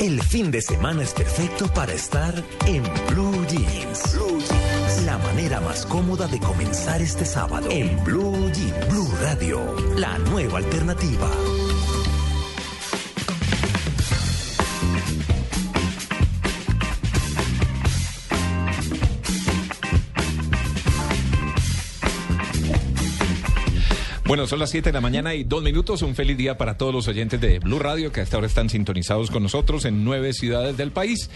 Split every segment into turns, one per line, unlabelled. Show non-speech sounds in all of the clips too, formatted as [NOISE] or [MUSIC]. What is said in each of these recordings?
El fin de semana es perfecto para estar en Blue Jeans. Blue Jeans. La manera más cómoda de comenzar este sábado. En Blue Jeans. Blue Radio. La nueva alternativa.
Bueno, son las 7 de la mañana y dos minutos. Un feliz día para todos los oyentes de Blue Radio que hasta ahora están sintonizados con nosotros en nueve ciudades del país.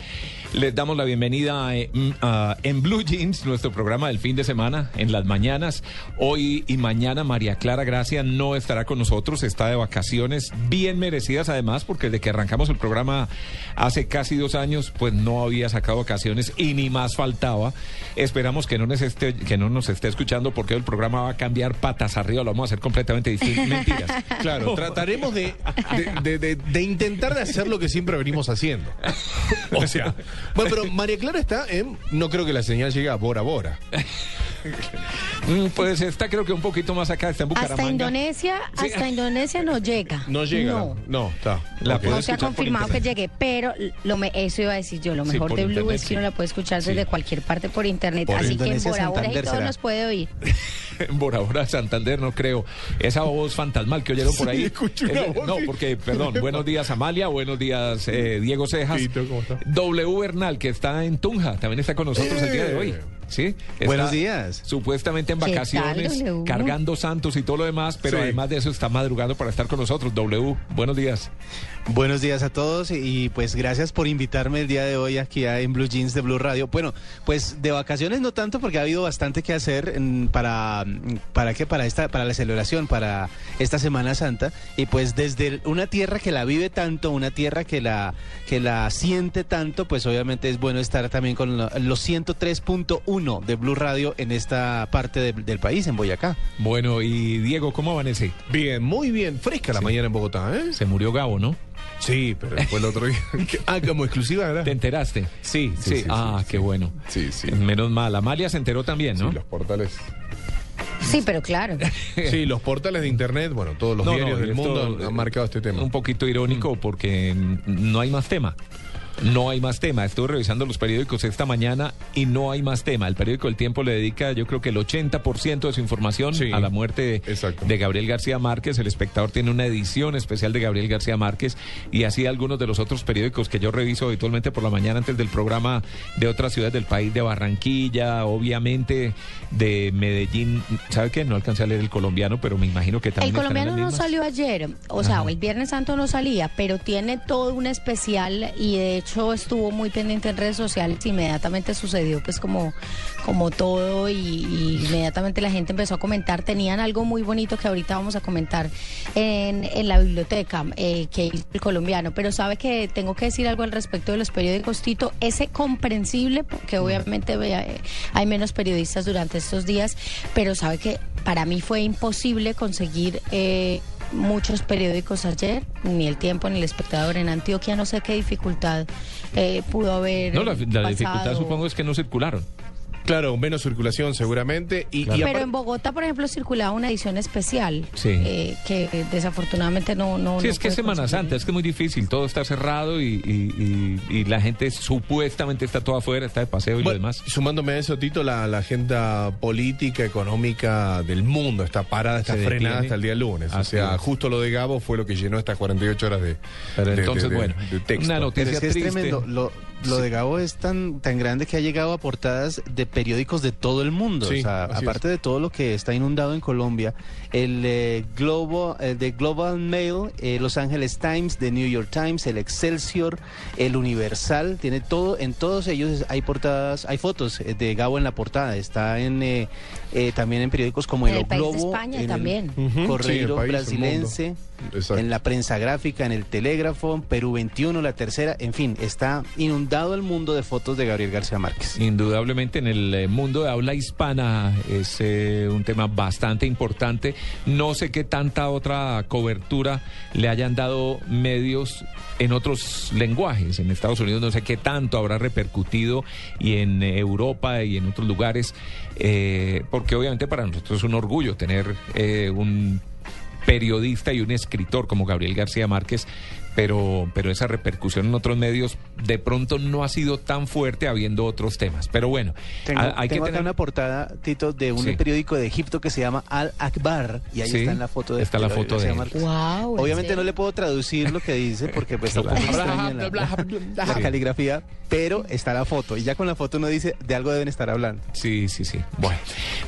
Les damos la bienvenida a, a, en Blue Jeans, nuestro programa del fin de semana, en las mañanas. Hoy y mañana María Clara Gracia no estará con nosotros, está de vacaciones, bien merecidas además, porque desde que arrancamos el programa hace casi dos años, pues no había sacado vacaciones y ni más faltaba. Esperamos que no nos esté, que no nos esté escuchando porque el programa va a cambiar patas arriba, lo vamos a hacer completamente distinto. [LAUGHS] Mentiras.
Claro, trataremos de, de, de, de, intentar de hacer lo que siempre venimos haciendo. [LAUGHS] O sea, bueno, pero María Clara está en. No creo que la señal llegue a Bora Bora. [LAUGHS]
Pues está creo que un poquito más acá, está en Bucaramanga.
Hasta Indonesia, sí. hasta Indonesia no llega.
No llega.
No,
no está.
La okay. No se ha confirmado que llegue, pero lo me, eso iba a decir yo, lo mejor sí, de Blue internet, es que uno la puede escuchar desde cualquier parte por internet, por así Indonesia, que en Bora Bora y todo nos puede oír. [LAUGHS]
en [LAUGHS] Bora Bora, Santander, no creo. Esa voz fantasmal que oyeron por ahí.
Sí,
voz, no, porque, [LAUGHS] perdón, buenos días Amalia, buenos días eh, Diego Cejas. W Bernal, que está en Tunja, también está con nosotros eh. el día de hoy. ¿Sí? Está
Buenos días.
Supuestamente en vacaciones,
tal,
cargando santos y todo lo demás, pero sí. además de eso está madrugando para estar con nosotros. W, buenos días.
Buenos días a todos y pues gracias por invitarme el día de hoy aquí a, en Blue Jeans de Blue Radio. Bueno, pues de vacaciones no tanto porque ha habido bastante que hacer para para qué para esta para la celebración para esta Semana Santa y pues desde una tierra que la vive tanto, una tierra que la que la siente tanto, pues obviamente es bueno estar también con los 103.1 de Blue Radio en esta parte de, del país en Boyacá.
Bueno, y Diego, ¿cómo amanece?
Bien, muy bien, fresca la
Sí.
mañana en Bogotá, ¿eh?
Se murió Gabo, ¿no?
Sí, pero después el otro día. [LAUGHS] ah, como exclusiva, ¿verdad?
¿Te enteraste?
Sí, sí, sí,
ah,
sí,
qué
sí.
bueno.
Sí, sí.
Menos mal. Amalia se enteró también, ¿no?
Sí, los portales.
Sí, pero claro. [LAUGHS]
Sí, los portales de internet, bueno, todos los
No,
diarios
no,
del mundo han, han marcado este tema.
Un poquito irónico porque no hay más tema. No hay más tema. Estuve revisando los periódicos esta mañana y no hay más tema. El periódico El Tiempo le dedica, yo creo que el 80% de su información
Sí,
a la muerte de,
exacto.
de Gabriel García Márquez. El espectador tiene una edición especial de Gabriel García Márquez y así algunos de los otros periódicos que yo reviso habitualmente por la mañana antes del programa de otras ciudades del país, de Barranquilla, obviamente de Medellín. ¿Sabe qué? No alcancé a leer el colombiano, pero me imagino que también.
El colombiano no salió ayer, o sea,
Ajá.
el Viernes Santo no salía, pero tiene todo un especial y de hecho estuvo muy pendiente en redes sociales. Inmediatamente sucedió, pues como, como todo, y, y inmediatamente la gente empezó a comentar. Tenían algo muy bonito que ahorita vamos a comentar en, en la biblioteca eh, que hizo el colombiano. Pero sabe que tengo que decir algo al respecto de los periódicos, Tito. Ese comprensible, porque obviamente vea, eh, hay menos periodistas durante estos días, pero sabe que para mí fue imposible conseguir. eh, muchos periódicos ayer, ni el tiempo ni el espectador en Antioquia, no sé qué dificultad eh, pudo haber.
No, la, la
pasado.
dificultad supongo es que no circularon.
Claro, menos circulación seguramente. Y,
Claro.
y
Pero en Bogotá, por ejemplo, circulaba una edición especial
Sí.
eh, que desafortunadamente no. no
Sí,
no
es que es Semana. Santa, es que es muy difícil, todo está cerrado y, y- y- y la gente supuestamente está toda afuera, está de paseo y lo demás.
Sumándome a eso, Tito, la, la agenda política, económica del mundo está parada, está
Se
frenada
detiene.
hasta el día lunes. o sea,
es.
justo lo de Gabo fue lo que llenó estas 48 horas de,
Pero
de-
entonces,
de- de-
bueno,
de texto.
una
Pero
noticia
es que es
triste.
tremendo. Lo, lo de Gabo es tan, tan grande que ha llegado a portadas de periódicos de todo el mundo.
Sí,
o sea, aparte de todo lo que está inundado en Colombia, el eh, Globo, el de Global Mail, eh, Los Angeles Times, The New York Times, el Excelsior, el Universal, tiene todo, en todos ellos hay portadas, hay fotos eh, de Gabo en la portada. Está en eh, eh, también en periódicos como
En
El,
el País de
Globo,
España
en
también.
Sí, el
Correiro
país, el
Brasilense.
Exacto.
En la prensa gráfica, en el telégrafo, Perú 21, la tercera, en fin, está inundado el mundo de fotos de Gabriel García Márquez.
Indudablemente en el eh, mundo de habla hispana es eh, un tema bastante importante. No sé qué tanta otra cobertura le hayan dado medios en otros lenguajes. En Estados Unidos no sé qué tanto habrá repercutido y en Europa y en otros lugares, eh, porque obviamente para nosotros es un orgullo tener eh, un periodista y un escritor como Gabriel García Márquez pero, pero esa repercusión en otros medios de pronto no ha sido tan fuerte habiendo otros temas. Pero bueno,
Tengo,
hay
tengo
que
acá
tener...
una portada, Tito, de un
Sí.
periódico de Egipto que se llama Al Akbar y ahí
Sí,
está en la foto de
está la foto de.
Wow, ¿en
Obviamente no le puedo traducir lo que dice porque pues [LAUGHS] extraña la, [LAUGHS] la caligrafía, pero está la foto y ya con la foto uno dice de algo deben estar hablando.
Sí, sí, sí. Bueno,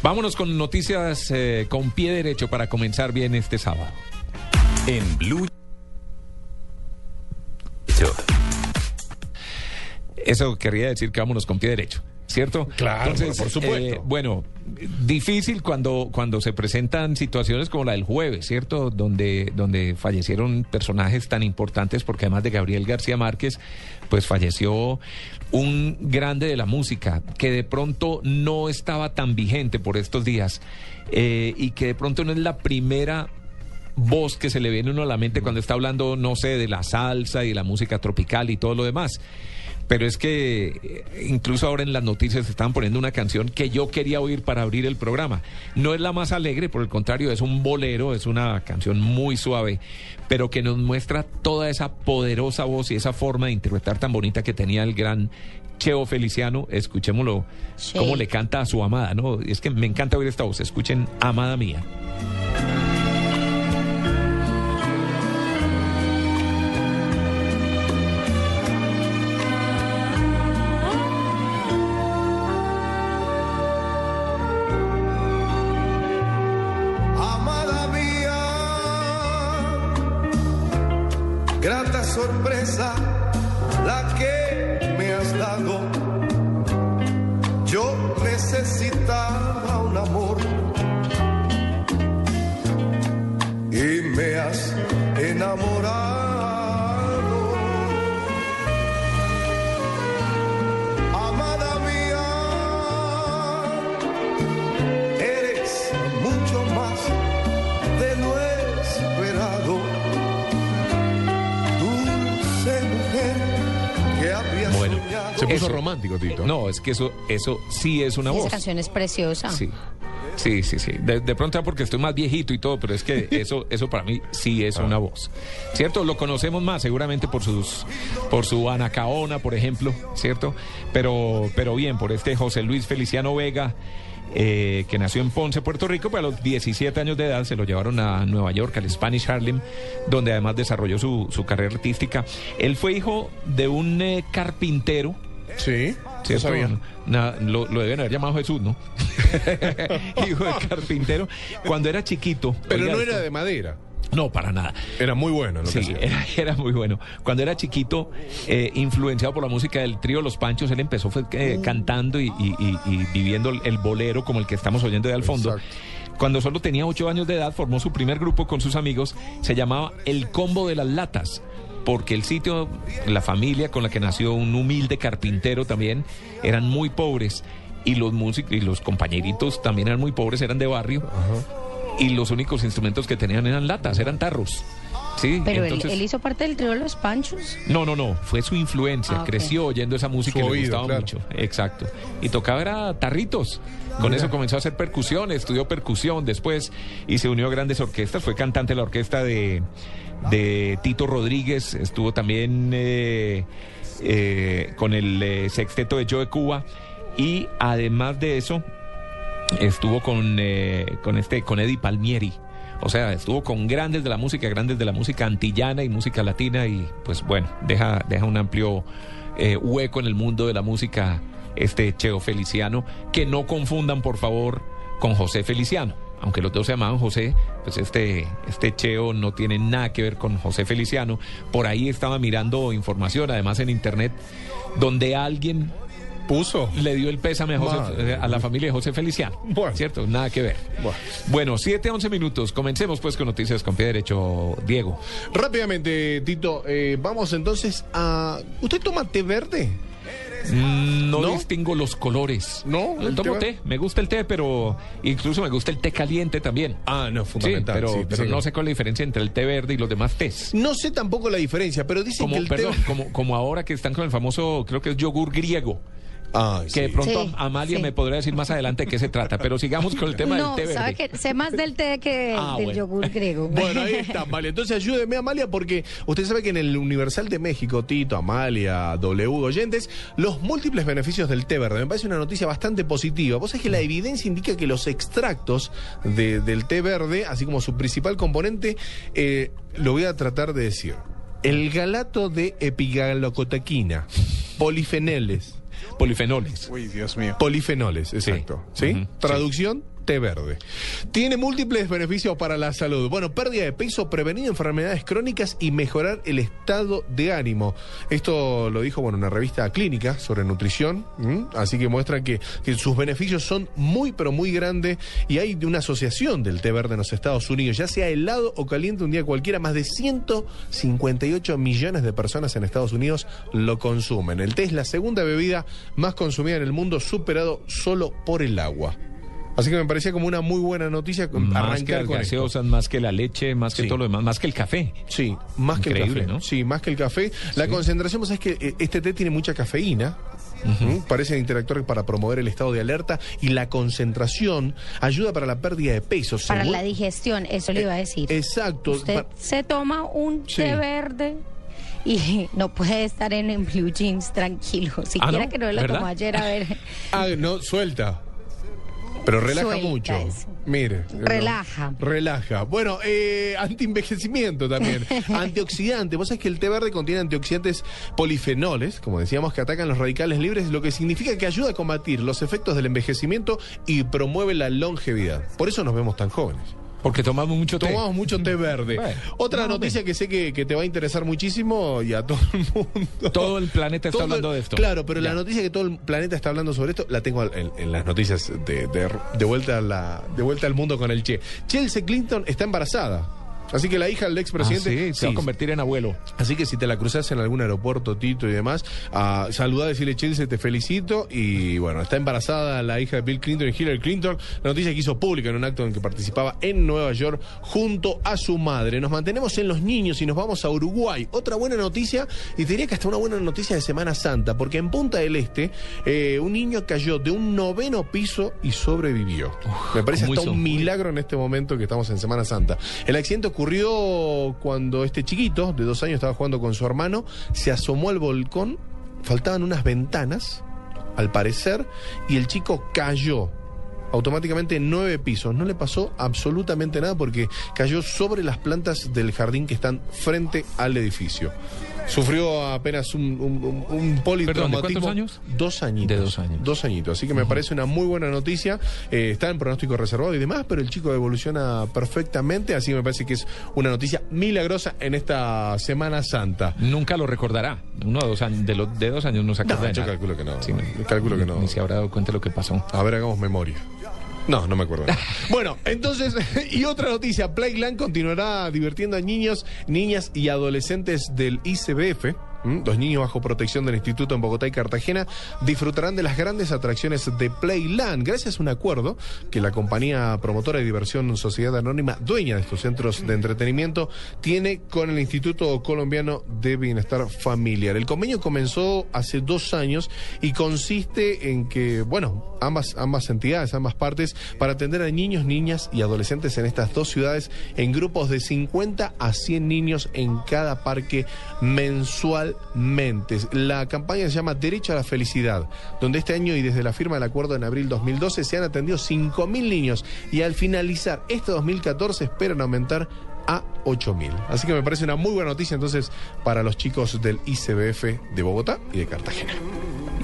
vámonos con noticias eh, con pie derecho para comenzar bien este sábado.
En Blue.
Eso querría decir que vámonos con pie derecho. ¿Cierto?
Claro, por supuesto.
eh, bueno, difícil cuando, cuando se presentan situaciones como la del jueves, ¿cierto? Donde, donde fallecieron personajes tan importantes, porque además de Gabriel García Márquez, pues falleció un grande de la música que de pronto no estaba tan vigente por estos días eh, y que de pronto no es la primera voz que se le viene uno a la mente cuando está hablando, no sé, de la salsa y de la música tropical y todo lo demás. Pero es que eh, incluso ahora en las noticias estaban poniendo una canción que yo quería oír para abrir el programa. No es la más alegre, por el contrario, es un bolero, es una canción muy suave, pero que nos muestra toda esa poderosa voz y esa forma de interpretar tan bonita que tenía el gran Cheo Feliciano. Escuchémoslo,
Sí.
cómo le canta a su amada, ¿no? Es que me encanta oír esta voz. Escuchen, amada mía.
Grata
Se puso
Eso.
romántico, Tito.
No, es que eso, eso sí es una
Esa
voz.
canción es preciosa.
Sí. Sí, sí, sí. De, de pronto porque estoy más viejito y todo, pero es que [LAUGHS] eso, eso para mí sí es una voz. ¿Cierto? Lo conocemos más seguramente por sus, por su Anacaona, por ejemplo, ¿cierto? Pero, pero bien, por este José Luis Feliciano Vega, eh, que nació en Ponce, Puerto Rico, pero a los 17 años de edad se lo llevaron a Nueva York, al Spanish Harlem, donde además desarrolló su, su carrera artística. Él fue hijo de un eh, carpintero.
Sí,
lo, lo deben haber llamado Jesús, ¿no? [LAUGHS] Hijo de carpintero. Cuando era chiquito.
Pero no
esto.
era de madera.
No, para nada.
Era muy bueno en lo que
Sí,
hacía.
era, era muy bueno. Cuando era chiquito, eh, influenciado por la música del trío Los Panchos, él empezó fue, eh, cantando y, y- y- y viviendo el, el bolero como el que estamos oyendo de al fondo.
Exacto.
Cuando solo tenía ocho años de edad, formó su primer grupo con sus amigos. Se llamaba El Combo de las Latas. Porque el sitio, la familia con la que nació un humilde carpintero también, eran muy pobres. Y los músicos y los compañeritos también eran muy pobres, eran de barrio. Y los únicos instrumentos que tenían eran latas, eran tarros. Sí,
Pero
entonces...
él, él hizo parte del trío de los Panchos.
No, no, no, fue su influencia,
Ah,
creció oyendo esa música
Su
y le
oído,
gustaba
claro.
mucho. Exacto. Y tocaba era tarritos. Con eso comenzó a hacer percusión, estudió percusión después y se unió a grandes orquestas. Fue cantante de la orquesta de, de Tito Rodríguez, estuvo también eh, eh, con el eh, sexteto de Joe Cuba y además de eso estuvo con, eh, con este con Eddie Palmieri. O sea, estuvo con grandes de la música, grandes de la música antillana y música latina y pues bueno, deja, deja un amplio hueco en el mundo de la música este Cheo Feliciano, que no confundan por favor con José Feliciano. Aunque los dos se llamaban José, pues este, este Cheo no tiene nada que ver con José Feliciano. Por ahí estaba mirando información, además en internet, donde alguien
Puso.
le dio el pésame a, José- eh, a la familia de José Feliciano.
Bueno.
¿Cierto? Nada que ver.
Bueno.
Bueno, 7 a 11 minutos. Comencemos pues con noticias con pie derecho, Diego.
Rápidamente, Tito, eh, vamos entonces a... ¿Usted toma té verde?
Mm, No,
¿No?
distingo los colores.
¿No? ¿El
Tomo
té
té, me gusta el té, pero incluso me gusta el té caliente también.
Ah, no,
Sí,
fundamental.
pero,
sí,
pero
sí.
no sé cuál es la diferencia entre el té verde y los demás tés.
No sé tampoco la diferencia, pero dicen
Como,
que el
perdón,
té...
como, como ahora que están con el famoso, creo que es yogur griego,
Ay,
que de
sí.
pronto
Sí,
Amalia
sí.
me podrá decir más adelante de qué se trata, pero sigamos con el tema
no,
del té
sabe
verde.
que sé más del té que
Ah,
del
bueno.
yogur griego. [LAUGHS]
Bueno, ahí está, Amalia. Entonces ayúdeme, Amalia, porque usted sabe que en el Universal de México, Tito, Amalia, W, oyentes, los múltiples beneficios del té verde. Me parece una noticia bastante positiva. Vos sabés que la evidencia indica que los extractos de- del té verde, así como su principal componente, eh, lo voy a tratar de decir. El galato de epigalocotaquina, polifenoles,
Polifenoles.
Uy, Dios mío.
Polifenoles, exacto. ¿Sí? Traducción, té verde. Tiene múltiples beneficios para la salud. Bueno, pérdida de peso, prevenir enfermedades crónicas y mejorar el estado de ánimo. Esto lo dijo, bueno, una revista clínica sobre nutrición. Así que muestra que, que sus beneficios son muy, pero muy grandes. Y hay una asociación del té verde en los Estados Unidos, ya sea helado o caliente un día cualquiera. Más de 158 millones de personas en Estados Unidos lo consumen. El té es la segunda bebida más consumida en el mundo, superado solo por el agua. Así que me parecía como una muy buena noticia con-
Más que
arrancar con esto.
gaseosas, más que la leche, más que
Sí.
todo lo demás, más que el café.
Sí, más que el
Increíble,
café.
¿no?
Sí, más que el café. La concentración, vos sabés que eh, este té tiene mucha cafeína. ¿m? Parece interactuar para promover el estado de alerta y la concentración ayuda para la pérdida de peso.
Para
según-
la digestión, eso le iba a decir.
Exacto.
Usted se toma un
Sí.
té verde y [LAUGHS] no puede estar en, en blue jeans tranquilo. Siquiera
¿no?
que no lo
¿Verdad?
tomó ayer, a ver.
Ah, no, suelta. Pero relaja
Suelta
mucho.
eso.
Mire.
Relaja.
¿no? Relaja. Bueno, eh, antienvejecimiento también. [LAUGHS] Antioxidante. Vos sabés que el té verde contiene antioxidantes polifenoles, como decíamos, que atacan los radicales libres, lo que significa que ayuda a combatir los efectos del envejecimiento y promueve la longevidad. Por eso nos vemos tan jóvenes.
Porque tomamos mucho té.
Tomamos mucho té verde.
Bueno,
Otra noticia que sé que, que te va a interesar muchísimo y a todo el mundo.
Todo el planeta está
Todo
hablando
el-
de esto.
Claro, pero
Ya.
la noticia que todo el planeta está hablando sobre esto la tengo en, en las noticias de, de- de vuelta a la, de vuelta al mundo con el Che. Chelsea Clinton está embarazada. Así que la hija del
Ah,
expresidente.
sí, se va a convertir en abuelo.
Así que si te la cruzas en algún aeropuerto, Tito y demás, uh, saludá, decirle Chelsea, te felicito. Y bueno, está embarazada la hija de Bill Clinton y Hillary Clinton. La noticia que hizo pública en un acto en que participaba en Nueva York junto a su madre. Nos mantenemos en los niños y nos vamos a Uruguay. Otra buena noticia, y te diría que hasta una buena noticia de Semana Santa, porque en Punta del Este, eh, un niño cayó de un noveno piso y sobrevivió. Me parece
¿cómo
hasta un milagro en este momento que estamos en Semana Santa. El accidente ocurrió cuando este chiquito de dos años estaba jugando con su hermano, se asomó al balcón, faltaban unas ventanas, al parecer, y el chico cayó. Automáticamente en nueve pisos. No le pasó absolutamente nada porque cayó sobre las plantas del jardín que están frente al edificio. Sufrió apenas un, un, un- un politraumatismo.
Perdón, ¿de cuántos años?
Dos añitos.
De dos años.
Dos añitos. Así que me parece una muy buena noticia. Eh, está en pronóstico reservado y demás, pero el chico evoluciona perfectamente. Así que me parece que es una noticia milagrosa en esta Semana Santa.
Nunca lo recordará. Uno de dos años, de, los de dos años no se acuerda
No, yo
nada.
calculo que no.
Sí,
Calculo que no.
Ni se habrá dado cuenta de lo que pasó.
A ver, hagamos memoria. No, no me acuerdo. [LAUGHS] bueno, entonces, [LAUGHS] y otra noticia, Playland continuará divirtiendo a niños, niñas y adolescentes del ICBF. Los niños bajo protección del instituto en Bogotá y Cartagena disfrutarán de las grandes atracciones de Playland gracias a un acuerdo que la compañía promotora de diversión Sociedad Anónima, dueña de estos centros de entretenimiento, tiene con el Instituto Colombiano de Bienestar Familiar. El convenio comenzó hace dos años y consiste en que, bueno, ambas, ambas entidades, ambas partes, para atender a niños, niñas y adolescentes en estas dos ciudades en grupos de 50 a 100 niños en cada parque mensualmente. La campaña se llama Derecho a la Felicidad, donde este año y desde la firma del acuerdo en abril 2012 se han atendido 5.000 niños y al finalizar este 2014 esperan aumentar a 8.000. Así que me parece una muy buena noticia entonces para los chicos del ICBF de Bogotá y de Cartagena.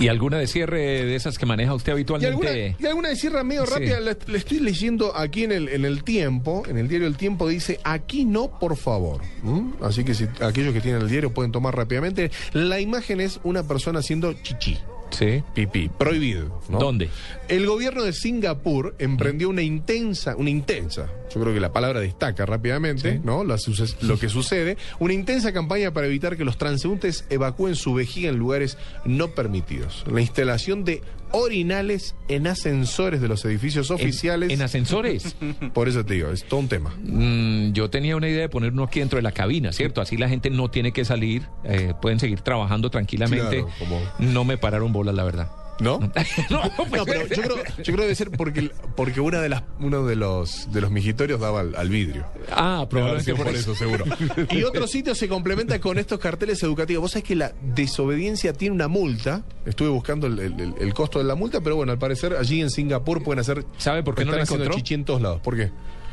¿Y alguna de cierre de esas que maneja usted
Y
habitualmente?
alguna, y alguna de cierra medio
Sí.
rápida, le, le estoy leyendo aquí en el, en el tiempo, en el diario El Tiempo, dice, aquí no, por favor. ¿Mm? Así que si aquellos que tienen el diario pueden tomar rápidamente. La imagen es una persona haciendo chichi.
Sí.
Pipí, prohibido. ¿no?
¿Dónde?
El gobierno de Singapur emprendió una intensa, una intensa, yo creo que la palabra destaca rápidamente,
Sí.
¿no? Lo, lo que sucede, una intensa campaña para evitar que los transeúntes evacúen su vejiga en lugares no permitidos. La instalación de orinales en ascensores de los edificios oficiales.
En, en ascensores. [LAUGHS]
Por eso te digo, es todo un tema.
Mm, yo tenía una idea de poner uno aquí dentro de la cabina, ¿cierto? Así la gente no tiene que salir, eh, pueden seguir trabajando tranquilamente.
Claro, como-
No me pararon bolas, la verdad.
¿No? [LAUGHS]
no,
No,
pues,
pero yo creo, yo creo que debe ser porque, porque una de las, uno de los, de los migitorios daba al, al vidrio.
Ah, probablemente
por, eso, seguro. [LAUGHS] Y otro sitio se complementa con estos carteles educativos. Vos sabés que la desobediencia tiene una multa. Estuve buscando el, el- el costo de la multa, pero bueno, al parecer allí en Singapur pueden hacer.
¿Sabe por qué no la encontró?
chichi en todos lados. ¿Por qué?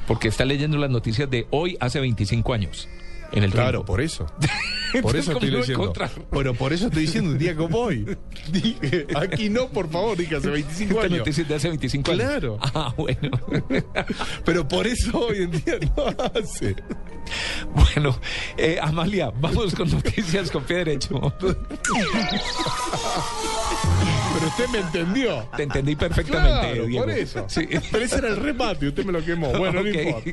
Porque está leyendo las noticias de hoy hace 25 años. En el
Claro,
tiempo.
por eso. [LAUGHS] Por eso
¿Cómo
estoy
encontrar?
Bueno, por eso estoy diciendo un día como hoy. [LAUGHS] Dije, aquí no, por favor, dije hace 25
Esta
años.
noticia es de hace 25 años.
Claro.
Ah, bueno. [LAUGHS]
Pero por eso hoy en día no hace.
bueno, eh, Amalia, vamos con noticias con pie derecho.
Pero usted me entendió.
Te entendí perfectamente,
Claro,
Diego.
por eso.
Sí.
Pero ese era el remate, usted me lo quemó. Bueno,
Ok.
no importa.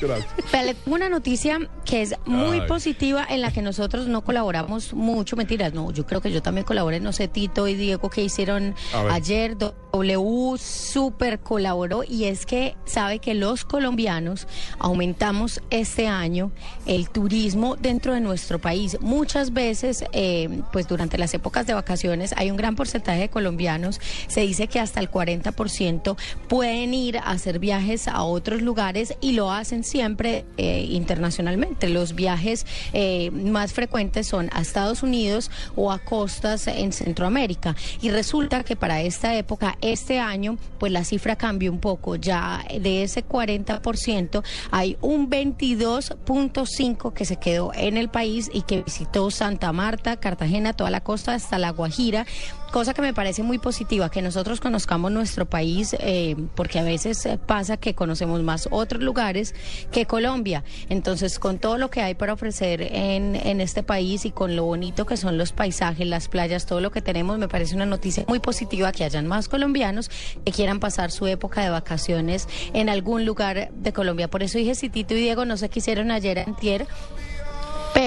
Gracias.
Una noticia que es muy
Ay.
positiva en la que nosotros no colaboramos mucho. Mentiras, no, yo creo que yo también colaboré, no sé, Tito y Diego, que hicieron ayer. W super colaboró y es que sabe que los colombianos aumentamos este año el turismo dentro de nuestro país. Muchas veces, eh, pues durante las épocas de vacaciones, hay un gran porcentaje de colombianos, se dice que hasta el 40% pueden ir a hacer viajes a otros lugares y lo hacen siempre eh, internacionalmente. Los viajes eh, más frecuentes son a Estados Unidos o a costas en Centroamérica. Y resulta que para esta época, este año, pues la cifra cambió un poco. Ya de ese 40% hay un 22.5 que se quedó en el país y que visitó Santa Marta, Cartagena, toda la costa hasta La Guajira cosa que me parece muy positiva, que nosotros conozcamos nuestro país, eh, porque a veces eh, pasa que conocemos más otros lugares que Colombia. Entonces, con todo lo que hay para ofrecer en, en este país y con lo bonito que son los paisajes, las playas, todo lo que tenemos, me parece una noticia muy positiva que hayan más colombianos que quieran pasar su época de vacaciones en algún lugar de Colombia. Por eso dije, si Tito y Diego no se quisieron ayer antier,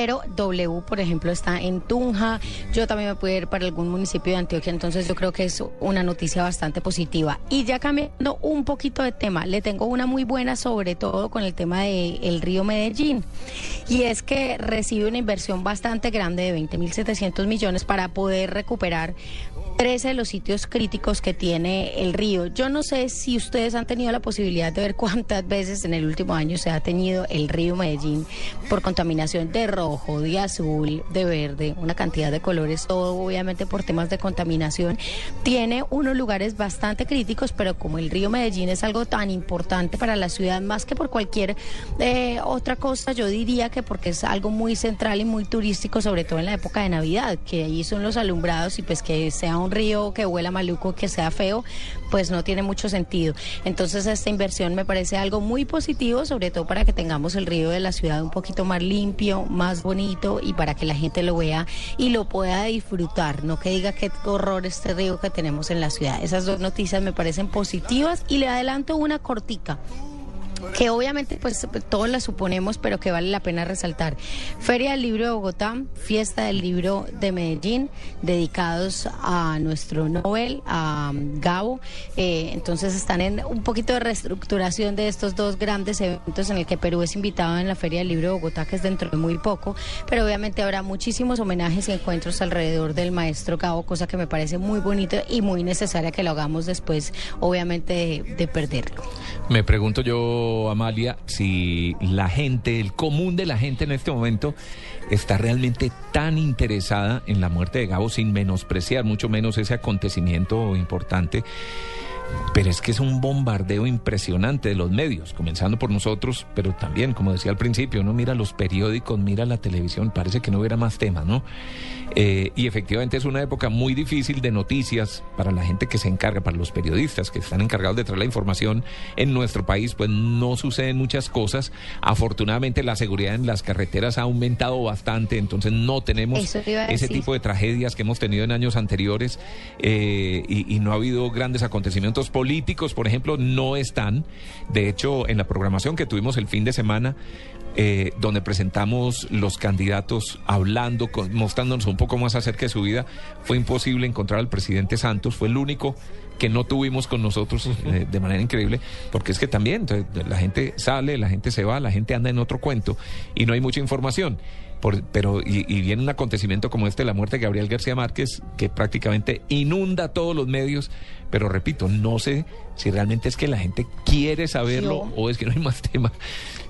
pero W, por ejemplo, está en Tunja. Yo también me pude ir para algún municipio de Antioquia, entonces yo creo que es una noticia bastante positiva. Y ya cambiando un poquito de tema, le tengo una muy buena, sobre todo con el tema del río Medellín. Y es que recibe una inversión bastante grande de 20.700 millones para poder recuperar 13 de los sitios críticos que tiene el río. Yo no sé si ustedes han tenido la posibilidad de ver cuántas veces en el último año se ha tenido el río Medellín por contaminación de rojo, de azul, de verde, una cantidad de colores, todo obviamente por temas de contaminación. Tiene unos lugares bastante críticos, pero como el río Medellín es algo tan importante para la ciudad, más que por cualquier eh, otra cosa, yo diría que porque es algo muy central y muy turístico, sobre todo en la época de Navidad, que ahí son los alumbrados y pues que sea un río que huela maluco, que sea feo, pues no tiene mucho sentido. Entonces esta inversión me parece algo muy positivo, sobre todo para que tengamos el río de la ciudad un poquito más limpio, más bonito y para que la gente lo vea y lo pueda disfrutar, no que diga qué horror este río que tenemos en la ciudad. Esas dos noticias me parecen positivas y le adelanto una cortica que obviamente pues todos la suponemos, pero que vale la pena resaltar. Feria del Libro de Bogotá, Fiesta del Libro de Medellín, dedicados a nuestro Nobel, a Gabo. Eh, entonces están en un poquito de reestructuración de estos dos grandes eventos en el que Perú es invitado en la Feria del Libro de Bogotá, que es dentro de muy poco, pero obviamente habrá muchísimos homenajes y encuentros alrededor del maestro Gabo, cosa que me parece muy bonito y muy necesaria que lo hagamos después, obviamente, de perderlo.
Me pregunto yo, Amalia, si la gente, el común de la gente en este momento está realmente tan interesada en la muerte de Gabo sin menospreciar mucho menos ese acontecimiento importante. Pero es que es un bombardeo impresionante de los medios, comenzando por nosotros, pero también, como decía al principio, uno mira los periódicos, mira la televisión, parece que no hubiera más temas, ¿no? Eh, y efectivamente es una época muy difícil de noticias para la gente que se encarga, para los periodistas que están encargados de traer la información en nuestro país, pues no suceden muchas cosas. Afortunadamente la seguridad en las carreteras ha aumentado bastante, entonces no tenemos ese tipo de tragedias que hemos tenido en años anteriores eh, y, y no ha habido grandes acontecimientos políticos, por ejemplo, no están. De hecho, en la programación que tuvimos el fin de semana, eh, donde presentamos los candidatos hablando, con- mostrándonos un poco más acerca de su vida, fue imposible encontrar al presidente Santos, fue el único que no tuvimos con nosotros eh, de manera increíble, porque es que también entonces, la gente sale, la gente se va, la gente anda en otro cuento y no hay mucha información. Por- pero y, y viene un acontecimiento como este, la muerte de Gabriel García Márquez, que prácticamente inunda todos los medios, pero repito, no sé si realmente es que la gente quiere saberlo
Yo-
o es que no hay más [LAUGHS] tema.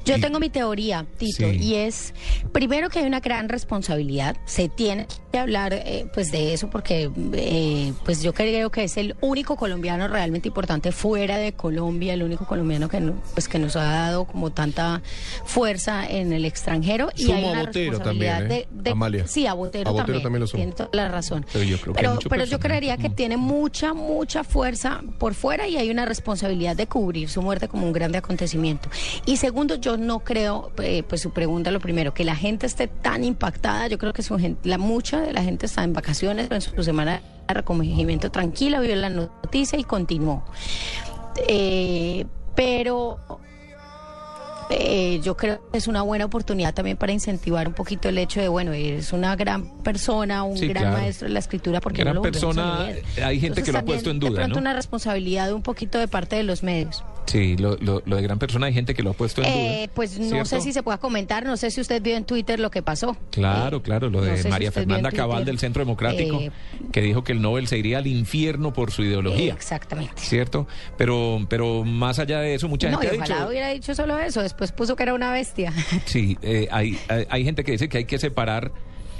Yo tengo mi teoría, Tito,
Sí.
y es, primero que hay una gran responsabilidad, se tiene que hablar eh, pues de eso porque eh, pues yo creo que es el único colombiano realmente importante fuera de Colombia, el único colombiano que, no- pues, que nos ha dado como tanta fuerza en el extranjero. y
Sumo
hay
a
una
Botero
responsabilidad
también, ¿eh?
de, de-
Amalia.
Sí, a Botero,
A Botero
también,
también lo sumo.
tiene toda la razón.
Pero yo creo que
pero, pero yo creería que tiene mucha, mucha fuerza por fuera y hay una responsabilidad de cubrir su muerte como un grande acontecimiento. Y segundo, yo no creo, eh, pues su pregunta lo primero, que la gente esté tan impactada, yo creo que su gente, la mucha de la gente está en vacaciones, en su semana de recogimiento tranquila, vio la noticia y continuó. Eh, pero eh, yo creo que es una buena oportunidad también para incentivar un poquito el hecho de, bueno, eres una gran persona, un
Sí,
gran
claro.
maestro de la escritura, porque
Gran
no lo
persona,
a
hay gente que lo ha puesto en
De
duda,
pronto
¿no?
una responsabilidad un poquito de parte de los medios.
Sí, lo, lo- lo de gran persona hay gente que lo ha puesto en
Eh,
duda.
pues no
¿cierto?
sé si se pueda comentar, no sé si usted vio en Twitter lo que pasó.
Claro,
Eh,
claro, lo
no
de
sé
María Fernanda Cabal del Centro Democrático,
Eh,
que dijo que el Nobel se iría al infierno por su ideología.
Exactamente.
¿Cierto? Pero, pero más allá de eso, mucha
No,
gente ha
ojalá
dicho.
hubiera dicho solo eso, después puso que era una bestia. [LAUGHS]
Sí, eh, hay, hay, hay gente que dice que hay que separar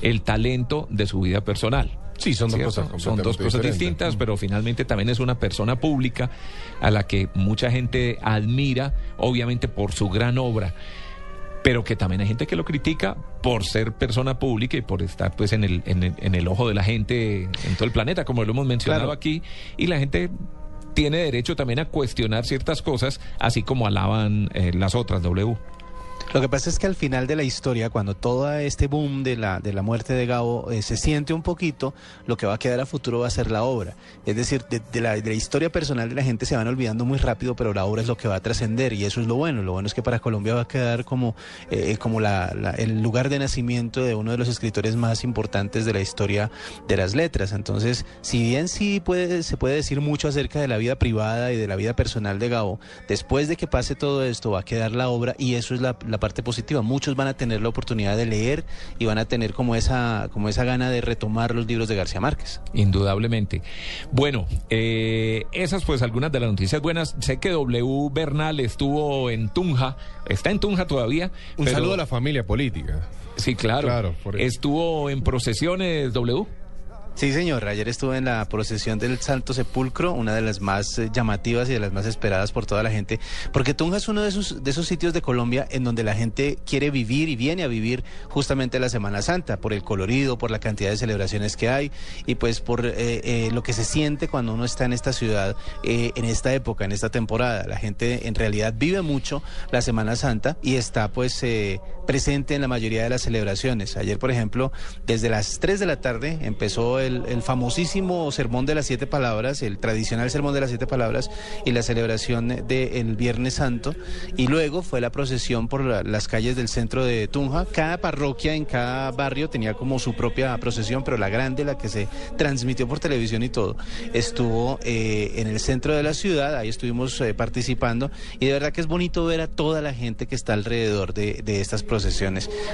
el talento de su vida personal.
Sí, son dos
¿cierto?
cosas
Son dos cosas distintas, pero finalmente también es una persona pública a la que mucha gente admira, obviamente por su gran obra, pero que también hay gente que lo critica por ser persona pública y por estar pues en el, en el, en el ojo de la gente en todo el planeta, como lo hemos mencionado
Claro.
aquí, y la gente tiene derecho también a cuestionar ciertas cosas, así como alaban eh, las otras, W.
Lo que pasa es que al final de la historia, cuando todo este boom de la, de la muerte de Gabo eh, se siente un poquito, lo que va a quedar a futuro va a ser la obra. Es decir, de, la, de la historia personal de la gente se van olvidando muy rápido, pero la obra es lo que va a trascender y eso es lo bueno. Lo bueno es que para Colombia va a quedar como, eh, como la- la- el lugar de nacimiento de uno de los escritores más importantes de la historia de las letras. Entonces, si bien sí puede, se puede decir mucho acerca de la vida privada y de la vida personal de Gabo, después de que pase todo esto va a quedar la obra y eso es la, la parte positiva. Muchos van a tener la oportunidad de leer y van a tener como esa, como esa gana de retomar los libros de García Márquez.
Indudablemente. Bueno, eh, esas pues algunas de las noticias buenas. Sé que W Bernal estuvo en Tunja, está en Tunja todavía.
Un
pero-
saludo a la familia política.
Sí, claro.
Claro, por eso.
Estuvo en procesiones W.
Sí, señor. Ayer estuve en la procesión del Santo Sepulcro, una de las más eh, llamativas y de las más esperadas por toda la gente, porque Tunja es uno de esos, de esos sitios de Colombia en donde la gente quiere vivir y viene a vivir justamente la Semana Santa, por el colorido, por la cantidad de celebraciones que hay y pues por eh, eh, lo que se siente cuando uno está en esta ciudad, eh, en esta época, en esta temporada. La gente en realidad vive mucho la Semana Santa y está pues eh, presente en la mayoría de las celebraciones. Ayer, por ejemplo, desde las 3 de la tarde empezó el, famosísimo Sermón de las Siete Palabras, el tradicional Sermón de las Siete Palabras y la celebración del Viernes Santo. Y luego fue la procesión por la- las calles del centro de Tunja. Cada parroquia en cada barrio tenía como su propia procesión, pero la grande, la que se transmitió por televisión y todo, estuvo eh, en el centro de la ciudad. Ahí estuvimos eh, participando y de verdad que es bonito ver a toda la gente que está alrededor de, de estas procesiones.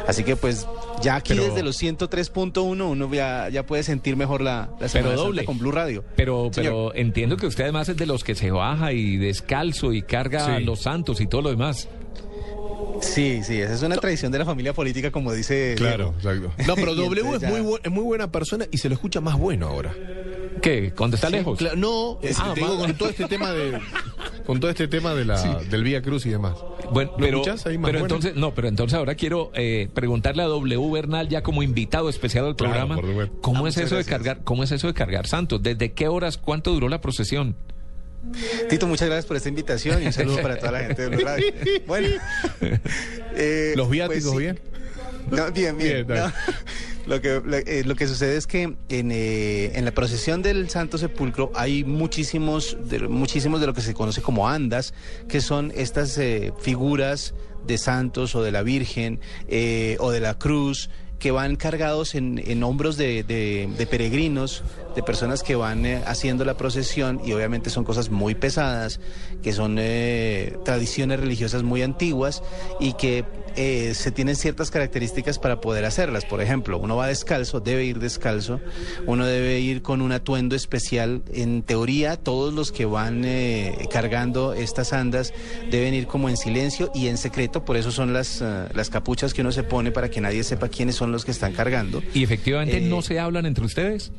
Así que pues ya aquí
Pero-
desde los 103.1 uno ya, ya puede sentir mejor la, la Semana Santa
doble.
con Blue Radio.
Pero,
Señor.
pero entiendo que usted además es de los que se baja y descalzo y carga
Sí.
los santos y todo lo demás.
Sí, sí, esa es una tradición de la familia política, como dice.
Claro,
Diego.
exacto. No, pero W [LAUGHS] es muy, es muy buena persona y se lo escucha más bueno ahora.
¿Qué? ¿Cuándo está lejos?
No, es-
Ah,
te digo,
más-
con todo este tema de [LAUGHS] con todo este tema de la, del Vía Cruz y demás.
Bueno,
¿Lo
pero,
ahí más
pero
bueno?
entonces, no, pero entonces ahora quiero eh, preguntarle a W Bernal ya como invitado especial al
Claro,
programa. ¿cómo
Ah,
es eso de cargar, cómo es eso de cargar santos? ¿Desde qué horas, cuánto duró la procesión?
Tito, muchas gracias por esta invitación y un saludo para toda la gente de Blue Radio. [LAUGHS] Bueno, eh,
¿Los
pues
viáticos
sí.
bien?
No, bien, bien.
Bien, está
no. [LAUGHS] Lo que, lo, eh, lo que sucede es que en, eh, en la procesión del Santo Sepulcro hay muchísimos de, muchísimos de lo que se conoce como andas, que son estas eh, figuras de santos o de la Virgen eh, o de la cruz que van cargados en, en hombros de, de- de peregrinos de personas que van eh, haciendo la procesión y obviamente son cosas muy pesadas, que son eh, tradiciones religiosas muy antiguas y que eh, se tienen ciertas características para poder hacerlas. Por ejemplo, uno va descalzo, debe ir descalzo, uno debe ir con un atuendo especial. En teoría, todos los que van cargando estas andas deben ir como en silencio y en secreto, por eso son las, las capuchas que uno se pone para que nadie sepa quiénes son los que están cargando.
¿Y efectivamente no se hablan entre ustedes?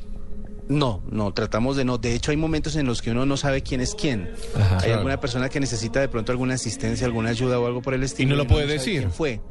No, no, tratamos de no. De hecho, hay momentos en los que uno no sabe quién es quién.
Ajá.
hay
Claro.
alguna persona que necesita de pronto alguna asistencia, alguna ayuda o algo por el estilo.
Y no lo puede decir.
quién fue.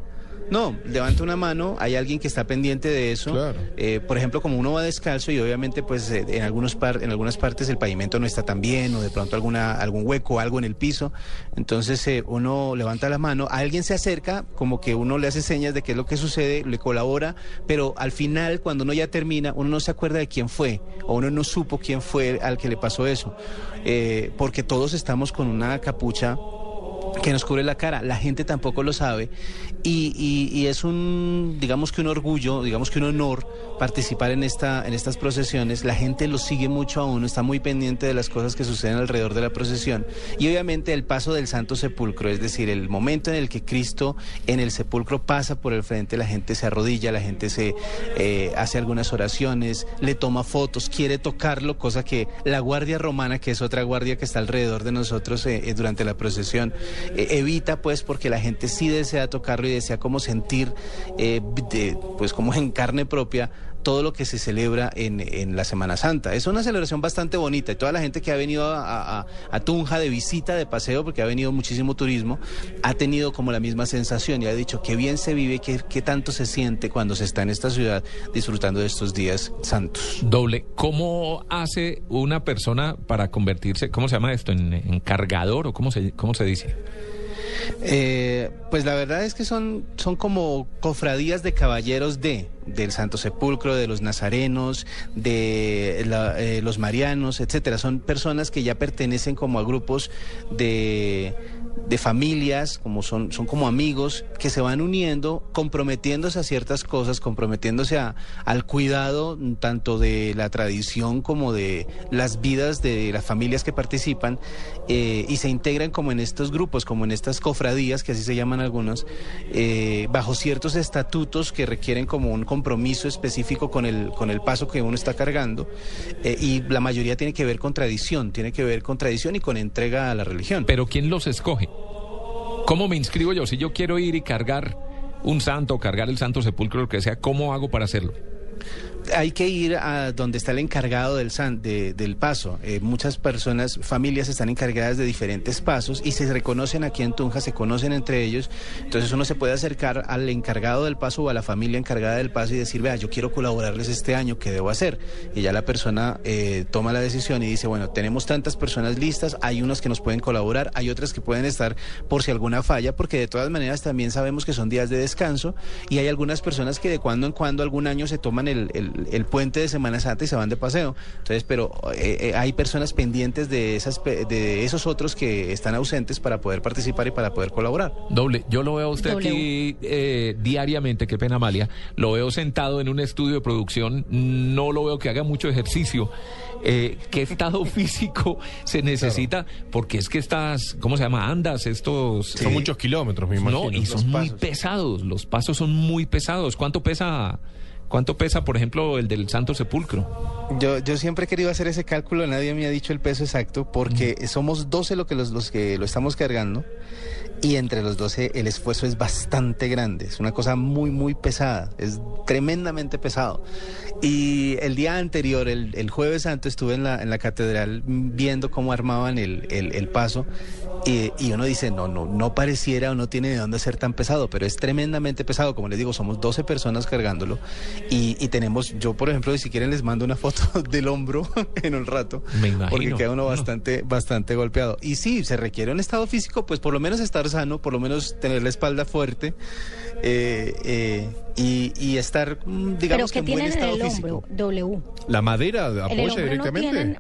No, levanta una mano, hay alguien que está pendiente de eso.
Claro.
Eh, por ejemplo, como uno va descalzo y obviamente pues eh, en, algunos par- en algunas partes el pavimento no está tan bien o de pronto alguna, algún hueco, algo en el piso, entonces eh, uno levanta la mano, alguien se acerca, como que uno le hace señas de qué es lo que sucede, le colabora, pero al final cuando uno ya termina, uno no se acuerda de quién fue o uno no supo quién fue al que le pasó eso, Eh, porque todos estamos con una capucha que nos cubre la cara. La gente tampoco lo sabe y, y- y es un, digamos que un orgullo, digamos que un honor participar en esta, en estas procesiones. La gente lo sigue mucho a uno, está muy pendiente de las cosas que suceden alrededor de la procesión y obviamente el paso del Santo Sepulcro, es decir, el momento en el que Cristo en el sepulcro pasa por el frente, la gente se arrodilla, la gente se eh, hace algunas oraciones, le toma fotos, quiere tocarlo, cosa que la Guardia Romana, que es otra guardia que está alrededor de nosotros eh, eh, durante la procesión, evita pues porque la gente sí desea tocarlo y desea como sentir, pues como en carne propia todo lo que se celebra en, en la Semana Santa. Es una celebración bastante bonita y toda la gente que ha venido a, Tunja de visita, de paseo, porque ha venido muchísimo turismo, ha tenido como la misma sensación y ha dicho qué bien se vive, qué, qué tanto se siente cuando se está en esta ciudad disfrutando de estos días santos.
Doble, ¿cómo hace una persona para convertirse, cómo se llama esto, en, en cargador o cómo se, cómo se dice?
Eh, pues la verdad es que son, son como cofradías de caballeros de del Santo Sepulcro, de los nazarenos, de eh, los marianos, etcétera. Son personas que ya pertenecen como a grupos de, de familias, como son, son como amigos que se van uniendo, comprometiéndose a ciertas cosas, comprometiéndose a- al cuidado tanto de la tradición como de las vidas de las familias que participan eh, y se integran como en estos grupos, como en estas cofradías, que así se llaman algunos, eh, bajo ciertos estatutos que requieren como un compromiso específico con el, con el paso que uno está cargando eh, y la mayoría tiene que ver con tradición, tiene que ver con tradición y con entrega a la religión.
Pero ¿quién los escoge? ¿Cómo me inscribo yo? Si yo quiero ir y cargar un santo, cargar el santo sepulcro, lo que sea, ¿cómo hago para hacerlo?
Hay que ir a donde está el encargado del, san- de- del paso. Eh, muchas personas, familias están encargadas de diferentes pasos y se reconocen aquí en Tunja, se conocen entre ellos. Entonces uno se puede acercar al encargado del paso o a la familia encargada del paso y decir, vea, yo quiero colaborarles este año, ¿qué debo hacer? Y ya la persona eh, toma la decisión y dice, bueno, tenemos tantas personas listas, hay unas que nos pueden colaborar, hay otras que pueden estar por si alguna falla, porque de todas maneras también sabemos que son días de descanso y hay algunas personas que de cuando en cuando algún año se toman el- el puente de Semana Santa y se van de paseo. Entonces, pero eh, eh, hay personas pendientes de, esas, pe- de esos otros que están ausentes para poder participar y para poder colaborar.
Doble, yo lo veo a usted
W.
aquí eh, diariamente, qué pena Amalia, lo veo sentado en un estudio de producción, no lo veo que haga mucho ejercicio. Eh, ¿Qué estado [LAUGHS] físico se necesita? Porque es que estas, ¿cómo se llama? Andas, estos...
Son muchos kilómetros, me imagino.
No, y
Los
son muy
pasos.
pesados, los pasos son muy pesados. ¿Cuánto pesa, cuánto pesa, por ejemplo, el del Santo Sepulcro?
Yo, yo siempre he querido hacer ese cálculo, nadie me ha dicho el peso exacto, porque somos 12 lo que los, los que lo estamos cargando y entre los 12 el esfuerzo es bastante grande, es una cosa muy, muy pesada, es tremendamente pesado. Y el día anterior, el, el jueves santo, estuve en la, en la catedral viendo cómo armaban el, el- el paso y, y uno dice, no, no, no pareciera o no tiene de dónde ser tan pesado, pero es tremendamente pesado. Como les digo, somos 12 personas cargándolo y, y tenemos, yo por ejemplo, si quieren les mando una [LAUGHS] foto del hombro en un rato,
Me imagino.
porque queda uno bastante, bastante golpeado. Y sí, se requiere un estado físico, pues por lo menos estar sano, por lo menos tener la espalda fuerte eh, eh, y, y estar, mm,
Pero
digamos,
que
en buen
tienen en
estado
el
físico.
hombro, W.
La madera apoya
no
directamente.
tienen...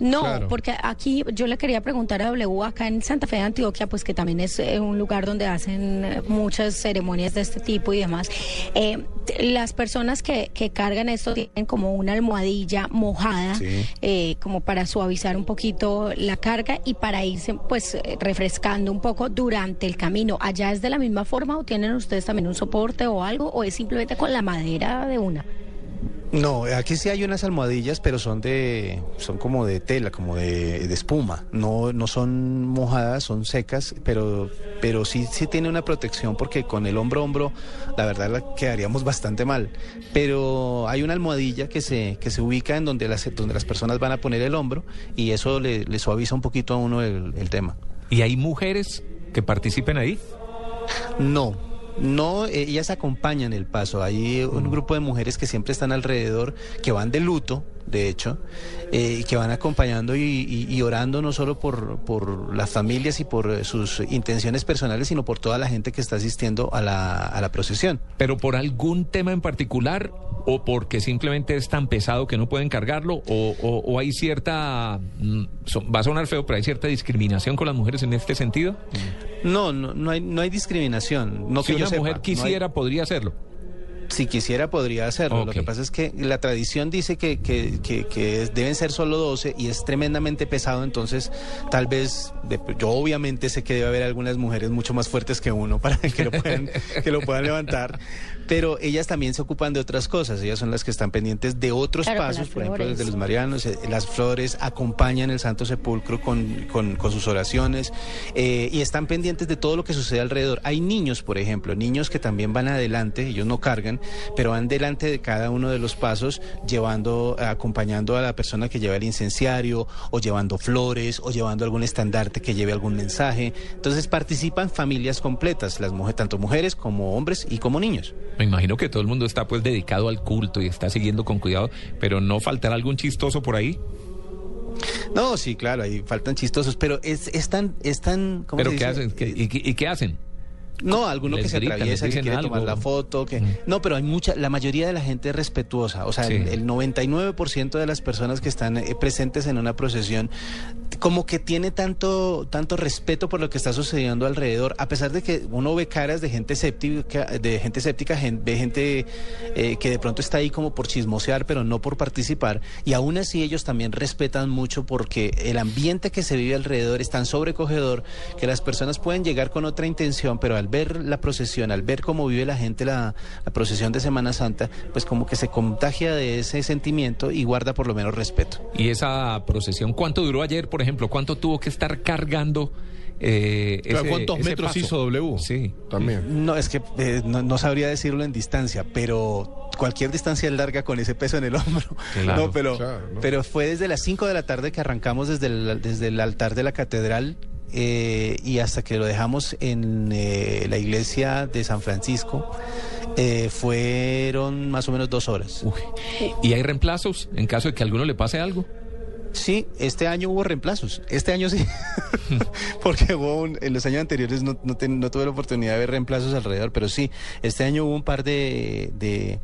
No,
Claro.
porque aquí yo le quería preguntar a W, acá en Santa Fe de Antioquia, pues que también es eh, un lugar donde hacen eh, muchas ceremonias de este tipo y demás. eh, las personas que, que cargan esto tienen como una almohadilla mojada,
Sí.
eh, como para suavizar un poquito la carga y para irse pues eh, refrescando un poco durante el camino. ¿Allá es de la misma forma o tienen ustedes también un soporte o algo o es simplemente con la madera de una?
No, aquí sí hay unas almohadillas, pero son de, son como de tela, como de, de espuma. No, no son mojadas, son secas, pero, pero sí, sí tiene una protección porque con el hombro a hombro, la verdad, la quedaríamos bastante mal. Pero hay una almohadilla que se, que se ubica en donde las, donde las personas van a poner el hombro y eso le, le suaviza un poquito a uno el, el tema.
¿Y hay mujeres que participen ahí?
No, no, eh, ellas acompañan el paso. Hay un grupo de mujeres que siempre están alrededor, que van de luto, de hecho, eh, que van acompañando y, y- y orando no solo por, por las familias y por eh, sus intenciones personales, sino por toda la gente que está asistiendo a la, a la procesión.
¿Pero por algún tema en particular o porque simplemente es tan pesado que no pueden cargarlo? ¿O, o- o hay cierta, mm, va a sonar feo, pero hay cierta discriminación con las mujeres en este sentido?
No, no, no hay, no hay discriminación. No
si
que yo
una
sepa,
mujer
no hay-
quisiera, podría hacerlo.
Si quisiera podría hacerlo. Lo que pasa es que la tradición dice que, que, que- deben ser solo 12 y es tremendamente pesado, entonces tal vez, de- yo obviamente sé que debe haber algunas mujeres mucho más fuertes que uno para que lo puedan, [LAUGHS] que lo puedan levantar, pero ellas también se ocupan de otras cosas, ellas son las que están pendientes de otros
Claro,
pasos, por ejemplo, desde los marianos, eh, las flores acompañan el Santo Sepulcro con, con- con sus oraciones eh, y están pendientes de todo lo que sucede alrededor. Hay niños, por ejemplo, niños que también van adelante, ellos no cargan, pero van delante de cada uno de los pasos, llevando, acompañando a la persona que lleva el incenciario, o llevando flores, o llevando algún estandarte que lleve algún mensaje. Entonces participan familias completas, las mujeres, tanto mujeres como hombres y como niños.
Me imagino que todo el mundo está pues dedicado al culto y está siguiendo con cuidado, pero no faltará algún chistoso por ahí.
No, sí, claro, ahí faltan chistosos, pero es, es tan, es tan, ¿cómo
¿Pero
se
qué hacen? ¿Qué- y, qué- y qué hacen?
No, alguno que se
gritan,
atraviesa, que quiere
algo.
tomar la foto, que
Mm.
no, pero hay mucha, la mayoría de la gente es respetuosa, o sea,
Sí.
el, el 99% de las personas que están eh, presentes en una procesión como que tiene tanto tanto respeto por lo que está sucediendo alrededor, a pesar de que uno ve caras de gente escéptica, de gente escéptica, ve gente eh, que de pronto está ahí como por chismosear, pero no por participar, y aún así ellos también respetan mucho porque el ambiente que se vive alrededor es tan sobrecogedor que las personas pueden llegar con otra intención, pero al ver la procesión, al ver cómo vive la gente la, la procesión de Semana Santa, pues como que se contagia de ese sentimiento y guarda por lo menos respeto.
Y esa procesión, ¿cuánto duró ayer, por ejemplo? ¿Cuánto tuvo que estar cargando? eh,
Claro,
ese-
¿Cuántos
ese
metros
paso?
hizo W?
Sí.
También.
No, es que eh, no, no sabría decirlo en distancia, pero cualquier distancia es larga con ese peso en el [LAUGHS] hombro.
Claro,
no, pero,
claro, no.
pero fue desde las 5 de la tarde que arrancamos desde el, desde el altar de la catedral eh, y hasta que lo dejamos en eh, la iglesia de San Francisco, eh, fueron más o menos dos horas.
Uy. ¿Y hay reemplazos en caso de que a alguno le pase algo?
Sí, este año hubo reemplazos. Este año sí. [LAUGHS] [LAUGHS] Porque hubo un- en los años anteriores no, no, ten- no tuve la oportunidad de ver reemplazos alrededor, pero sí, este año hubo un par de, de,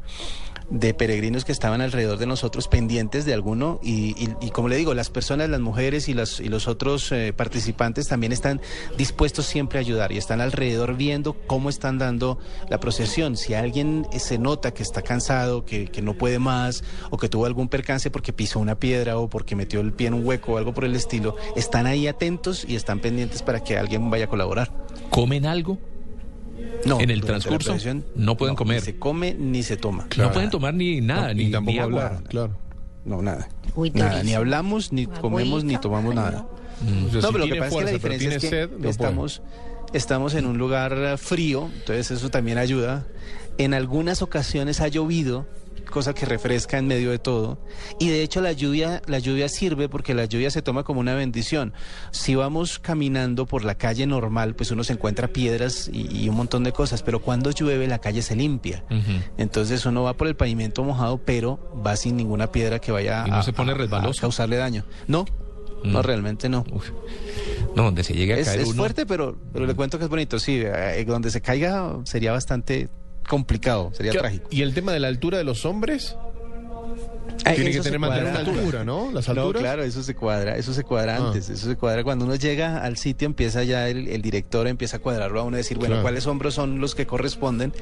de peregrinos que estaban alrededor de nosotros pendientes de alguno y, y- como le digo, las personas, las mujeres y, las, y los otros eh, participantes también están dispuestos siempre a ayudar y están alrededor viendo cómo están dando la procesión. Si alguien eh, se nota que está cansado, que, que no puede más o que tuvo algún percance porque pisó una piedra o porque metió el pie en un hueco o algo por el estilo, están ahí atentos y están pendientes para que alguien vaya a colaborar.
¿Comen algo?
No,
¿En el transcurso? No pueden comer.
Ni se come ni se toma.
No pueden tomar ni nada,
No,
ni, ni agua.
hablar, claro.
No, nada.
Uy,
nada, ni hablamos, ni comemos, ni tomamos nada.
O sea,
No,
si
pero lo que pasa es que la diferencia es que
tiene sed, no puede.
Estamos, en un lugar eh, frío, entonces eso también ayuda. En algunas ocasiones ha llovido, cosa que refresca en medio de todo. Y de hecho la lluvia, la lluvia sirve porque la lluvia se toma como una bendición. Si vamos caminando por la calle normal, pues uno se encuentra piedras y, y un montón de cosas, pero cuando llueve la calle se limpia. Entonces uno va por el pavimento mojado, pero va sin ninguna piedra que vaya
¿Y no
a,
se pone
a- causarle daño. No, no,
Mm.
realmente no.
Uf. No, donde se llegue a
Es,
caer
es
uno.
fuerte, pero, pero le cuento que es bonito. Sí, eh, donde se caiga sería bastante complicado, sería
¿Qué-
trágico.
¿Y el tema de la altura de los hombres? Tiene que tener mantener una altura, ¿no? Las
No,
alturas.
claro, eso se cuadra, eso se cuadra
Ah.
antes, eso se cuadra cuando uno llega al sitio, empieza ya el, el director empieza a cuadrarlo a uno, decir, bueno,
Claro.
cuáles hombros son los que corresponden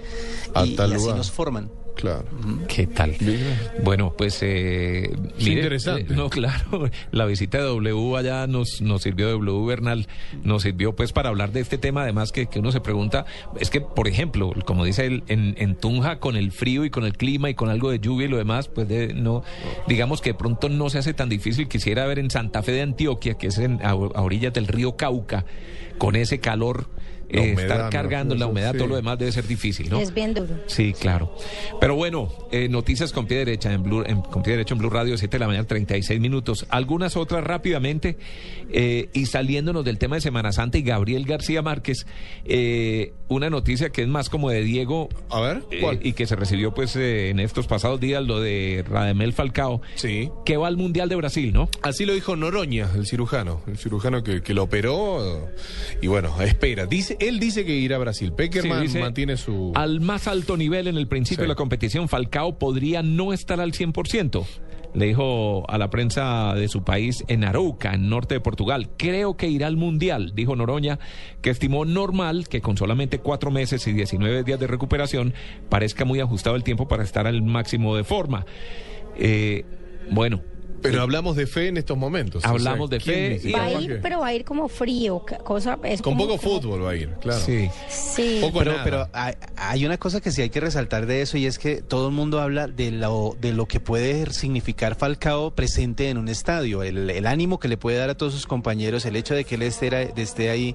A
y,
tal
y así
lugar.
nos forman.
Claro.
¿Qué tal? Bueno, pues eh, mire,
interesante.
eh, no, [LAUGHS] claro, la visita de W allá nos, nos sirvió de W Bernal, nos sirvió pues para hablar de este tema, además que, que uno se pregunta, es que por ejemplo, como dice él, en, en Tunja con el frío y con el clima y con algo de lluvia y lo demás, pues de, no, digamos que de pronto no se hace tan difícil, quisiera ver en Santa Fe de Antioquia, que es en, a, a orillas del río Cauca, con ese calor, eh,
humedad,
estar
¿no?
cargando la
Eso,
humedad,
sí.
todo lo demás debe ser difícil, ¿no?
Es bien duro.
Sí, claro. Pero bueno, eh, noticias con pie derecha en Blue, en- con pie derecho en Blue Radio, 7 de la mañana, 36 minutos. Algunas otras rápidamente. eh, y saliéndonos del tema de Semana Santa y Gabriel García Márquez, eh, una noticia que es más como de Diego.
A ver,
eh,
¿cuál?
y que se recibió pues eh, en estos pasados días, lo de Radamel Falcao,
Sí.
que va al Mundial de Brasil, ¿no?
Así lo dijo Noroña, el cirujano, el cirujano que, que lo operó y bueno, espera. Dice, él dice que irá a Brasil. Peckerman
Sí,
mantiene su.
Al más alto nivel en el principio
Sí.
de la competición, Falcao podría no estar al 100%. Le dijo a la prensa de su país en Arauca, en norte de Portugal. Creo que irá al Mundial, dijo Noroña, que estimó normal que con solamente cuatro meses y 19 días de recuperación parezca muy ajustado el tiempo para estar al máximo de forma. Eh, bueno,
Pero hablamos de fe en estos momentos.
Hablamos de
¿quién
fe y-
Va a ir, pero va a ir como frío, cosa es
Con
como-
poco
como-
fútbol va a ir, claro.
sí.
Sí.
Poco
Pero,
nada.
pero hay, hay una cosa que sí hay que resaltar de eso y es que todo el mundo habla de lo, de lo que puede significar Falcao presente en un estadio, el, el ánimo que le puede dar a todos sus compañeros, el hecho de que él esté, esté ahí,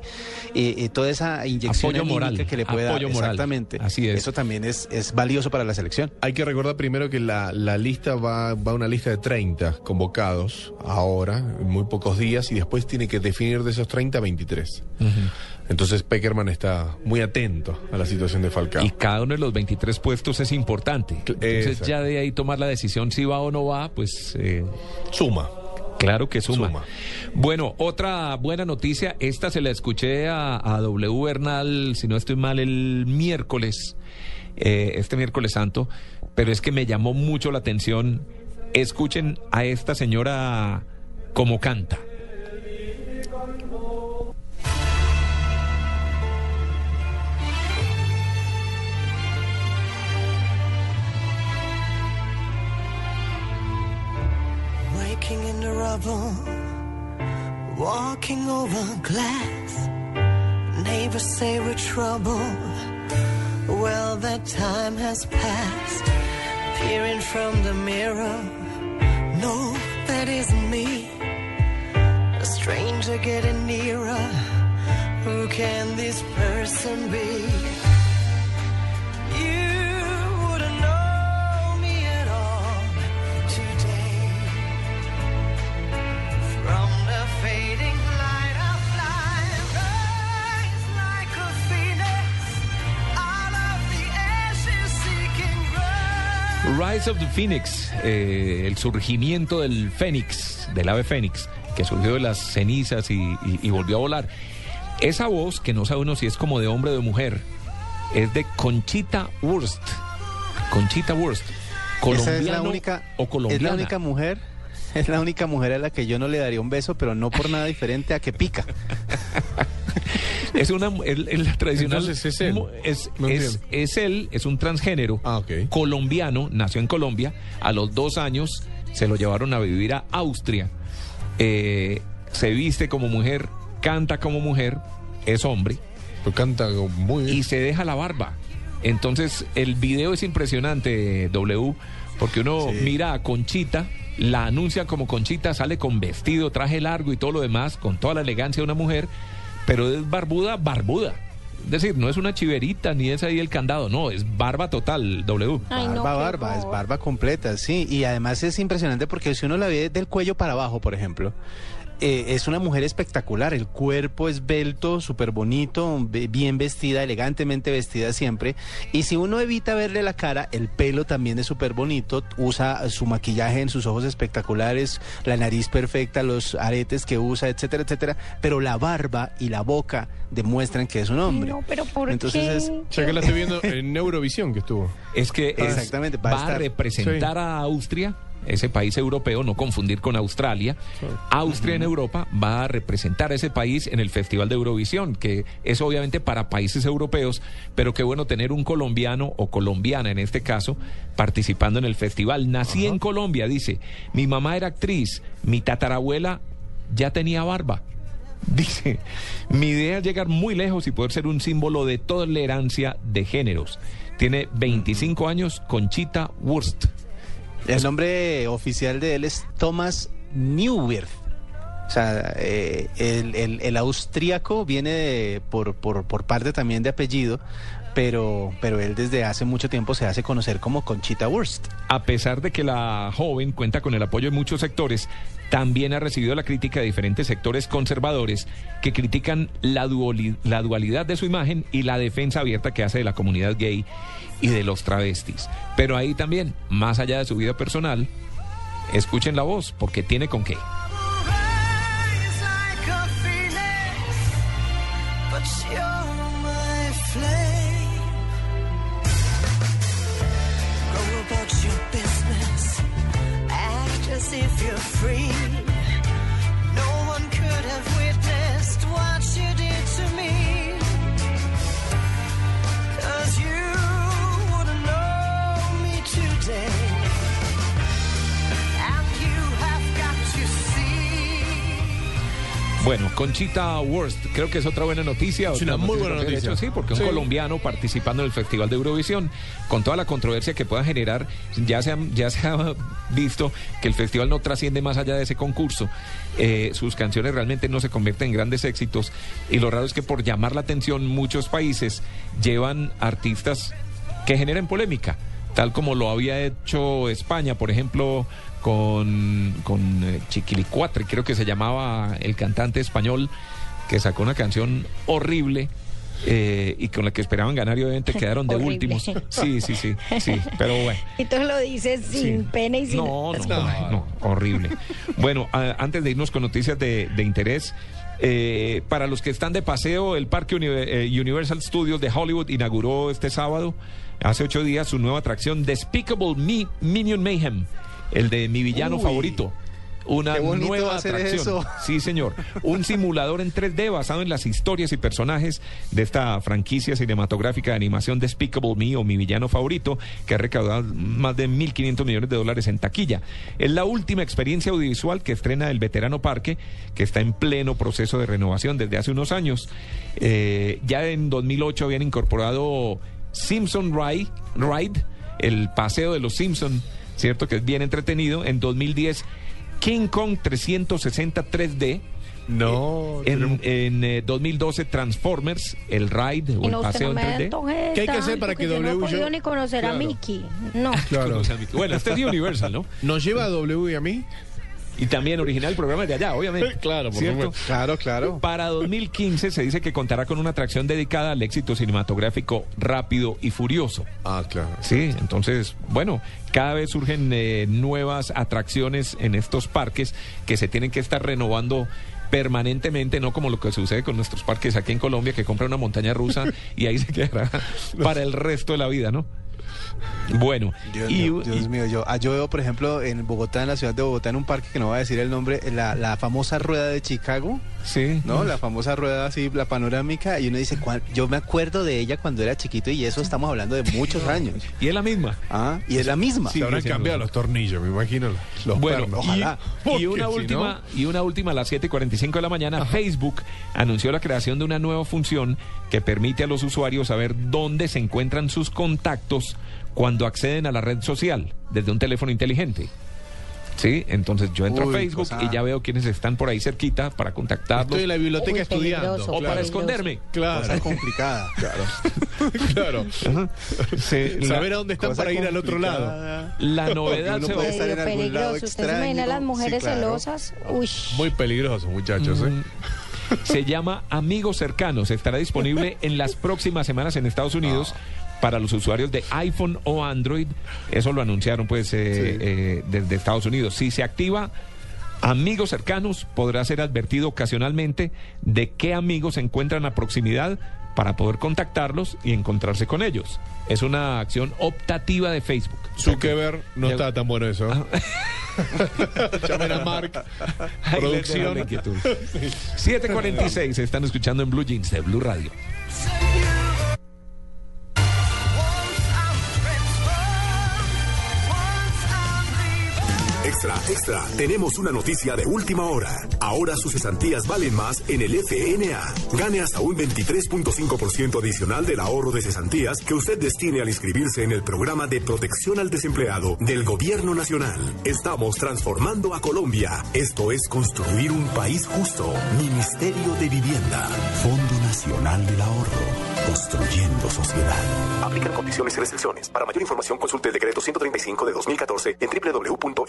eh, eh, toda esa inyección
Apoyo moral,
que le puede
apoyo
dar.
moral.
Exactamente.
Así es.
Eso también es, es valioso para la selección.
Hay que recordar primero que la, la lista va, va a una lista de 30 convocados ahora, en muy pocos días, y después tiene que definir de esos 30 23. Entonces Peckerman está muy atento a la situación de Falcao.
Y cada uno de los 23 puestos es importante. Entonces
Exacto.
ya de ahí tomar la decisión si va o no va, pues eh,
Suma.
claro que suma.
Suma.
Bueno, otra buena noticia, esta se la escuché a, a W Bernal, si no estoy mal, el miércoles, eh, este miércoles santo, pero es que me llamó mucho la atención. Escuchen a esta señora como canta.
Waking in the rubble, walking over glass. Neighbors say we're trouble. Well, that time has passed. Peering from the mirror, no, that isn't me. A stranger getting nearer. Who can this person be? You wouldn't know me at all today. From Rise of the
Phoenix, eh, el surgimiento del Fénix, del ave Fénix, que surgió de las cenizas y, y- y volvió a volar. Esa voz, que no sabe uno si es como de hombre o de mujer, es de Conchita Wurst. Conchita Wurst.
Es la única,
o
es
colombiana.
la única mujer. Es la única mujer a la que yo no le daría un beso, pero no por nada diferente a que pica. [LAUGHS]
Es una la tradicional.
Entonces es él.
Es,
No
es- él, es un transgénero
Ah,
colombiano, nació en Colombia. A los dos años se lo llevaron a vivir a Austria. Eh, se viste como mujer, canta como mujer, es hombre
canta muy bien.
y se deja la barba. Entonces el video es impresionante, W, porque uno
Sí.
mira a Conchita, la anuncia como Conchita, sale con vestido, traje largo y todo lo demás, con toda la elegancia de una mujer, pero es barbuda, barbuda. Es decir, no es una chiverita ni es ahí el candado, no, es barba total, W.
Ay, no,
barba, barba, es barba completa, sí. Y además es impresionante porque si uno la ve del cuello para abajo, por ejemplo, eh, es una mujer espectacular. El cuerpo esbelto, súper bonito, bien vestida, elegantemente vestida siempre. Y si uno evita verle la cara, el pelo también es súper bonito. Usa su maquillaje en sus ojos espectaculares, la nariz perfecta, los aretes que usa, etcétera, etcétera. Pero la barba y la boca demuestran que es un hombre.
No, pero ¿por
Entonces
qué?
es-
Ya que la estoy viendo en Neurovisión que estuvo.
Es que es-
Exactamente, va
va,
a
representar
Sí.
a Austria ese país europeo, no confundir con Australia. Austria en Europa va a representar a ese país en el Festival de Eurovisión, que es obviamente para países europeos, pero qué bueno tener un colombiano o colombiana en este caso participando en el festival. Nací en Colombia, dice, mi mamá era actriz, mi tatarabuela ya tenía barba. [LAUGHS] Dice, mi idea es llegar muy lejos y poder ser un símbolo de tolerancia de géneros. Tiene 25 años, Conchita Wurst.
El nombre oficial de él es Thomas Neuwirth. O sea, eh, el, el, el austríaco viene de- por, por, por parte también de apellido, pero, pero él desde hace mucho tiempo se hace conocer como Conchita Wurst.
A pesar de que la joven cuenta con el apoyo de muchos sectores, también ha recibido la crítica de diferentes sectores conservadores que critican la, la dualidad de su imagen y la defensa abierta que hace de la comunidad gay y de los travestis. Pero ahí también, más allá de su vida personal, escuchen la voz, porque tiene con qué.
Rise
Bueno, Conchita Wurst, creo que es otra buena noticia.
Es una muy buena noticia.
hecho, sí, porque un
Sí.
colombiano participando en el Festival de Eurovisión, con toda la controversia que pueda generar, ya se ha, ya se ha [LAUGHS] visto que el festival no trasciende más allá de ese concurso. Eh, sus canciones realmente no se convierten en grandes éxitos. Y lo raro es que por llamar la atención, muchos países llevan artistas que generen polémica, tal como lo había hecho España, por ejemplo, con, con eh, Chiquilicuatre, creo que se llamaba el cantante español, que sacó una canción horrible. eh, y con la que esperaban ganar y obviamente [LAUGHS] quedaron de
Horrible.
últimos. Sí, sí, sí, sí, pero bueno. [LAUGHS]
Y tú lo dices sin
Sí.
pena y sin...
No, no, no, no, horrible. Bueno, a- antes de irnos con noticias de, de interés, eh, para los que están de paseo, el Parque Uni- eh, Universal Studios de Hollywood inauguró este sábado, hace ocho días, su nueva atracción Despicable Me Minion Mayhem, el de mi villano
Uy.
favorito. Una nueva atracción.
eso.
Sí, señor. Un simulador en 3D basado en las historias y personajes de esta franquicia cinematográfica de animación Despicable Me o mi villano favorito, que ha recaudado más de 1.500 millones de dólares en taquilla. Es la última experiencia audiovisual que estrena el veterano parque, que está en pleno proceso de renovación desde hace unos años. Eh, ya en 2008 habían incorporado Simpson Ride, Ride, el paseo de los Simpson, ¿cierto? Que es bien entretenido. En 2010, King Kong 360 3D.
No,
En,
tenemos-
en, eh, 2012, Transformers, el ride o
Y
el
no,
paseo
no
en
me
3D.
antoje
¿Qué hay que hacer para que
yo no
W yo-
ni conocer a
Claro.
Mickey. No. [LAUGHS]
Claro.
Bueno, este es de Universal, ¿no?
¿Nos lleva a W y a mí?
Y también original el programa es de allá, obviamente.
Claro, por
¿Cierto?
Claro, claro.
Para 2015 se dice que contará con una atracción dedicada al éxito cinematográfico rápido y furioso.
Ah, claro.
Sí, entonces, bueno, cada vez surgen eh, nuevas atracciones en estos parques que se tienen que estar renovando permanentemente, no como lo que sucede con nuestros parques aquí en Colombia, que compra una montaña rusa [LAUGHS] y ahí se quedará para el resto de la vida, ¿no? Bueno,
Dios,
y,
mío, Dios
y-
mío, yo, ah, yo veo, por ejemplo, en Bogotá, en la ciudad de Bogotá, en un parque que no voy a decir el nombre, la, la famosa rueda de Chicago,
sí,
¿no? La famosa rueda así, la panorámica, y uno dice, "¿Cuál?". yo me acuerdo de ella cuando era chiquito y eso estamos hablando de muchos [LAUGHS] años.
y es la misma.
Ah, y es la misma.
Se habrán
sí,
cambiado
sí.
los tornillos, me imagino. Los
Bueno,
pernos.
ojalá.
Y, una
si
última, y una última a las 7 y 45 de la mañana, Facebook anunció la creación de una nueva función que permite a los usuarios saber dónde se encuentran sus contactos cuando acceden a la red social desde un teléfono inteligente. Sí, entonces yo entro
Uy,
a Facebook
cosa-
y ya veo quiénes están por ahí cerquita para contactarlos.
Estoy en la biblioteca
Uy,
estudiando.
peligroso.
O para
Claro.
esconderme.
Claro.
Cosa complicada. [LAUGHS]
claro. [LAUGHS]
La-
Saber a dónde están para ir al otro lado.
la [LAUGHS] novedad se va
puede estar en algún lado
peligroso. ¿Usted se imagina las mujeres
Sí, claro.
celosas? Uy.
Muy peligrosos, muchachos. ¿eh?
Mm, Se llama Amigos Cercanos. Estará disponible en las próximas semanas en Estados Unidos para los usuarios de iPhone o Android. Eso lo anunciaron pues eh, eh, desde Estados Unidos. Si se activa Amigos Cercanos, podrá ser advertido ocasionalmente de qué amigos se encuentran a proximidad para poder contactarlos y encontrarse con ellos. Es una acción optativa de Facebook.
Zuckerberg, no está tan bueno eso. [LAUGHS] Llamen a Mark. Producción.
la inquietud. [LAUGHS] 746, están escuchando en Blue Jeans de Blue Radio.
Extra, extra. Tenemos una noticia de última hora. Ahora sus cesantías valen más en el FNA. Gane hasta un 23.5% adicional del ahorro de cesantías que usted destine al inscribirse en el programa de protección al desempleado del Gobierno Nacional. Estamos transformando a Colombia. Esto es construir un país justo. Ministerio de Vivienda. Fondo Nacional del Ahorro. Construyendo sociedad. Aplican condiciones y restricciones. Para mayor información consulte el decreto 135 de 2014 en www.fna.gov.co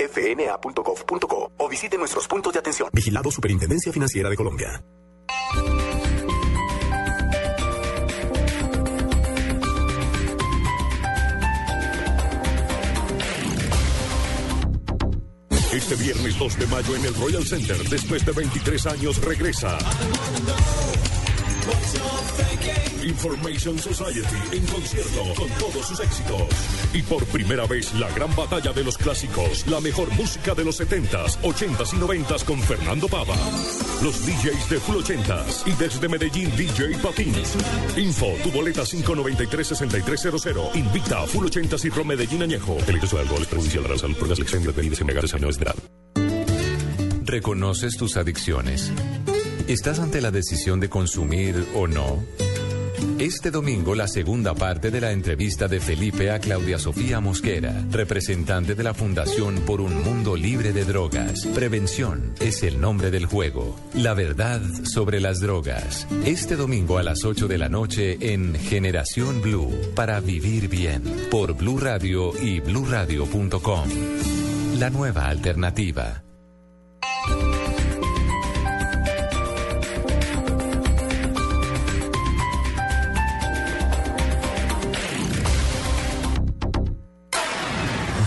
o visite nuestros puntos de atención. Vigilado Superintendencia Financiera de Colombia.
Este viernes 2 de mayo en el Royal Center, después de 23 años, regresa. Information Society en concierto con todos sus éxitos. Y por primera vez la gran batalla de los clásicos, la mejor música de los 70s, 80s y 90s con Fernando Pava. Los DJs de Full 80s y desde Medellín DJ Patín. Info, tu boleta 593-6300. Invita a Full 80s y Pro Medellín Añejo. Delitos de alcohol perjudicial para la salud por las lecciones a de edad.
¿Reconoces tus adicciones? ¿Estás ante la decisión de consumir o no? Este domingo la segunda parte de la entrevista de Felipe a Claudia Sofía Mosquera, representante de la Fundación por un Mundo Libre de Drogas. Prevención es el nombre del juego. La verdad sobre las drogas. Este domingo a las 8 de la noche en Generación Blue para vivir bien por Blue Radio y bluradio.com. La nueva alternativa.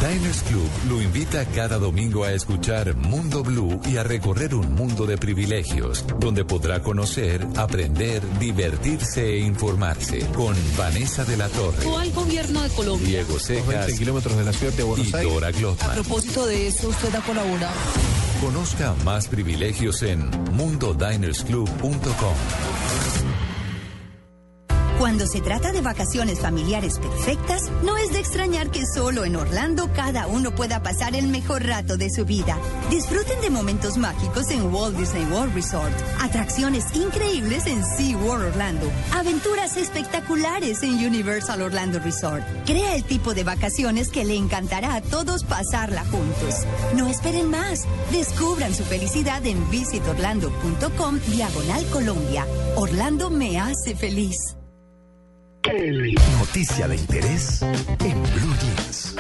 Diners Club lo invita cada domingo a escuchar Mundo Blue y a recorrer un mundo de privilegios, donde podrá conocer, aprender, divertirse e informarse con Vanessa de la Torre,
al gobierno de Colombia.
Diego
20
Cejas
kilómetros de la ciudad de
y
Buenos Aires.
Dora Glotman.
propósito de eso, usted ha colaborado.
Conozca más privilegios en mundodinersclub.com.
Cuando se trata de vacaciones familiares perfectas, no es de extrañar que solo en Orlando cada uno pueda pasar el mejor rato de su vida. Disfruten de momentos mágicos en Walt Disney World Resort, atracciones increíbles en SeaWorld Orlando, aventuras espectaculares en Universal Orlando Resort. Crea el tipo de vacaciones que le encantará a todos pasarla juntos. No esperen más. Descubran su felicidad en visitorlando.com diagonal Colombia. Orlando me hace feliz.
Noticia de interés en Blue Jeans.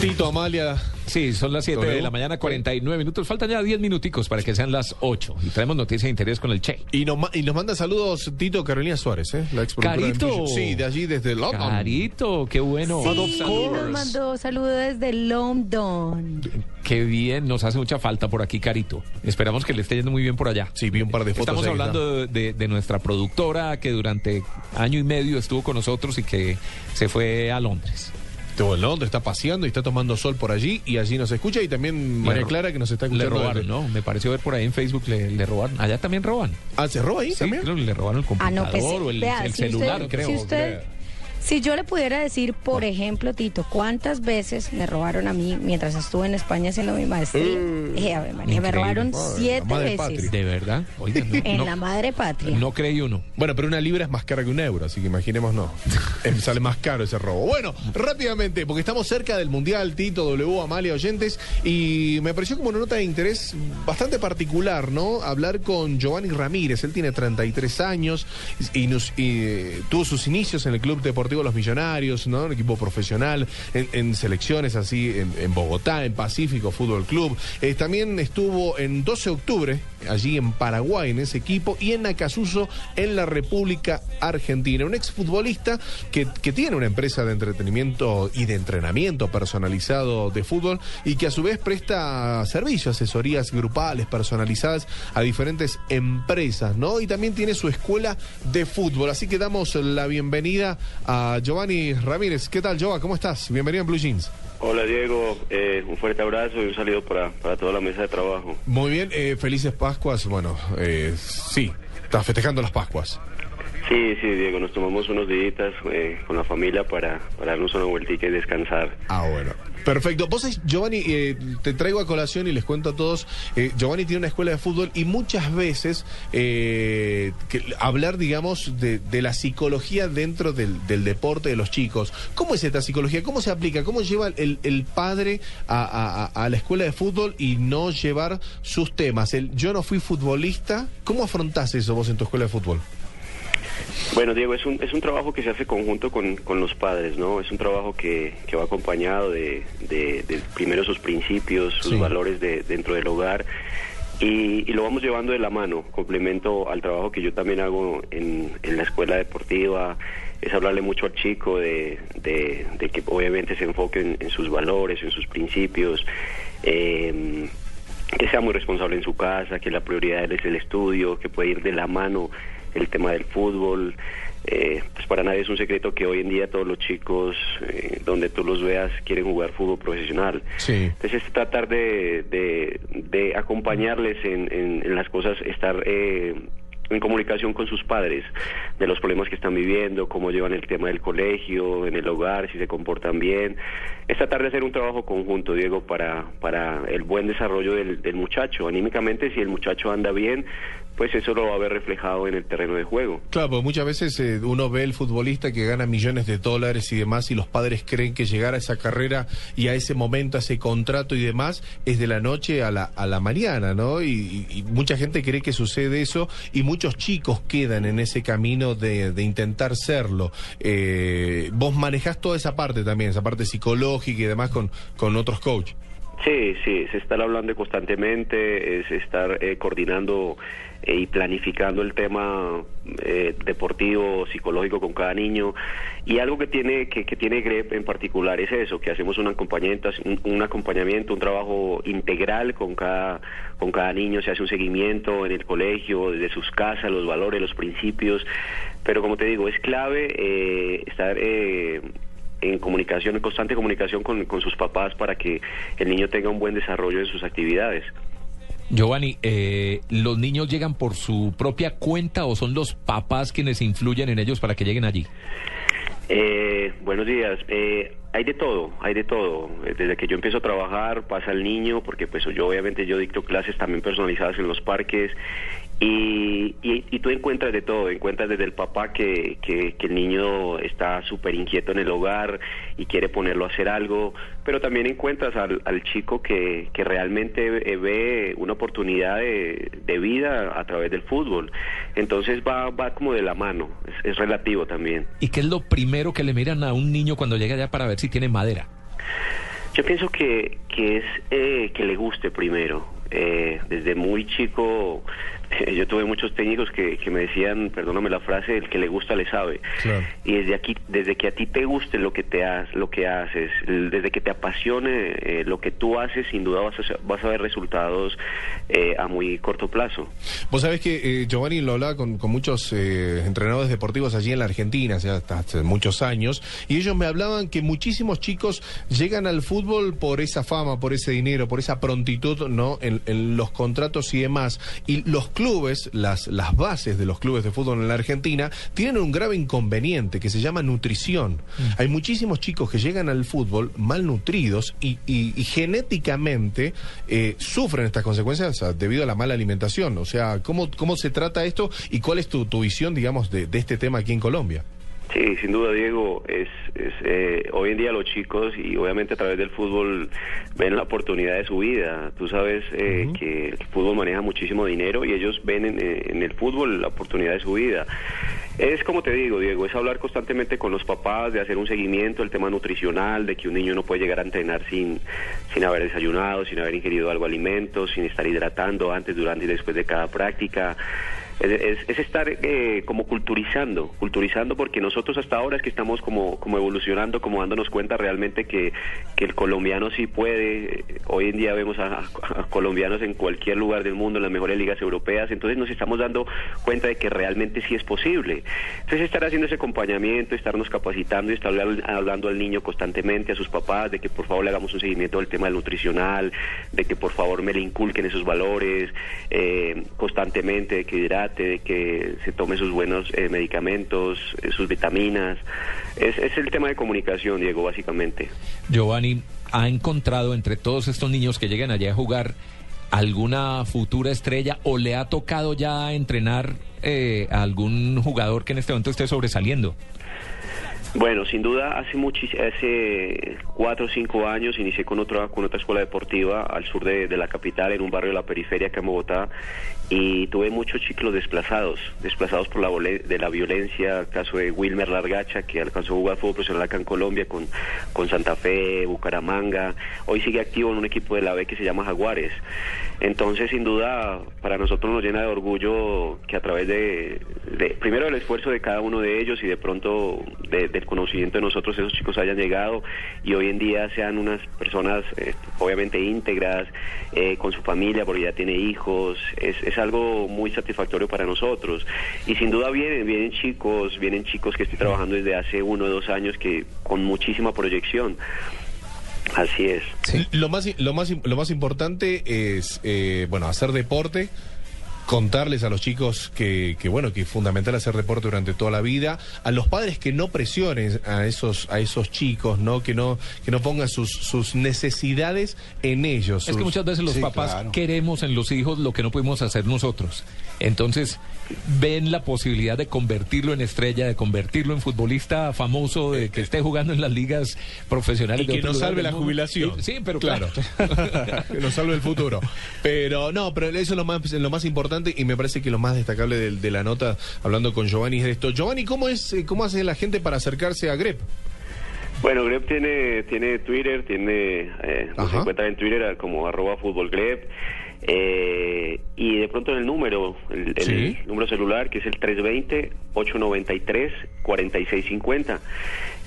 Tito, Amalia.
Sí, son las 7 de la mañana, 49 minutos. Faltan ya 10 minuticos para que sean las 8. Y traemos noticia de interés con el Che.
Y nos, ma- y nos manda saludos Tito Carolina Suárez, ¿eh? la ex de
Carito.
Jeans. Sí, de allí desde London.
Carito, qué bueno.
Sí, nos mandó saludos desde London.
Qué bien, nos hace mucha falta por aquí, Carito. Esperamos que le esté yendo muy bien por allá.
Sí, vi un par de fotos.
Estamos
ahí,
hablando de, de- de nuestra productora que durante año y medio estuvo con nosotros y que se fue a Londres.
Estuvo en Londres, está paseando y está tomando sol por allí y allí nos escucha y también María Clara que nos está
Le
escuchando.
robaron,
desde-
¿no? Me pareció ver por ahí en Facebook, le, le robaron. Allá también roban.
Ah, ¿se roba ahí
Sí,
también?
creo que le robaron el
Ah,
computador
no, pues
o el,
vea,
el
si
celular,
usted,
creo.
Si, usted- si yo le pudiera decir, por ejemplo, Tito, ¿cuántas veces me robaron a mí mientras estuve en España haciendo mi maestría? Eh, Ave María, me robaron
la
siete
madre
veces
patria.
De verdad. No, [LAUGHS]
en
no-
la madre patria.
no creí uno.
Bueno, pero una libra es más cara que un euro, así que imaginemos no. Eh, [LAUGHS] Sale más caro ese robo. Bueno, rápidamente, porque estamos cerca del Mundial, Tito, W, Amalia, oyentes, y me pareció como una nota de interés bastante particular, ¿no? Hablar con Giovanni Ramírez, él tiene 33 años y, nos- y, eh, tuvo sus inicios en el Club Deportivo Los Millonarios, ¿no? Un equipo profesional, en, selecciones así en, en Bogotá, en Pacífico Fútbol Club. Eh, también estuvo en 12 de octubre, allí en Paraguay, en ese equipo, y en Acasuso, en la República Argentina. Un exfutbolista que, que tiene una empresa de entretenimiento y de entrenamiento personalizado de fútbol y que a su vez presta servicios, asesorías grupales personalizadas a diferentes empresas, ¿no? Y también tiene su escuela de fútbol. Así que damos la bienvenida a Giovanni Ramírez. ¿Qué tal, Giova? ¿Cómo estás? Bienvenido en Blue Jeans.
Hola Diego, eh, un fuerte abrazo y un saludo para, para toda la mesa de trabajo.
Muy bien, eh, felices Pascuas. Bueno, eh, sí, estás festejando las Pascuas.
Sí, sí, Diego, nos tomamos unos días eh, con la familia para, darnos una vueltica y descansar.
Ah, bueno. Perfecto. Vos, Giovanni, eh, te traigo a colación y les cuento a todos. eh, Giovanni tiene una escuela de fútbol y muchas veces eh, que- hablar, digamos, de, la psicología dentro del, deporte de los chicos. ¿Cómo es esta psicología? ¿Cómo se aplica? ¿Cómo lleva el, padre a la escuela de fútbol y no llevar sus temas? El yo no fui futbolista. ¿Cómo afrontás eso vos en tu escuela de fútbol?
Bueno, Diego, es un, es un trabajo que se hace conjunto con, con los padres, ¿no? Es un trabajo que, que va acompañado de, de- de primero sus principios, sus
Sí.
valores de, dentro del hogar. Y, y lo vamos llevando de la mano, complemento al trabajo que yo también hago en, en la escuela deportiva, es hablarle mucho al chico de, de- de que obviamente se enfoque en, en sus valores, en sus principios, eh, que sea muy responsable en su casa, que la prioridad es el estudio, que puede ir de la mano el tema del fútbol. Eh, pues para nadie es un secreto que hoy en día todos los chicos, eh, donde tú los veas, quieren jugar fútbol profesional.
Sí.
Entonces es tratar de, de, de acompañarles en, en- en las cosas, estar eh, en comunicación con sus padres de los problemas que están viviendo, cómo llevan el tema del colegio, en el hogar, si se comportan bien. Es tratar de hacer un trabajo conjunto, Diego, para, para el buen desarrollo del, del muchacho. Anímicamente, si el muchacho anda bien, pues eso lo va a ver reflejado en el terreno de juego.
Claro, porque muchas veces eh, uno ve el futbolista que gana millones de dólares y demás y los padres creen que llegar a esa carrera y a ese momento, a ese contrato y demás, es de la noche a la, a la mañana, ¿no? Y, y- y mucha gente cree que sucede eso y muchos chicos quedan en ese camino de, de intentar serlo. Eh, vos manejás toda esa parte también, esa parte psicológica y demás con, con otros coaches.
Sí, sí, es estar hablando constantemente, es estar eh, coordinando eh, y planificando el tema eh, deportivo, psicológico con cada niño. Y algo que tiene que, que tiene GREP en particular es eso, que hacemos un acompañamiento, un, acompañamiento, un trabajo integral con cada con cada niño, se hace un seguimiento en el colegio, desde sus casas, los valores, los principios. Pero como te digo, es clave eh, estar eh, en comunicación, en constante comunicación con, con sus papás para que el niño tenga un buen desarrollo en sus actividades.
Giovanni, eh, ¿los niños llegan por su propia cuenta o son los papás quienes influyen en ellos para que lleguen allí?
Eh, buenos días. Eh, hay de todo, hay de todo. Eh, Desde que yo empiezo a trabajar pasa el niño, porque pues yo obviamente yo dicto clases también personalizadas en los parques y, y, y tú encuentras de todo, encuentras desde el papá que, que, que el niño está súper inquieto en el hogar y quiere ponerlo a hacer algo, pero también encuentras al, al chico que, que realmente eh, ve una oportunidad de, de vida a través del fútbol. Entonces va, va como de la mano, es, es relativo también.
¿Y qué es lo primero que le miran a un niño cuando llega allá para ver si tiene madera?
Yo pienso que, que es eh, que le guste primero. Eh, desde muy chico, [LAUGHS] yo tuve muchos técnicos que, que me decían, perdóname la frase, el que le gusta le sabe.
Claro.
Y desde aquí, desde que a ti te guste lo que te has, lo que haces, desde que te apasione eh, lo que tú haces, sin duda vas a, vas a ver resultados eh, a muy corto plazo.
Vos sabés que eh, Giovanni lo hablaba con, con muchos eh, entrenadores deportivos allí en la Argentina, o sea, hasta hace muchos años, y ellos me hablaban que muchísimos chicos llegan al fútbol por esa fama, por ese dinero, por esa prontitud, ¿no? En, en los contratos y demás. Y los clubes, las, las bases de los clubes de fútbol en la Argentina, tienen un grave inconveniente que se llama nutrición. Hay muchísimos chicos que llegan al fútbol malnutridos y, y- y genéticamente eh, sufren estas consecuencias debido a la mala alimentación. O sea, ¿cómo, cómo se trata esto y cuál es tu, tu visión, digamos, de, de este tema aquí en Colombia?
Sí, sin duda, Diego. Es, es, eh, hoy en día los chicos y obviamente a través del fútbol ven la oportunidad de su vida. Tú sabes eh, que el fútbol maneja muchísimo dinero y ellos ven en, eh, en el fútbol la oportunidad de su vida. Es como te digo, Diego, es hablar constantemente con los papás, de hacer un seguimiento del tema nutricional, de que un niño no puede llegar a entrenar sin, sin haber desayunado, sin haber ingerido algo de alimentos, sin estar hidratando antes, durante y después de cada práctica. Es, es- es estar eh, como culturizando, culturizando porque nosotros hasta ahora es que estamos como, como evolucionando, como dándonos cuenta realmente que, que el colombiano sí puede. Hoy en día vemos a, colombianos en cualquier lugar del mundo, en las mejores ligas europeas, entonces nos estamos dando cuenta de que realmente sí es posible. Entonces estar haciendo ese acompañamiento, estarnos capacitando y estar habl- hablando al niño constantemente, a sus papás, de que por favor le hagamos un seguimiento del tema nutricional, de que por favor me le inculquen esos valores eh, constantemente, de que de que se tome sus buenos eh, medicamentos, eh, sus vitaminas. Es, es el tema de comunicación, Diego, básicamente.
Giovanni, ¿ha encontrado entre todos estos niños que llegan allá a jugar alguna futura estrella o le ha tocado ya entrenar eh, a algún jugador que en este momento esté sobresaliendo?
Bueno, sin duda, hace muchis- hace cuatro o cinco años inicié con otra, con otra escuela deportiva al sur de, de la capital, en un barrio de la periferia acá en Bogotá, y tuve muchos chicos desplazados, desplazados por la, de la violencia, caso de Wilmer Largacha, que alcanzó a jugar fútbol profesional acá en Colombia con, con Santa Fe, Bucaramanga, hoy sigue activo en un equipo de la B que se llama Jaguares. Entonces, sin duda, para nosotros nos llena de orgullo que a través de, de- primero del esfuerzo de cada uno de ellos y de pronto de- del conocimiento de nosotros, esos chicos hayan llegado y hoy en día sean unas personas eh, obviamente íntegras, eh, con su familia, porque ya tiene hijos, es, es algo muy satisfactorio para nosotros. Y sin duda vienen, vienen chicos, vienen chicos que estoy trabajando desde hace uno o dos años que con muchísima proyección. Así es.
Lo más, lo más, lo más importante es, eh, bueno, hacer deporte, contarles a los chicos que, que, bueno, que es fundamental hacer deporte durante toda la vida, a los padres que no presionen a esos, a esos chicos, ¿no? Que no, que no pongan sus, sus necesidades en ellos.
Es que muchas veces los
Sí,
papás
claro.
queremos en los hijos lo que no pudimos hacer nosotros. Entonces, ven la posibilidad de convertirlo en estrella, de convertirlo en futbolista famoso, de que esté jugando en las ligas profesionales.
Y
de
que
otros
nos salve la jubilación.
Y- Sí, pero
claro.
claro. [LAUGHS]
que nos salve el futuro. Pero no, pero eso es lo más, lo más importante y me parece que lo más destacable de, de la nota, hablando con Giovanni, es esto. Giovanni, ¿cómo, es, eh, ¿cómo hace la gente para acercarse a Grep?
Bueno, Grep tiene, tiene Twitter, tiene, eh, nos
Ajá.
encuentra en Twitter como arroba fútbol Grep. eh, y de pronto en el número, el, el
Sí.
número celular que es el 320-893-4650.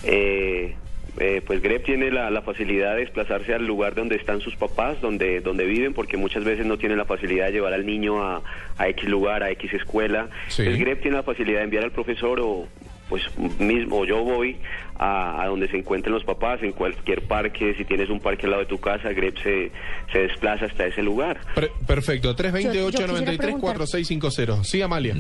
Eh, eh, pues Grep tiene la, la facilidad de desplazarse al lugar donde están sus papás, donde, donde viven, porque muchas veces no tienen la facilidad de llevar al niño a, a X lugar, a X escuela.
Sí.
Entonces Grep tiene la facilidad de enviar al profesor o pues mismo yo voy a, a donde se encuentren los papás, en cualquier parque, si tienes un parque al lado de tu casa, Grep se, se desplaza hasta ese lugar.
Pre- perfecto,
Yo- yo quisiera
320-893-4650. Sí, Amalia.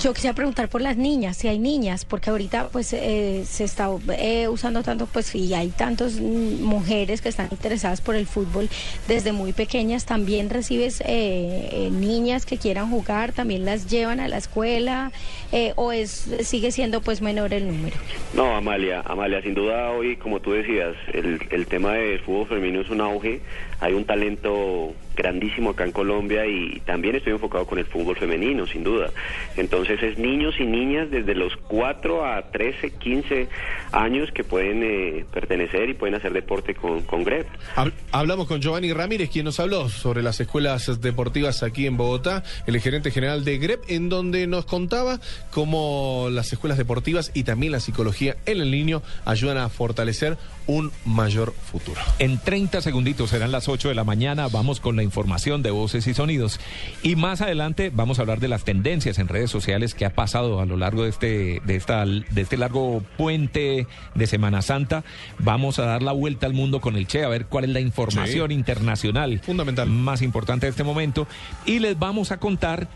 Yo quisiera preguntar por las niñas, si hay niñas, porque ahorita pues eh, se está eh, usando tanto, pues y hay tantas mujeres que están interesadas por el fútbol desde muy pequeñas. También recibes eh, eh, niñas que quieran jugar, también las llevan a la escuela eh, o es sigue siendo pues menor el número.
No, Amalia, Amalia, sin duda hoy, como tú decías, el, el tema del fútbol femenino es un auge, hay un talento grandísimo acá en Colombia y también estoy enfocado con el fútbol femenino, sin duda. Entonces es niños y niñas desde los 4 a 13, 15 años que pueden eh, pertenecer y pueden hacer deporte con, con Grep.
Hab- Hablamos con Giovanni Ramírez, quien nos habló sobre las escuelas deportivas aquí en Bogotá, el gerente general de GREP, en donde nos contaba cómo las escuelas deportivas y también la psicología en el niño ayudan a fortalecer un mayor futuro.
En 30 segunditos serán las 8 de la mañana. Vamos con la información de voces y sonidos. Y más adelante vamos a hablar de las tendencias en redes sociales que ha pasado a lo largo de este, de esta, de este largo puente de Semana Santa. Vamos a dar la vuelta al mundo con el Che a ver cuál es la información
Sí.
internacional
Fundamental.
más importante de este momento. Y les vamos a contar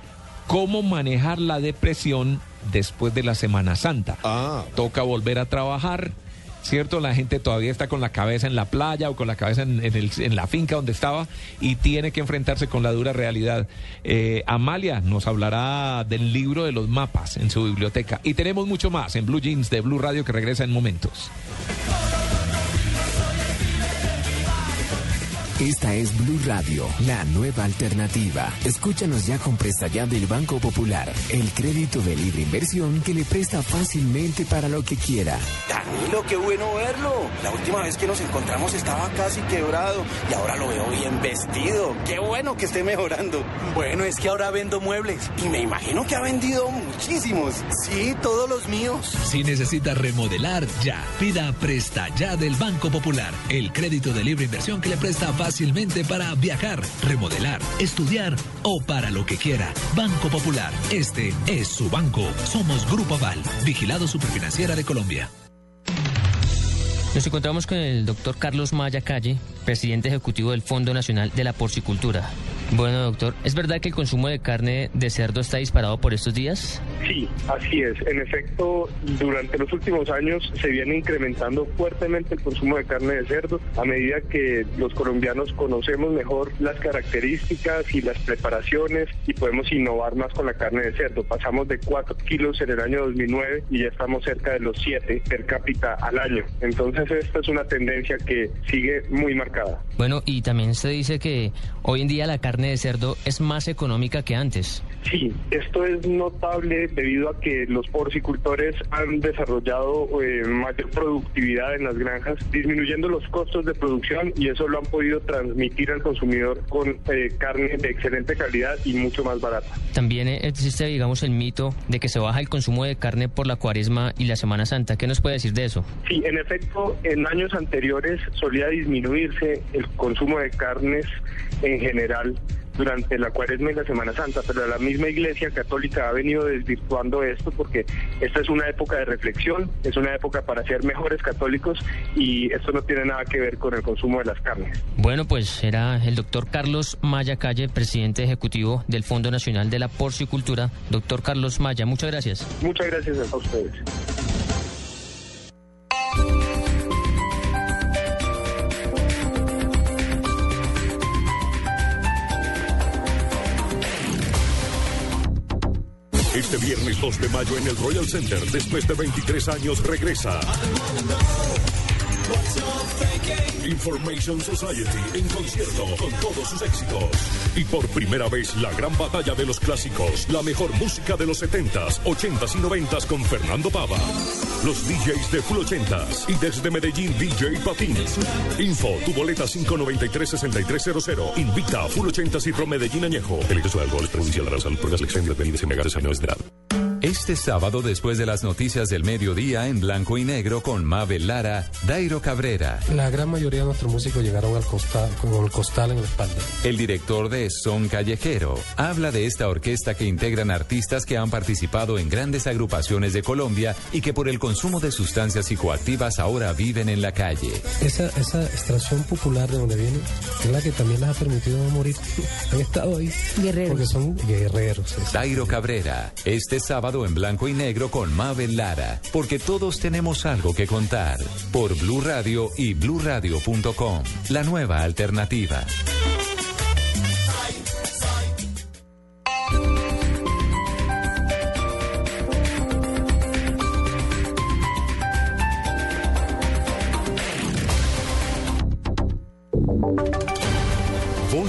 cómo manejar la depresión después de la Semana Santa.
Ah,
Toca volver a trabajar. ¿Cierto? La gente todavía está con la cabeza en la playa o con la cabeza en, la finca donde estaba y tiene que enfrentarse con la dura realidad. Eh, Amalia nos hablará del libro de los mapas en su biblioteca y tenemos mucho más en Blue Jeans de Blue Radio que regresa en momentos.
Esta es Blue Radio, la nueva alternativa. Escúchanos ya con presta ya del Banco Popular, el crédito de libre inversión que le presta fácilmente para lo que quiera.
Danilo, qué bueno verlo. La última vez que nos encontramos estaba casi quebrado y ahora lo veo bien vestido. Qué bueno que esté mejorando. Bueno, es que ahora vendo muebles y me imagino que ha vendido muchísimos. Sí, todos los míos.
Si necesita remodelar, ya. Pida Presta Ya del Banco Popular. El crédito de libre inversión que le presta fácilmente para viajar, remodelar, estudiar o para lo que quiera. Banco Popular. Este es su banco. Somos Grupo Aval, vigilado superfinanciera de Colombia.
Nos encontramos con el doctor Carlos Maya Calle, presidente ejecutivo del Fondo Nacional de la Porcicultura. Bueno, doctor, ¿es verdad que el consumo de carne de cerdo está disparado por estos días?
Sí, así es. En efecto, durante los últimos años se viene incrementando fuertemente el consumo de carne de cerdo a medida que los colombianos conocemos mejor las características y las preparaciones y podemos innovar más con la carne de cerdo. Pasamos de 4 kilos en el año 2009 y ya estamos cerca de los 7 per cápita al año. Entonces esta es una tendencia que sigue muy marcada.
Bueno, y también se dice que hoy en día la carne de cerdo es más económica que antes.
Sí, esto es notable debido a que los porcicultores han desarrollado eh, mayor productividad en las granjas, disminuyendo los costos de producción y eso lo han podido transmitir al consumidor con eh, carne de excelente calidad y mucho más barata.
También existe, digamos, el mito de que se baja el consumo de carne por la cuaresma y la Semana Santa. ¿Qué nos puede decir de eso?
Sí, en efecto, en años anteriores solía disminuirse el consumo de carnes en general durante la cuaresma y la Semana Santa, pero la misma Iglesia Católica ha venido desvirtuando esto porque esta es una época de reflexión, es una época para ser mejores católicos y esto no tiene nada que ver con el consumo de las carnes.
Bueno, pues era el doctor Carlos Maya Calle, presidente ejecutivo del Fondo Nacional de la Porcicultura. Doctor Carlos Maya, muchas gracias.
Muchas gracias a ustedes.
Este viernes 2 de mayo en el Royal Center, después de 23 años, regresa. Information Society en concierto con todos sus éxitos. Y por primera vez la gran batalla de los clásicos, la mejor música de los 70s, 80s y 90s con Fernando Pava. Los DJs de Full 80s y desde Medellín DJ Patín. Info, tu boleta 593-6300. Invita a Full 80s y Pro Medellín Añejo. El de alcohol es perjudicial a la salud por las lecciones de bebidas a menores de edad.
Este sábado, después de las noticias del mediodía, en blanco y negro, con Mabel Lara, Dairo Cabrera,
La gran mayoría de nuestros músicos llegaron al costal, con el costal en la espalda.
el director de Son Callejero, habla de esta orquesta que integran artistas que han participado en grandes agrupaciones de Colombia y que por el consumo de sustancias psicoactivas ahora viven en la calle.
Esa, esa extracción popular de donde vienen es la que también les ha permitido no morir. [LAUGHS] Han estado ahí.
Guerreros.
Porque son guerreros.
Dairo Cabrera, este sábado en blanco y negro con Mabel Lara, porque todos tenemos algo que contar. Por Blue Radio y bluradio.com, la nueva alternativa.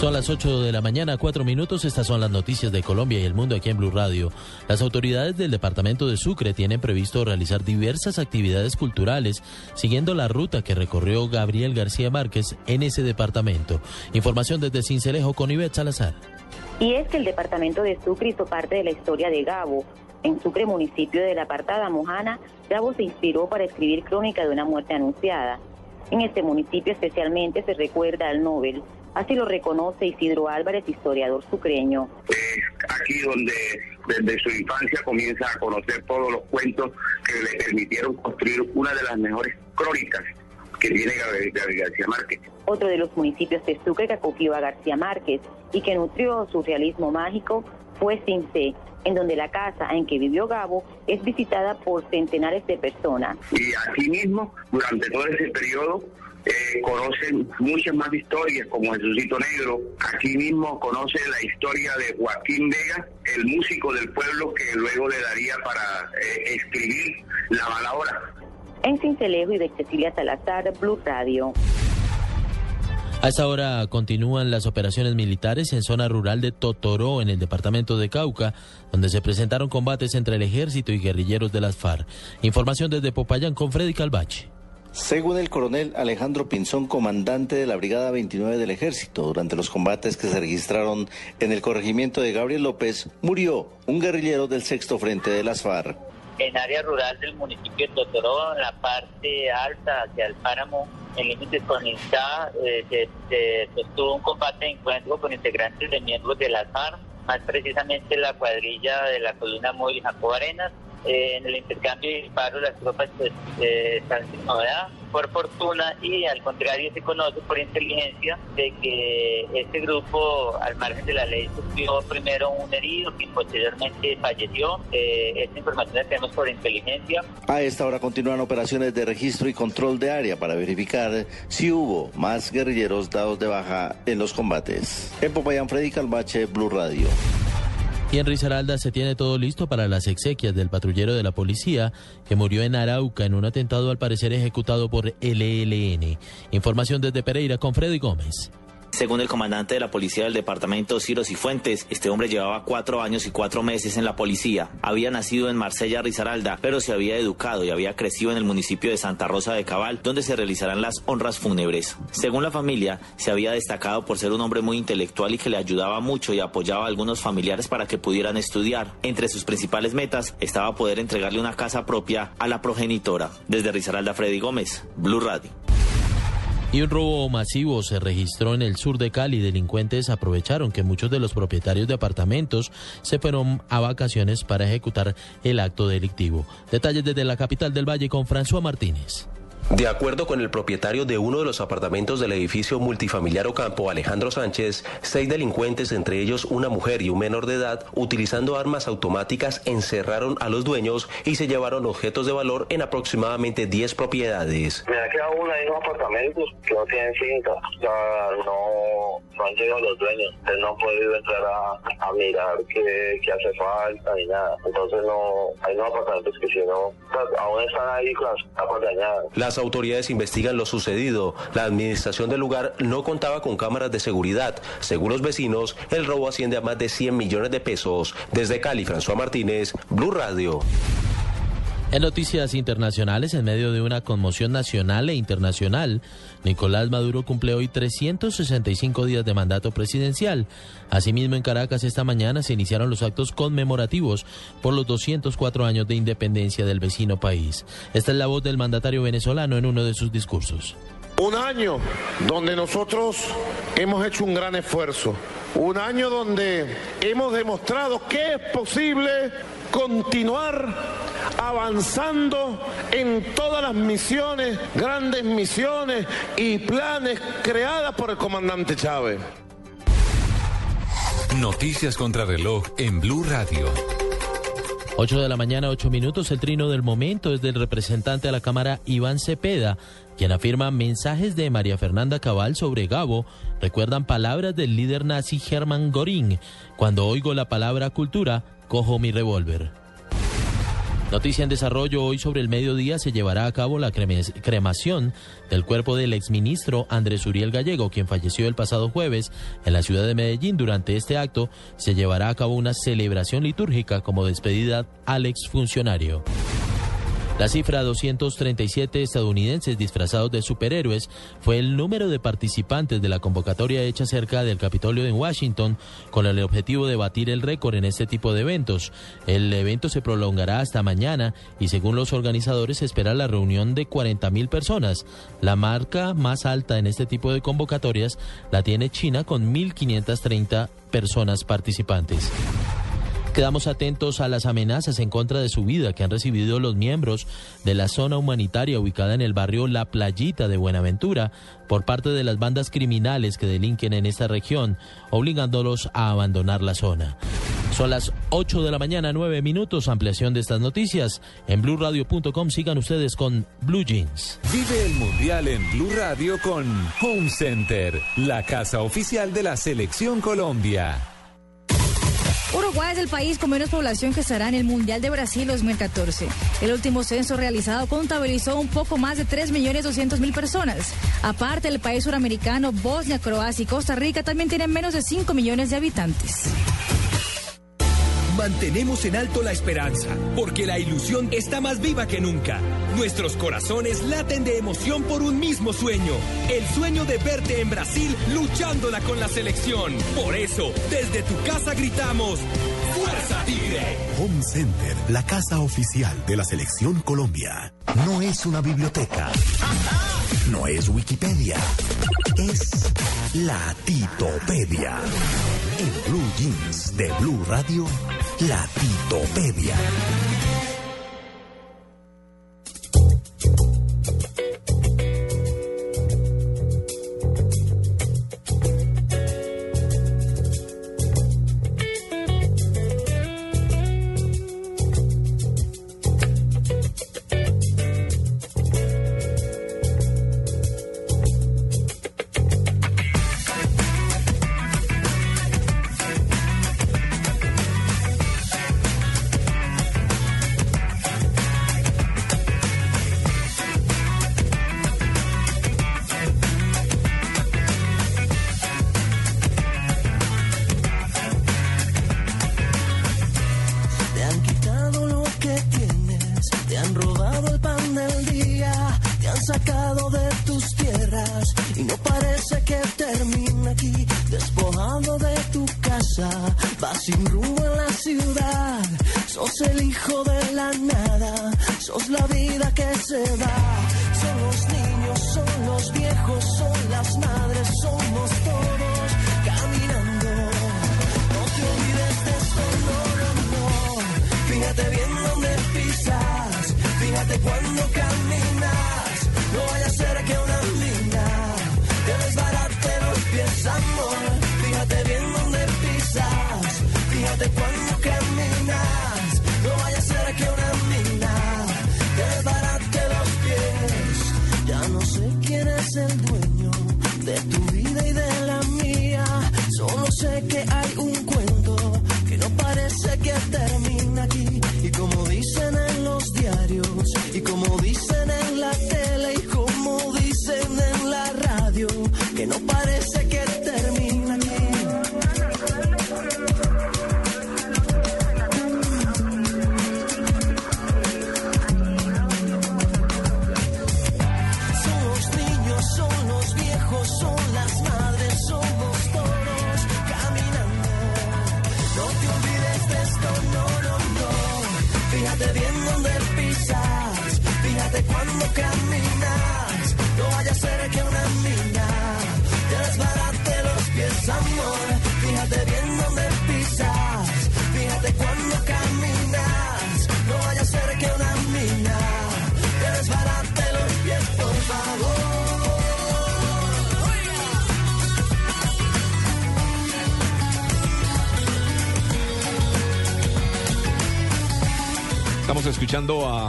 Son las 8 de la mañana, 4 minutos. Estas son las noticias de Colombia y el mundo aquí en Blue Radio. Las autoridades del departamento de Sucre tienen previsto realizar diversas actividades culturales siguiendo la ruta que recorrió Gabriel García Márquez en ese departamento. Información desde Cincelejo con Ivette Salazar.
Y es que el departamento de Sucre hizo parte de la historia de Gabo. En Sucre, municipio de la apartada Mojana, Gabo se inspiró para escribir crónica de una muerte anunciada. En este municipio especialmente se recuerda al Nobel. Así lo reconoce Isidro Álvarez, historiador sucreño.
aquí donde desde su infancia comienza a conocer todos los cuentos que le permitieron construir una de las mejores crónicas que tiene García Márquez.
Otro de los municipios de Sucre que acogió a García Márquez y que nutrió su realismo mágico fue Cincé, en donde la casa en que vivió Gabo es visitada por centenares de personas.
Y aquí mismo, durante todo ese periodo, eh, conocen muchas más historias como Jesucito Negro. Aquí mismo conoce la historia de Joaquín Vega, el músico del pueblo que luego le daría para eh, escribir la balahora.
En Cincelejo y de Cecilia Salazar, Blue Radio.
A esta hora continúan las operaciones militares en zona rural de Totoró, en el departamento de Cauca, donde se presentaron combates entre el ejército y guerrilleros de las FARC. Información desde Popayán con Freddy Calvache.
Según el coronel Alejandro Pinzón, comandante de la Brigada 29 del Ejército, durante los combates que se registraron en el corregimiento de Gabriel López, murió un guerrillero del sexto frente de las FARC.
En área rural del municipio de Totoró, en la parte alta hacia el páramo, en límites con Insta, eh, se, se sostuvo un combate de encuentro con integrantes de miembros de las FARC, más precisamente la cuadrilla de la columna móvil Jacob Arenas, eh, en el intercambio de disparos las tropas pues, eh, están. Por fortuna y al contrario se conoce por inteligencia de que este grupo al margen de la ley sufrió primero un herido que posteriormente falleció. Eh, esta información la tenemos por inteligencia.
A esta hora continúan operaciones de registro y control de área para verificar si hubo más guerrilleros dados de baja en los combates. En Popayán, Freddy Calvache, Blue Radio.
Y en Risaralda se tiene todo listo para las exequias del patrullero de la policía que murió en Arauca en un atentado al parecer ejecutado por el ELN. Información desde Pereira con Freddy Gómez.
Según el comandante de la policía del departamento, Ciro Cifuentes, este hombre llevaba cuatro años y cuatro meses en la policía. Había nacido en Marsella, Risaralda, pero se había educado y había crecido en el municipio de Santa Rosa de Cabal, donde se realizarán las honras fúnebres. Según la familia, se había destacado por ser un hombre muy intelectual y que le ayudaba mucho y apoyaba a algunos familiares para que pudieran estudiar. Entre sus principales metas estaba poder entregarle una casa propia a la progenitora. Desde Risaralda, Freddy Gómez, Blue Radio.
Y un robo masivo se registró en el sur de Cali. Delincuentes aprovecharon que muchos de los propietarios de apartamentos se fueron a vacaciones para ejecutar el acto delictivo. Detalles desde la capital del Valle con François Martínez.
De acuerdo con el propietario de uno de los apartamentos del edificio multifamiliar Ocampo, Alejandro Sánchez, seis delincuentes, entre ellos una mujer y un menor de edad, utilizando armas automáticas, encerraron a los dueños y se llevaron objetos de valor en aproximadamente 10 propiedades.
Me ha quedado uno en unos apartamentos que no tienen cinta, o sea, no, no han llegado los dueños, él no ha podido entrar a, a mirar qué, qué hace falta ni nada. Entonces no, hay unos apartamentos que si no, sea, aún están ahí con las.
Autoridades investigan lo sucedido. La administración del lugar no contaba con cámaras de seguridad. Según los vecinos, el robo asciende a más de 100 millones de pesos. Desde Cali, François Martínez, Blue Radio.
En noticias internacionales, en medio de una conmoción nacional e internacional, Nicolás Maduro cumple hoy 365 días de mandato presidencial. Asimismo, en Caracas esta mañana se iniciaron los actos conmemorativos por los 204 años de independencia del vecino país. Esta es la voz del mandatario venezolano en uno de sus discursos.
Un año donde nosotros hemos hecho un gran esfuerzo. Un año donde hemos demostrado que es posible continuar avanzando en todas las misiones, grandes misiones y planes creadas por el comandante Chávez.
Noticias contra reloj en Blue Radio.
8 de la mañana, 8 minutos. El trino del momento es del representante a la Cámara Iván Cepeda, quien afirma mensajes de María Fernanda Cabal sobre Gabo recuerdan palabras del líder nazi Hermann Göring. Cuando oigo la palabra cultura, cojo mi revólver. Noticia en desarrollo, hoy sobre el mediodía se llevará a cabo la cremación del cuerpo del exministro Andrés Uriel Gallego, quien falleció el pasado jueves en la ciudad de Medellín. Durante este acto se llevará a cabo una celebración litúrgica como despedida al exfuncionario. La cifra 237 estadounidenses disfrazados de superhéroes fue el número de participantes de la convocatoria hecha cerca del Capitolio en Washington con el objetivo de batir el récord en este tipo de eventos. El evento se prolongará hasta mañana y según los organizadores se espera la reunión de 40 mil personas. La marca más alta en este tipo de convocatorias la tiene China con 1.530 personas participantes. Quedamos atentos a las amenazas en contra de su vida que han recibido los miembros de la zona humanitaria ubicada en el barrio La Playita de Buenaventura por parte de las bandas criminales que delinquen en esta región, obligándolos a abandonar la zona. Son las 8 de la mañana, 9 minutos. Ampliación de estas noticias en blueradio.com. Sigan ustedes con Blue Jeans.
Vive el Mundial en Blue Radio con Home Center, la casa oficial de la Selección Colombia.
Uruguay es el país con menos población que estará en el Mundial de Brasil 2014. El último censo realizado contabilizó un poco más de 3.200.000 personas. Aparte, el país suramericano, Bosnia, Croacia y Costa Rica también tienen menos de 5 millones de habitantes.
Mantenemos en alto la esperanza, porque la ilusión está más viva que nunca. Nuestros corazones laten de emoción por un mismo sueño, el sueño de verte en Brasil luchándola con la selección. Por eso, desde tu casa gritamos, ¡Fuerza Tigre!
Home Center, la casa oficial de la Selección Colombia. No es una biblioteca. No es Wikipedia. Es la Titopedia. En Blue Jeans de Blue Radio, la Titopedia.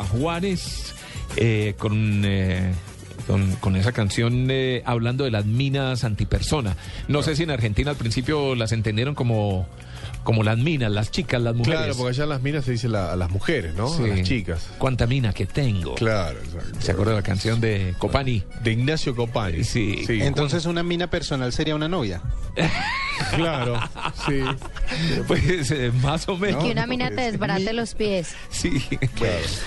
Juanes eh, con, eh, con, con esa canción eh, hablando de las minas antipersona. No sé si en Argentina al principio las entendieron como, como las minas, las chicas, las mujeres.
Claro, porque allá en las minas se dice la- a las mujeres, ¿no?
Sí.
A las chicas.
¿Cuánta mina que tengo?
Claro, exacto.
¿Se acuerda de la canción de Copani?
De Ignacio Copani.
Sí.
Entonces una mina personal sería una novia. [LAUGHS]
Claro, sí. [LAUGHS]
Pues eh, más o menos.
que una mina te desbarate los pies.
Sí.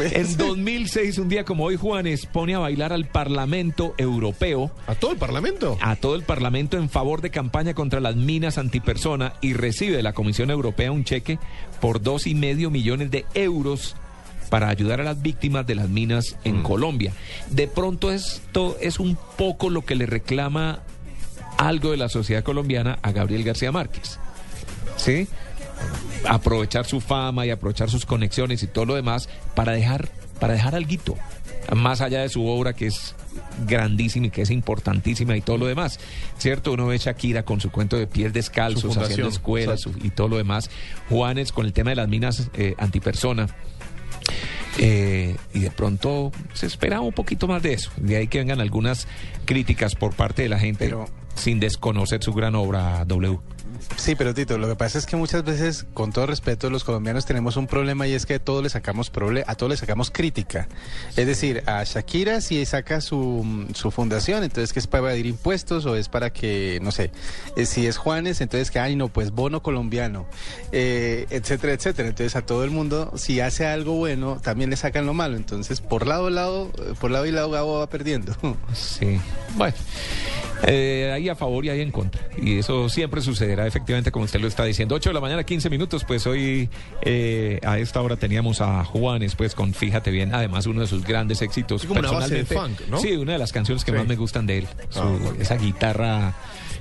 En 2006, un día como hoy, Juanes pone a bailar al Parlamento Europeo.
¿A todo el Parlamento?
A todo el Parlamento en favor de campaña contra las minas antipersona y recibe de la Comisión Europea un cheque por dos y medio millones de euros para ayudar a las víctimas de las minas en Colombia. De pronto esto es un poco lo que le reclama algo de la sociedad colombiana a Gabriel García Márquez. ¿Sí? aprovechar su fama y aprovechar sus conexiones y todo lo demás para dejar, para dejar alguito, más allá de su obra que es grandísima y que es importantísima y todo lo demás, ¿cierto? Uno ve Shakira con su cuento de pies descalzos, haciendo escuelas y todo lo demás, Juanes con el tema de las minas eh, antipersona. Eh, y de pronto se esperaba un poquito más de eso. De ahí que vengan algunas críticas por parte de la gente, sin desconocer su gran obra W.
Sí, pero Tito, lo que pasa es que muchas veces, con todo respeto, los colombianos tenemos un problema y es que a todos le sacamos a todos le sacamos crítica. Es decir, a Shakira si saca su, su fundación, entonces que es para evadir impuestos o es para que, no sé, eh, si es Juanes, entonces que, ay, no, pues bono colombiano, eh, etcétera, etcétera. Entonces a todo el mundo, si hace algo bueno, también le sacan lo malo. Entonces, por lado lado, por lado y lado, Gabo va perdiendo.
Sí. Bueno, eh, hay a favor y hay en contra. Y eso siempre sucederá, efectivamente, como usted lo está diciendo. 8 de la mañana, 15 minutos. Pues hoy eh, a esta hora teníamos a Juanes, pues con Fíjate bien, además uno de sus grandes éxitos.
Es como una base de
Personalmente,
funk, ¿no?
Sí, una de las canciones que
Sí.
más me gustan de él. Su-
Ah, bueno.
Esa guitarra,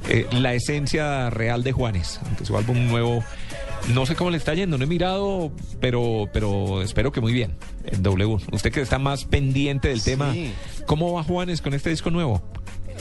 eh, la esencia real de Juanes, aunque su álbum nuevo. No sé cómo le está yendo, no he mirado, pero, pero espero que muy bien. En W. Usted que está más pendiente del tema, ¿cómo va Juanes con este disco nuevo?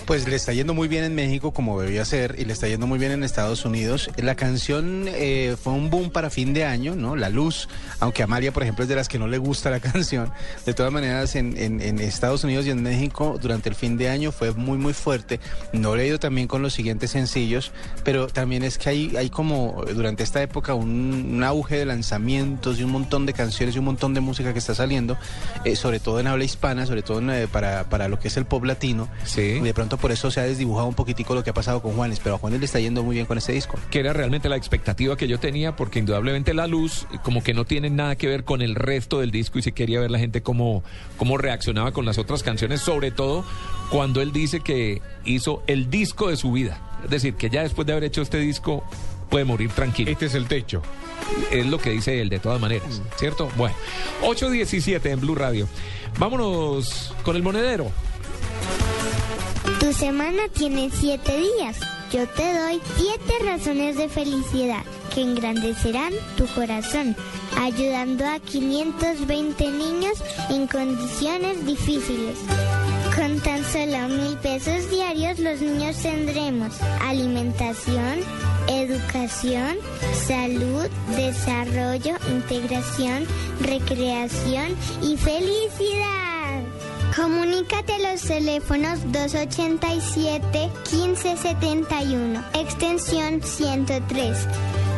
Pues le está yendo muy bien en México como debía ser y le está yendo muy bien en Estados Unidos. La canción eh, fue un boom para fin de año, ¿no? La luz, aunque Amalia, por ejemplo, es de las que no le gusta la [LAUGHS] canción. De todas maneras, en, en- en Estados Unidos y en México durante el fin de año fue muy, muy fuerte. No le he ido también con los siguientes sencillos, pero también es que hay, hay como durante esta época un, un auge de lanzamientos y un montón de canciones y un montón de música que está saliendo, eh, sobre todo en habla hispana, sobre todo en, eh, para, para lo que es el pop latino. Y de pronto por eso se ha desdibujado un poquitico lo que ha pasado con Juanes, pero a Juanes le está yendo muy bien con este disco.
que era realmente la expectativa que yo tenía, porque indudablemente la luz como que no tiene nada que ver con el resto del disco y si quería ver la gente cómo, cómo reaccionaba con las otras canciones, sobre todo cuando él dice que hizo el disco de su vida. Es decir, que ya después de haber hecho este disco puede morir tranquilo.
Este es el techo.
Es lo que dice él, de todas maneras, ¿cierto? Bueno, 8.17 en Blue Radio. Vámonos con el monedero.
Tu semana tiene siete días. Yo te doy siete razones de felicidad que engrandecerán tu corazón, ayudando a 520 niños en condiciones difíciles. Con tan solo mil pesos diarios los niños tendremos alimentación, educación, salud, desarrollo, integración, recreación y felicidad. Comunícate a los teléfonos 287-1571, extensión 103,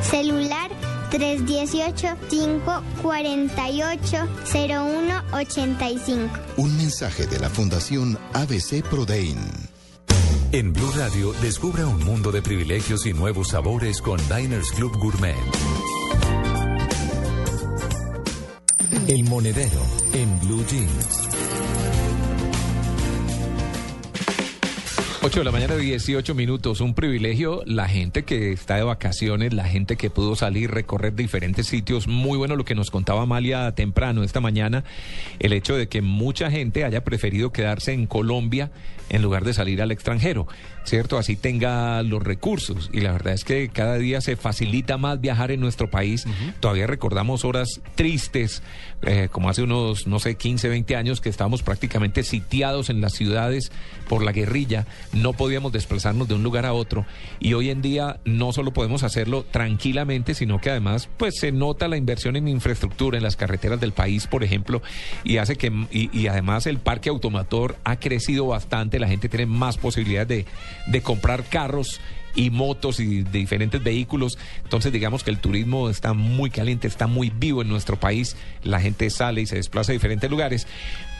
celular 318-548-0185.
Un mensaje de la Fundación ABC Prodein.
En Blue Radio, descubra un mundo de privilegios y nuevos sabores con Diners Club Gourmet. El monedero en Blue Jeans.
8 de la mañana, 18 minutos. Un privilegio. La gente que está de vacaciones, la gente que pudo salir, recorrer diferentes sitios. Muy bueno lo que nos contaba Amalia temprano esta mañana. El hecho de que mucha gente haya preferido quedarse en Colombia en lugar de salir al extranjero, ¿cierto? Así tenga los recursos. Y la verdad es que cada día se facilita más viajar en nuestro país. Todavía recordamos horas tristes, eh, como hace unos, no sé, 15, 20 años, que estábamos prácticamente sitiados en las ciudades por la guerrilla. No podíamos desplazarnos de un lugar a otro. Y hoy en día no solo podemos hacerlo tranquilamente, sino que además, pues se nota la inversión en infraestructura, en las carreteras del país, por ejemplo, y hace que, y, y además el parque automotor ha crecido bastante, la gente tiene más posibilidades de, de comprar carros y motos y de diferentes vehículos. Entonces digamos que el turismo está muy caliente, está muy vivo en nuestro país. La gente sale y se desplaza a diferentes lugares.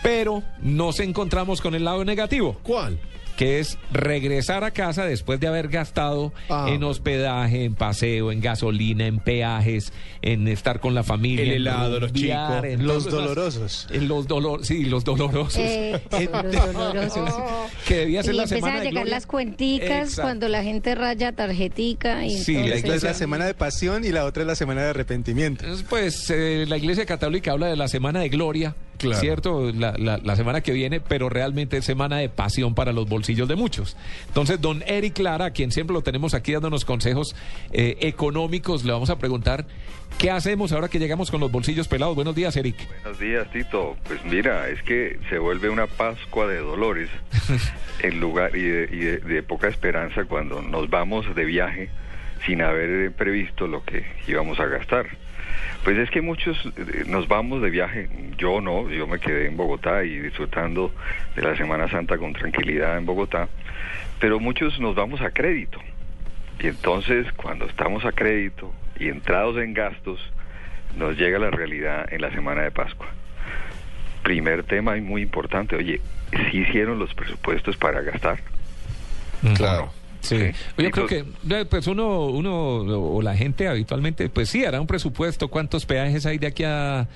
Pero nos encontramos con el lado negativo.
¿Cuál?
Que es regresar a casa después de haber gastado
Ah.
en hospedaje, en paseo, en gasolina, en peajes, en estar con la familia.
El
en
helado, los
rumbear,
chicos.
en
Los dolorosos.
En los dolor, sí, los dolorosos.
Eh,
En- [LAUGHS]
los dolorosos. [LAUGHS]
que debía ser
Y
la
empiezan
semana
a
de
llegar
gloria.
las cuenticas
Exacto.
cuando la gente raya tarjetica y
Sí, la
es la semana de pasión y la otra es la semana de arrepentimiento.
Pues eh, la Iglesia Católica habla de la Semana de Gloria,
Claro.
¿cierto? La, la- la semana que viene, pero realmente es semana de pasión para los bolsillos de muchos. Entonces, don Eric Lara, a quien siempre lo tenemos aquí dándonos consejos eh, económicos, le vamos a preguntar, ¿qué hacemos ahora que llegamos con los bolsillos pelados? Buenos días, Eric.
Buenos días, Tito. Pues mira, es que se vuelve una Pascua de dolores [LAUGHS] en lugar y, de, y de- de poca esperanza cuando nos vamos de viaje sin haber eh, previsto lo que íbamos a gastar. Pues es que muchos eh, nos vamos de viaje, yo no, yo me quedé en Bogotá y disfrutando de la Semana Santa con tranquilidad en Bogotá, pero muchos nos vamos a crédito. Y entonces cuando estamos a crédito y entrados en gastos, nos llega la realidad en la semana de Pascua. Primer tema y muy importante, oye, ¿sí hicieron los presupuestos para gastar?
Claro.
Sí. Yo creo que eh, pues uno, uno o la gente habitualmente, pues sí, hará un presupuesto. ¿Cuántos peajes hay de aquí a, a,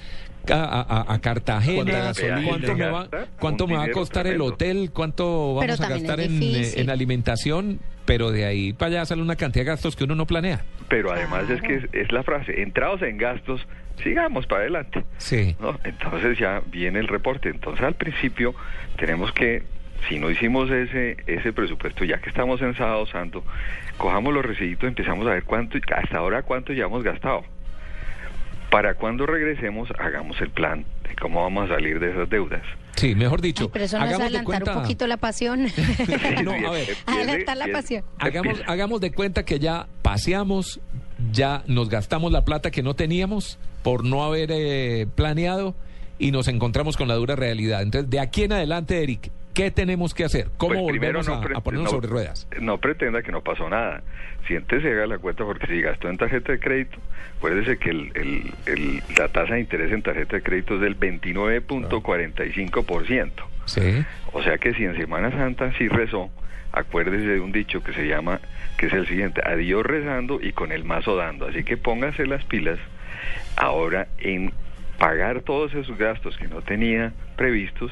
a- a Cartagena? ¿Cuánto me va, cuánto me va a costar
tremendo.
el hotel? ¿Cuánto vamos a gastar en, eh, en alimentación? Pero de ahí para allá sale una cantidad de gastos que uno no planea.
Pero además es que es, es la frase, entrados en gastos, sigamos para adelante.
Sí.
¿no? Entonces ya viene el reporte. Entonces al principio tenemos que, si no hicimos ese ese presupuesto, ya que estamos en Sábado Santo, cojamos los recibitos y empezamos a ver cuánto, hasta ahora cuánto ya hemos gastado. Para cuando regresemos, hagamos el plan de cómo vamos a salir de esas deudas.
Sí, mejor dicho.
Pero eso no es
hagamos de
adelantar un
cuenta-
poquito la pasión. [LAUGHS] [LAUGHS]
No, a ver.
adelantar la pasión.
Hagamos, hagamos de cuenta que ya paseamos, ya nos gastamos la plata que no teníamos por no haber eh, planeado y nos encontramos con la dura realidad. Entonces, de aquí en adelante, Eric, ¿qué tenemos que hacer? ¿Cómo
Pues
volvemos
no
a, ponernos
no-
sobre ruedas?
No pretenda que no pasó nada. Siéntese y haga la cuenta porque si gastó en tarjeta de crédito, acuérdese que el, el- el- la tasa de interés en tarjeta de crédito es del 29.45%.
Sí.
O sea que si en Semana Santa sí rezó, acuérdese de un dicho que se llama, que es el siguiente, a Dios rezando y con el mazo dando. Así que póngase las pilas ahora en pagar todos esos gastos que no tenía previstos,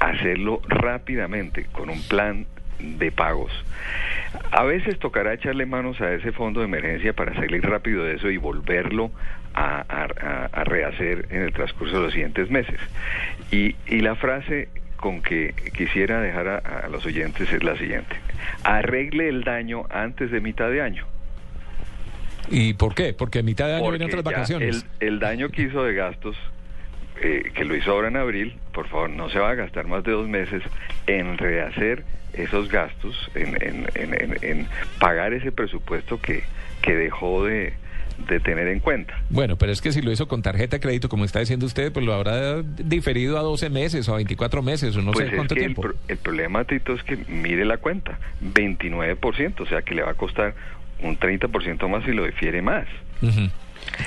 hacerlo rápidamente con un plan de pagos. A veces tocará echarle manos a ese fondo de emergencia para salir rápido de eso y volverlo a, a- a- a rehacer en el transcurso de los siguientes meses. Y, y la frase con que quisiera dejar a, a los oyentes es la siguiente. Arregle el daño antes de mitad de año.
¿Y por qué? Porque en mitad de año vienen otras vacaciones.
El, el daño que hizo de gastos, eh, que lo hizo ahora en abril, por favor, no se va a gastar más de dos meses en rehacer esos gastos, en, en- en- en- en pagar ese presupuesto que, que dejó de, de tener en cuenta.
Bueno, pero es que si lo hizo con tarjeta de crédito, como está diciendo usted, pues lo habrá diferido a 12 meses o a 24 meses o no
pues
sé cuánto
que el,
tiempo.
pro- el problema, Tito, es que mire la cuenta, 29%, o sea que le va a costar un 30% más si lo difiere más.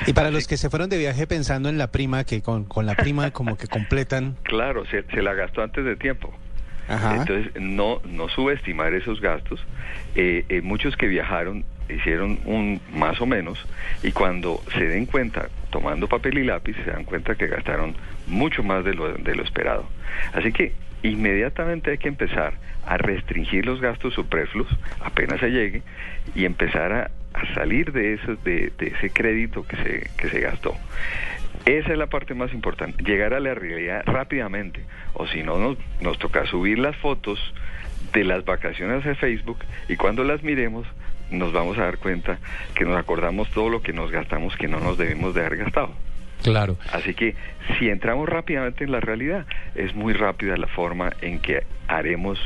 Y para los que se fueron de viaje pensando en la prima, que con, con la prima como que completan. [LAUGHS]
Claro, se, se la gastó antes de tiempo.
Ajá.
Entonces, no, no subestimar esos gastos. Eh, eh, muchos que viajaron hicieron un más o menos y cuando se den cuenta, tomando papel y lápiz, se dan cuenta que gastaron mucho más de lo, de lo esperado. Así que inmediatamente hay que empezar a restringir los gastos superfluos apenas se llegue y empezar a, a salir de, esos, de, de ese crédito que se, que se gastó. Esa es la parte más importante, llegar a la realidad rápidamente, o si no nos, nos toca subir las fotos de las vacaciones a Facebook y cuando las miremos nos vamos a dar cuenta que nos acordamos todo lo que nos gastamos que no nos debemos de haber gastado.
Claro.
Así que si entramos rápidamente en la realidad, es muy rápida la forma en que haremos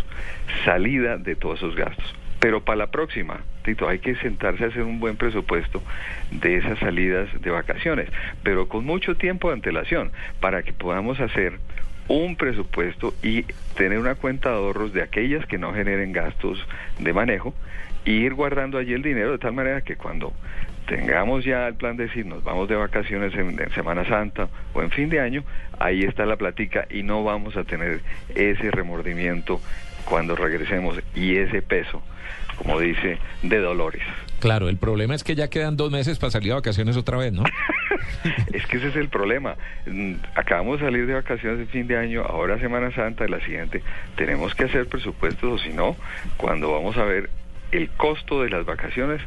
salida de todos esos gastos. Pero para la próxima, Tito, hay que sentarse a hacer un buen presupuesto de esas salidas de vacaciones, pero con mucho tiempo de antelación, para que podamos hacer un presupuesto y tener una cuenta de ahorros de aquellas que no generen gastos de manejo y ir guardando allí el dinero de tal manera que cuando tengamos ya el plan de decir nos vamos de vacaciones en, en Semana Santa o en fin de año, ahí está la platica y no vamos a tener ese remordimiento cuando regresemos y ese peso, como dice, de dolores.
Claro, el problema es que ya quedan dos meses para salir a vacaciones otra vez, ¿no? [LAUGHS]
Es que ese es el problema. Mm, Acabamos de salir de vacaciones de fin de año, ahora Semana Santa, la siguiente, tenemos que hacer presupuestos o si no, cuando vamos a ver el costo de las vacaciones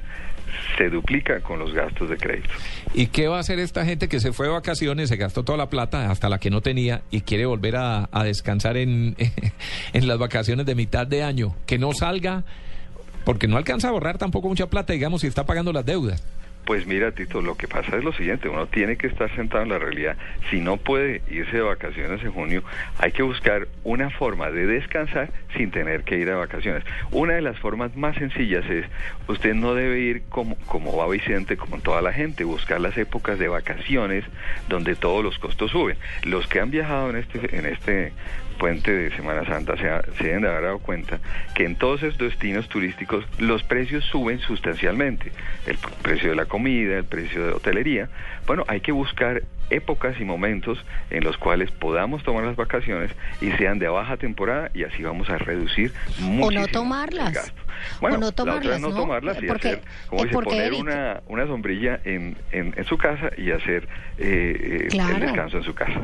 se duplica con los gastos de crédito.
¿Y qué va a hacer esta gente que se fue de vacaciones, se gastó toda la plata, hasta la que no tenía, y quiere volver a, descansar en, [LAUGHS] en las vacaciones de mitad de año? Que no salga, porque no alcanza a ahorrar tampoco mucha plata, digamos, si está pagando las deudas.
Pues mira, Tito, lo que pasa es lo siguiente, uno tiene que estar sentado en la realidad. Si no puede irse de vacaciones en junio, hay que buscar una forma de descansar sin tener que ir a vacaciones. Una de las formas más sencillas es, usted no debe ir como, como va Vicente, como toda la gente, buscar las épocas de vacaciones donde todos los costos suben. Los que han viajado en este, en este puente de Semana Santa se, ha- se deben de haber dado cuenta que en todos estos destinos turísticos los precios suben sustancialmente. El precio de la comida, el precio de hotelería. Bueno, hay que buscar épocas y momentos en los cuales podamos tomar las vacaciones y sean de baja temporada y así vamos a reducir
O
muchísimo
no tomarlas.
el gasto. Bueno,
o no
la otra
tomarlas,
es no,
¿no?
tomarlas y
Porque-
hacer, como dice, poner
Eric,
una, una sombrilla en, en, en su casa y hacer eh, eh,
Claro.
el descanso en su casa.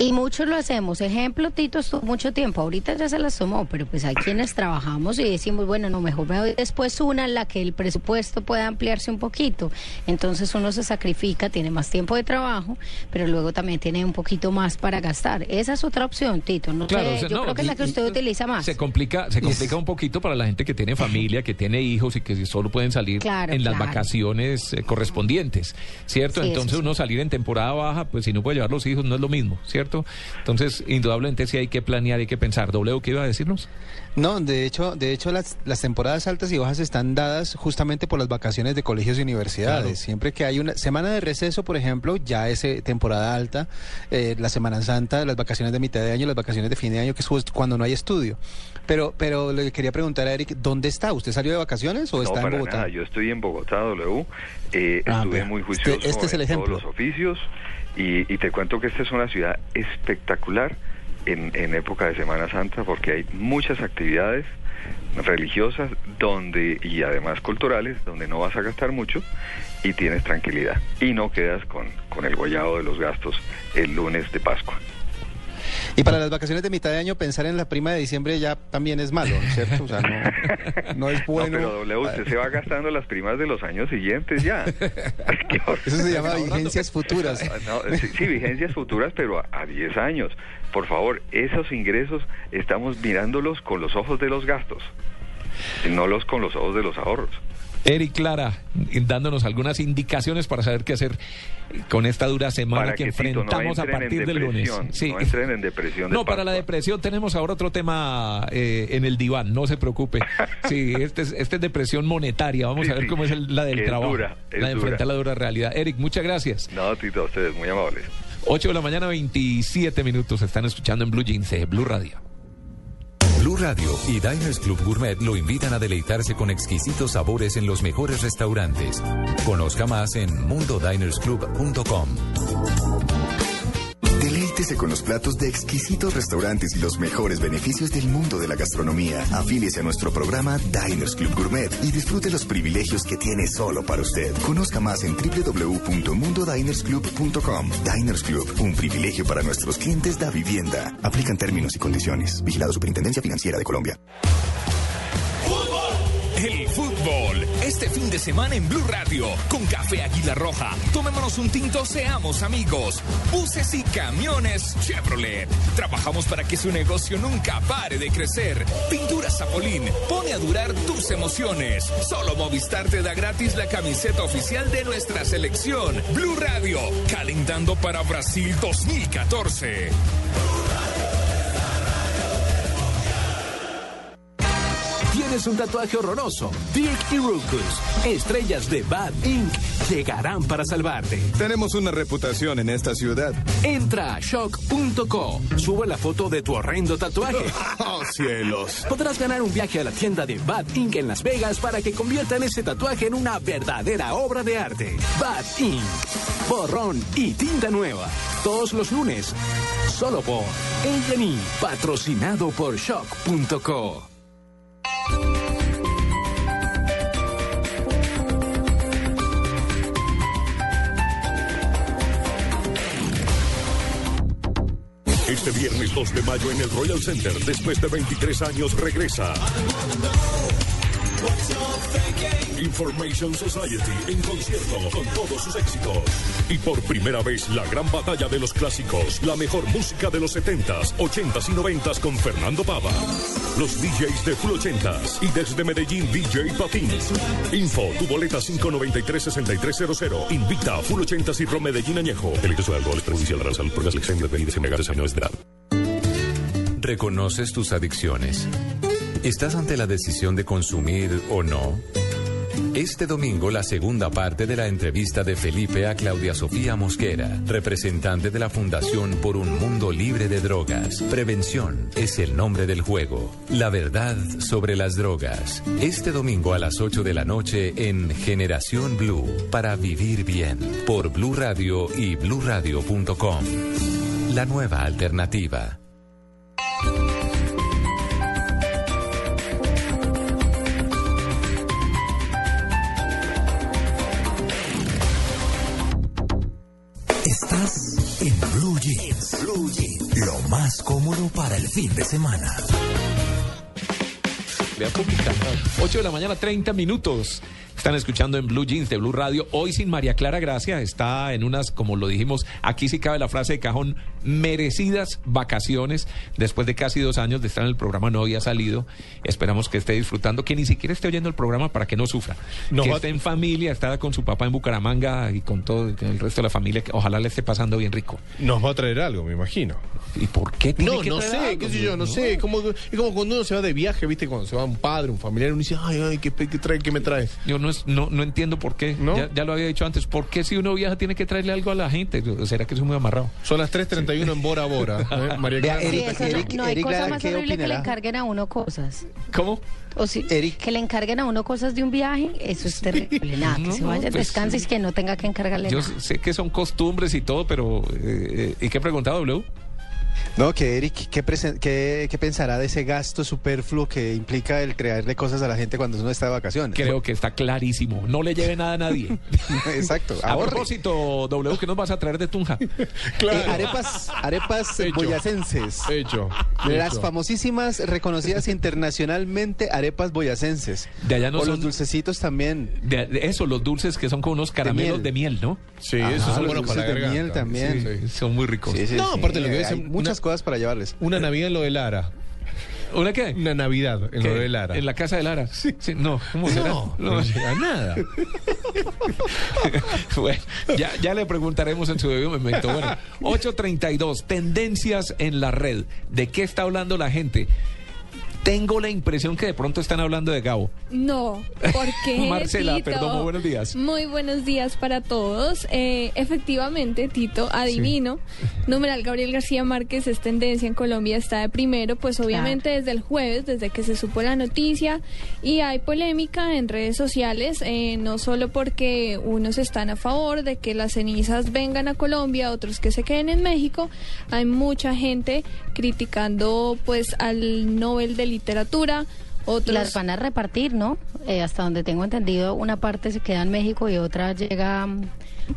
Y muchos lo hacemos. Ejemplo, Tito estuvo mucho tiempo. Ahorita ya se las tomó, pero pues hay quienes trabajamos y decimos, bueno, no, mejor me doy después una en la que el presupuesto pueda ampliarse un poquito. Entonces uno se sacrifica, tiene más tiempo de trabajo, pero luego también tiene un poquito más para gastar. Esa es otra opción, Tito. No
Claro,
sé,
o sea,
yo
no,
creo que es la que
y-
usted utiliza más.
Se complica, se complica un poquito para la gente que tiene [LAUGHS] familia, que tiene hijos y que solo pueden salir
Claro,
en las
claro.
vacaciones eh, correspondientes, ¿cierto?
Sí,
Entonces
sí.
uno salir en temporada baja, pues si no puede llevar los hijos no es lo mismo, ¿cierto? Entonces, indudablemente sí hay que planear, hay que pensar. ¿W qué iba a decirnos?
No, de hecho, de hecho las, las temporadas altas y bajas están dadas justamente por las vacaciones de colegios y universidades.
Claro.
Siempre que hay una semana de receso, por ejemplo, ya es eh, temporada alta, eh, la Semana Santa, las vacaciones de mitad de año, las vacaciones de fin de año, que es justo cuando no hay estudio. Pero, pero le quería preguntar a Eric, ¿dónde está? ¿Usted salió de vacaciones o
no,
está en Bogotá?
nada. Yo estoy en Bogotá, W. Eh,
Ah,
estuve muy
Este-
juicioso
este es el
en
ejemplo.
todos los oficios y, y te cuento que esta es una ciudad espectacular en, en época de Semana Santa porque hay muchas actividades religiosas donde y además culturales donde no vas a gastar mucho y tienes tranquilidad y no quedas con, con el gollado de los gastos el lunes de Pascua.
Y para las vacaciones de mitad de año, pensar en la prima de diciembre ya también es malo, ¿cierto? O sea, no, no es bueno. [LAUGHS]
No, pero W, usted se va gastando las primas de los años siguientes ya. [LAUGHS]
Eso se llama vigencias futuras. [LAUGHS]
No, sí, sí, vigencias futuras, pero a 10 años. Por favor, esos ingresos estamos mirándolos con los ojos de los gastos, no los con los ojos de los ahorros.
Eric Clara, dándonos algunas indicaciones para saber qué hacer con esta dura semana
Para
que,
que, Tito, no
enfrentamos a
en
partir del lunes. Sí.
no entren en depresión de
No, para la depresión tenemos ahora otro tema eh, en el diván, no se preocupe. [LAUGHS] Sí, este es, este es depresión monetaria, vamos
Sí,
a ver
sí,
cómo es el- la del trabajo.
dura,
la de enfrentar
dura.
la dura realidad. Eric, muchas gracias.
No, Tito, a ustedes muy amables.
8 de la mañana, 27 minutos, están escuchando en Blue Jeans, eh, Blue Radio.
Radio y Diners Club Gourmet lo invitan a deleitarse con exquisitos sabores en los mejores restaurantes. Conozca más en mundodinersclub.com.
Con los platos de exquisitos restaurantes y los mejores beneficios del mundo de la gastronomía. Afíliese a nuestro programa Diners Club Gourmet y disfrute los privilegios que tiene solo para usted. Conozca más en www.mundodinersclub.com. Diners Club, un privilegio para nuestros clientes da vivienda. Aplican términos y condiciones. Vigilado Superintendencia Financiera de Colombia.
El fútbol, este fin de semana en Blue Radio, con Café Águila Roja. Tomémonos un tinto, seamos amigos. Buses y camiones Chevrolet. Trabajamos para que su negocio nunca pare de crecer. Pintura Zapolín, pone a durar tus emociones. Solo Movistar te da gratis la camiseta oficial de nuestra selección. Blue Radio, calentando para Brasil 2014.
¿Tienes un tatuaje horroroso? Dick y Rukus, estrellas de Bad Inc., llegarán para salvarte.
Tenemos una reputación en esta ciudad.
Entra a shock.co, sube la foto de tu horrendo tatuaje. [LAUGHS]
¡Oh, cielos!
Podrás ganar un viaje a la tienda de Bad Inc. en Las Vegas para que conviertan ese tatuaje en una verdadera obra de arte. Bad Inc. Borrón y tinta nueva. Todos los lunes. Solo por A&E, patrocinado por shock.co.
Este viernes 2 de mayo en el Royal Center, después de 23 años, regresa
Information Society en concierto con todos sus éxitos. Y por primera vez la gran batalla de los clásicos, la mejor música de los 70s, 80s y 90s con Fernando Pava. Los DJs de Full 80s y desde Medellín DJ Patín. Info, tu boleta 593-6300. Invita a Full 80s y Rom Medellín Añejo. El exceso de alcohol es perjudicial la salud porque las lecciones de bebidas a menores de edad.
¿Reconoces tus adicciones? ¿Estás ante la decisión de consumir o no? Este domingo la segunda parte de la entrevista de Felipe a Claudia Sofía Mosquera, representante de la Fundación por un Mundo Libre de Drogas. Prevención es el nombre del juego. La verdad sobre las drogas. Este domingo a las 8 de la noche en Generación Blue para vivir bien por Blue Radio y bluradio.com. La nueva alternativa.
En Blue Jeans. Blue Jeans. Lo más cómodo para el fin de semana.
Vea pública. 8 de la mañana, 30 minutos. Están escuchando en Blue Jeans de Blue Radio. Hoy sin María Clara Gracia. Está en unas, como lo dijimos, aquí sí cabe la frase de cajón, merecidas vacaciones. Después de casi dos años de estar en el programa, no había salido. Esperamos que esté disfrutando, que ni siquiera esté oyendo el programa para que no sufra. Que esté en familia, está con su papá en Bucaramanga y con todo el resto de la familia. que Ojalá le esté pasando bien rico.
Nos va a traer algo, me imagino.
¿Y por qué tiene
No,
que
no sé,
algo?
qué sé yo, no, sé. Como, es como cuando uno se va de viaje, ¿viste? Cuando se va un padre, un familiar, uno dice, ay, ay, ¿qué, qué trae, qué me trae?
Yo no, es- no, no entiendo por qué. Ya, ya lo había dicho antes. ¿Por qué si uno viaja tiene que traerle algo a la gente? ¿Será que soy muy amarrado?
Son las 3.31 en Bora Bora. [LAUGHS] ¿eh? María Clara.
Sí,
Eric-
eso no-
Eric-
no, hay
Eric
cosa
Lara,
más
¿qué
horrible que le encarguen a uno cosas.
¿Cómo?
O si, que le encarguen a uno cosas de un viaje, eso es terrible. [LAUGHS] Nada, que se vaya,
pues,
descanse y que no tenga que encargarle
Yo
nada.
sé que son costumbres y todo, pero... eh, eh, ¿Y qué preguntaba, W?
No, que Eric, ¿qué, qué, qué pensará de ese gasto superfluo que implica el traerle cosas a la gente cuando uno está de vacaciones?
Creo que está clarísimo. No le lleve nada a nadie. [LAUGHS]
Exacto.
A
ahorre.
propósito, W, ¿qué nos vas a traer de Tunja? [LAUGHS]
Eh, arepas, arepas
Hecho.
boyacenses.
Hecho.
Las
hecho.
famosísimas, reconocidas internacionalmente arepas boyacenses.
De allá no
o
son-
los dulcecitos también.
De, de eso, los dulces que son como unos caramelos de miel, ¿no?
Sí,
Ajá,
esos son
los
buenos para la
dulces de miel también.
Sí.
Son muy ricos.
Sí, sí,
No,
sí.
aparte lo que ser
muchas cosas para llevarles.
Una Navidad en lo de Lara.
¿Una qué?
Una Navidad en
¿Qué?
lo de Lara.
En la casa de Lara. Sí. no, ¿cómo será?
No, no llega a nada. [LAUGHS]
bueno, ya, ya le preguntaremos en su debido momento. Bueno, 832, tendencias en la red. ¿De qué está hablando la gente? Tengo la impresión que de pronto están hablando de Gabo.
No, ¿por [LAUGHS] qué?
Marcela,
Tito?
perdón, muy buenos días.
Muy buenos días para todos. Eh, efectivamente, Tito, adivino. Numeral Gabriel García Márquez es tendencia en Colombia, está de primero, pues obviamente desde el jueves, desde que se supo la noticia, y hay polémica en redes sociales, eh, no solo porque unos están a favor de que las cenizas vengan a Colombia, otros que se queden en México, hay mucha gente criticando pues al Nobel de Literatura. Otros
Las van a repartir, ¿no? Eh, hasta donde tengo entendido, una parte se queda en México y otra llega mm,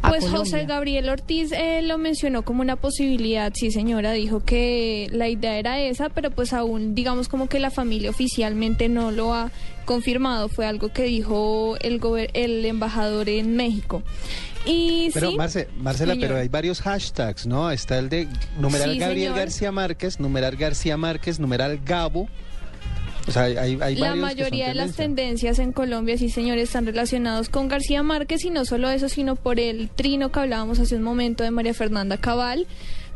a
Pues
Colombia.
José Gabriel Ortiz eh, lo mencionó como una posibilidad, sí señora, dijo que la idea era esa, pero pues aún digamos como que la familia oficialmente no lo ha confirmado, fue algo que dijo el, gober- el embajador en México. Y
Pero
sí,
Marce- Marcela,
señor.
pero hay varios hashtags, ¿no? Está el de numeral
Sí,
Gabriel
señor.
García Márquez, numeral García Márquez, numeral Gabo. O sea, hay, hay
la mayoría de las
tendencia.
tendencias en Colombia, sí señores, están relacionados con García Márquez y no solo eso, sino por el trino que hablábamos hace un momento de María Fernanda Cabal,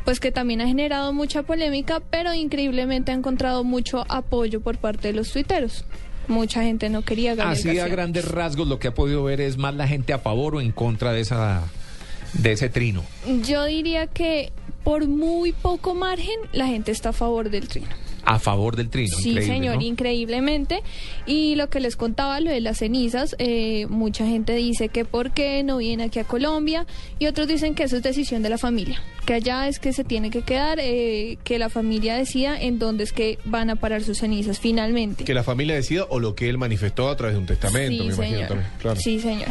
pues que también ha generado mucha polémica, pero increíblemente ha encontrado mucho apoyo por parte de los tuiteros. Mucha gente no quería Gabriel
Así a grandes rasgos lo que ha podido ver es más la gente a favor o en contra de esa de ese trino.
Yo diría que por muy poco margen la gente está a favor del trino.
A favor del trino.
Sí,
increíble,
señor,
¿no?
increíblemente. Y lo que les contaba, lo de las cenizas, eh, mucha gente dice que por qué no viene aquí a Colombia y otros dicen que eso es decisión de la familia, que allá es que se tiene que quedar, eh, que la familia decida en dónde es que van a parar sus cenizas finalmente.
Que la familia decida o lo que él manifestó a través de un testamento,
Sí,
me imagino también. Claro.
Sí, señor.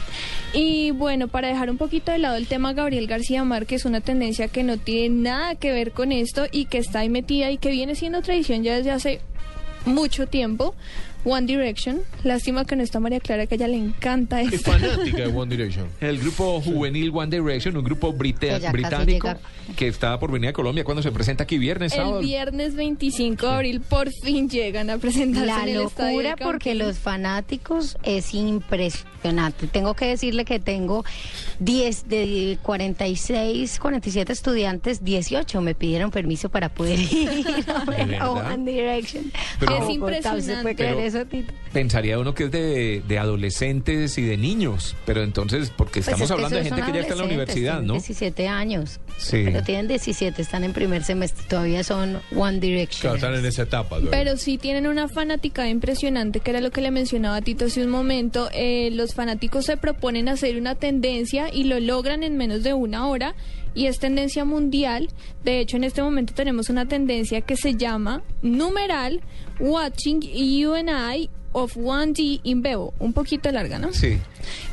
Y bueno, para dejar un poquito de lado el tema Gabriel García Márquez, una tendencia que no tiene nada que ver con esto y que está ahí metida y que viene siendo tradición ya desde hace mucho tiempo, One Direction. Lástima que no está María Clara, que a ella le encanta
Es
esto.
fanática de One Direction. [LAUGHS]
El grupo juvenil One Direction, un grupo británico que está por venir a Colombia. cuando se presenta aquí? ¿Viernes, sábado?
El viernes 25 de abril por fin llegan a presentarse
La
en el
locura porque los fanáticos es impresionante. Tengo que decirle que tengo 10 de 46, 47 estudiantes, 18 me pidieron permiso para poder [LAUGHS] ir a ver a
verdad?
One Direction.
Pero- Es
Bogotá. ¿Usted puede
impresionante.
Eso, Tito?
Pensaría uno que es de, de adolescentes y de niños, pero entonces, porque
Pues
estamos
es
hablando de gente que ya está en la universidad,
tienen
¿no?
17 años.
Sí.
Pero tienen 17, están en primer semestre, todavía son One Direction.
Claro, están en esa etapa. todavía.
Pero sí tienen una fanática impresionante, que era lo que le mencionaba a Tito hace un momento. Eh, los fanáticos se proponen hacer una tendencia y lo logran en menos de una hora. Y es tendencia mundial. De hecho, en este momento tenemos una tendencia que se llama numeral Watching You and I of 1D in Bebo. Un poquito larga, ¿no?
Sí.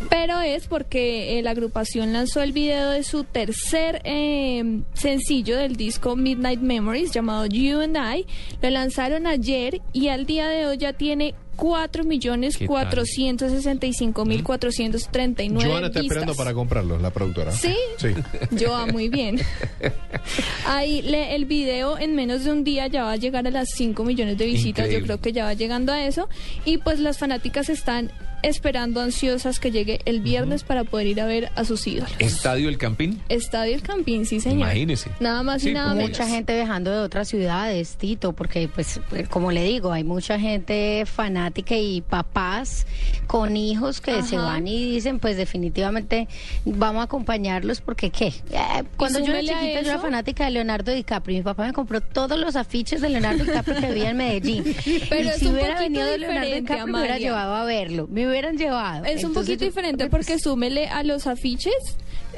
Pero es porque eh, la agrupación lanzó el video de su tercer eh, sencillo del disco Midnight Memories llamado You and I. Lo lanzaron ayer y al día de hoy ya tiene 4 millones
¿Qué tal?
465 mil 439
Joana está esperando
vistas.
para comprarlo, la productora.
¿Sí?
Sí.
Yo ah, muy bien. [LAUGHS] Ahí le- el video en menos de un día ya va a llegar a las 5 millones de visitas.
Increíble.
Yo creo que ya va llegando a eso. Y pues las fanáticas están esperando ansiosas que llegue el viernes para poder ir a ver a sus ídolos.
Estadio El Campín.
Estadio El Campín, sí señor.
Imagínese.
Nada más
Sí,
y nada menos.
Mucha gente viajando de otras ciudades, Tito, porque pues eh, como le digo, hay mucha gente fanática y papás con hijos que se van y dicen, pues definitivamente vamos a acompañarlos porque qué. Eh, cuando yo era chiquita yo era fanática de Leonardo DiCaprio, mi papá me compró todos los afiches de Leonardo DiCaprio que había en Medellín. [LAUGHS]
Pero
y
es
si
un
hubiera venido Leonardo
diferente,
DiCaprio me hubiera llevado a verlo, me hubieran llevado.
Es un
Entonces
poquito
yo-
diferente porque súmele a los afiches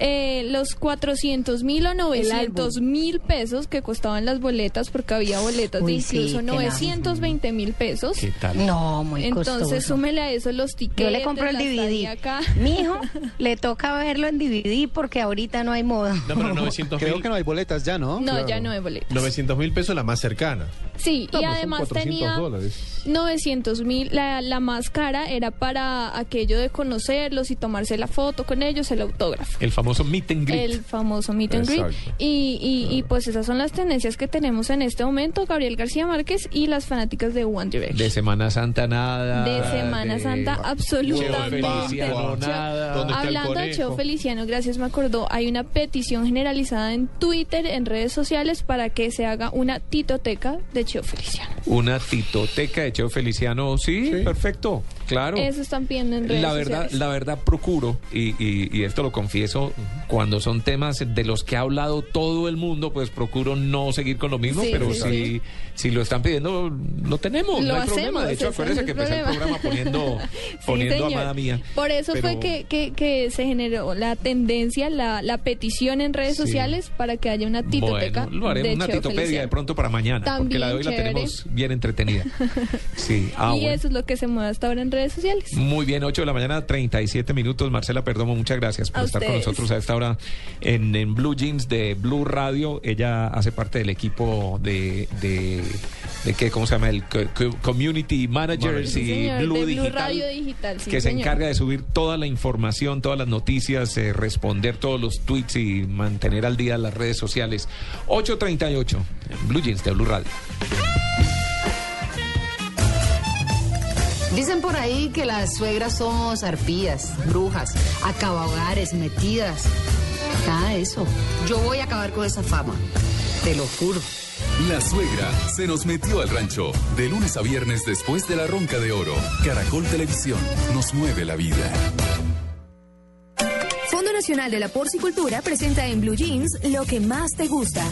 eh, los 400 mil o 900 mil pesos que costaban las boletas porque había boletas
Uy,
de
sí,
incluso
tenaz.
920 mil pesos.
¿Qué tal?
No, muy
Entonces
costoso.
súmele a eso los tickets.
Yo le compro el DVD.
Acá.
Mi hijo [LAUGHS] le toca verlo en DVD porque ahorita no hay modo.
No, pero 900
Creo
mil.
que no hay boletas ya, ¿no?
No, ya no hay boletas.
900 mil pesos la más cercana.
Sí,
No,
y
pues
además
400
tenía
dólares.
900 mil. La, la más cara era para aquello de conocerlos y tomarse la foto con ellos, el autógrafo.
El famoso meet and greet.
El famoso meet and greet.
Exacto.
Y, y, y pues esas son las tendencias que tenemos en este momento, Gabriel García Márquez y las fanáticas de One Direction.
De Semana Santa nada.
De Semana
de-
Santa, absolutamente.
Feliciano, nada.
¿Dónde está el
Hablando de? Cheo Feliciano, gracias, me acordó, hay una petición generalizada en Twitter, en redes sociales, para que se haga una titoteca de Cheo Feliciano.
Una titoteca de Cheo Feliciano. Sí, perfecto. Claro.
Eso están pidiendo en redes
La verdad,
sociales.
la verdad procuro, y, y- y esto lo confieso, cuando son temas de los que ha hablado todo el mundo, pues procuro no seguir con lo mismo,
Sí,
pero
sí,
si,
sí.
si lo están pidiendo, lo tenemos,
Lo
no hay problema.
hacemos,
De hecho, acuérdense que empecé el
problema.
programa poniendo, [LAUGHS] poniendo amada mía.
Por eso
Pero-
fue que, que, que se generó la tendencia, la, la petición en redes sociales para que haya una titoteca
Bueno, lo haremos
de
una
Cheo
titopedia de
Feliciano.
pronto para mañana, porque
También
la de hoy la
chévere.
tenemos bien entretenida. Sí, [LAUGHS] ah,
y
bueno.
eso es lo que se mueve hasta ahora en redes sociales.
Muy bien, 8 de la mañana, 37 minutos. Marcela Perdomo, muchas gracias por
A
estar con nosotros a esta hora en, en Blue Jeans de Blue Radio. Ella hace parte del equipo de, de, de qué, ¿cómo se llama? El co- co- Community Managers
Sí,
y
señor,
Blue
de Blue
Digital.
Radio Digital, sí,
que se encarga de subir toda la información, todas las noticias, eh, responder todos los tweets y mantener al día las redes sociales. 838, en Blue Jeans de Blue Radio.
Dicen por ahí que las suegras somos arpías, brujas, acabahogares, metidas. Nada de eso. Yo voy a acabar con esa fama. Te lo juro.
La suegra se nos metió al rancho. De lunes a viernes después de la ronca de oro. Caracol Televisión nos mueve la vida.
Fondo Nacional de la Porcicultura presenta en Blue Jeans lo que más te gusta.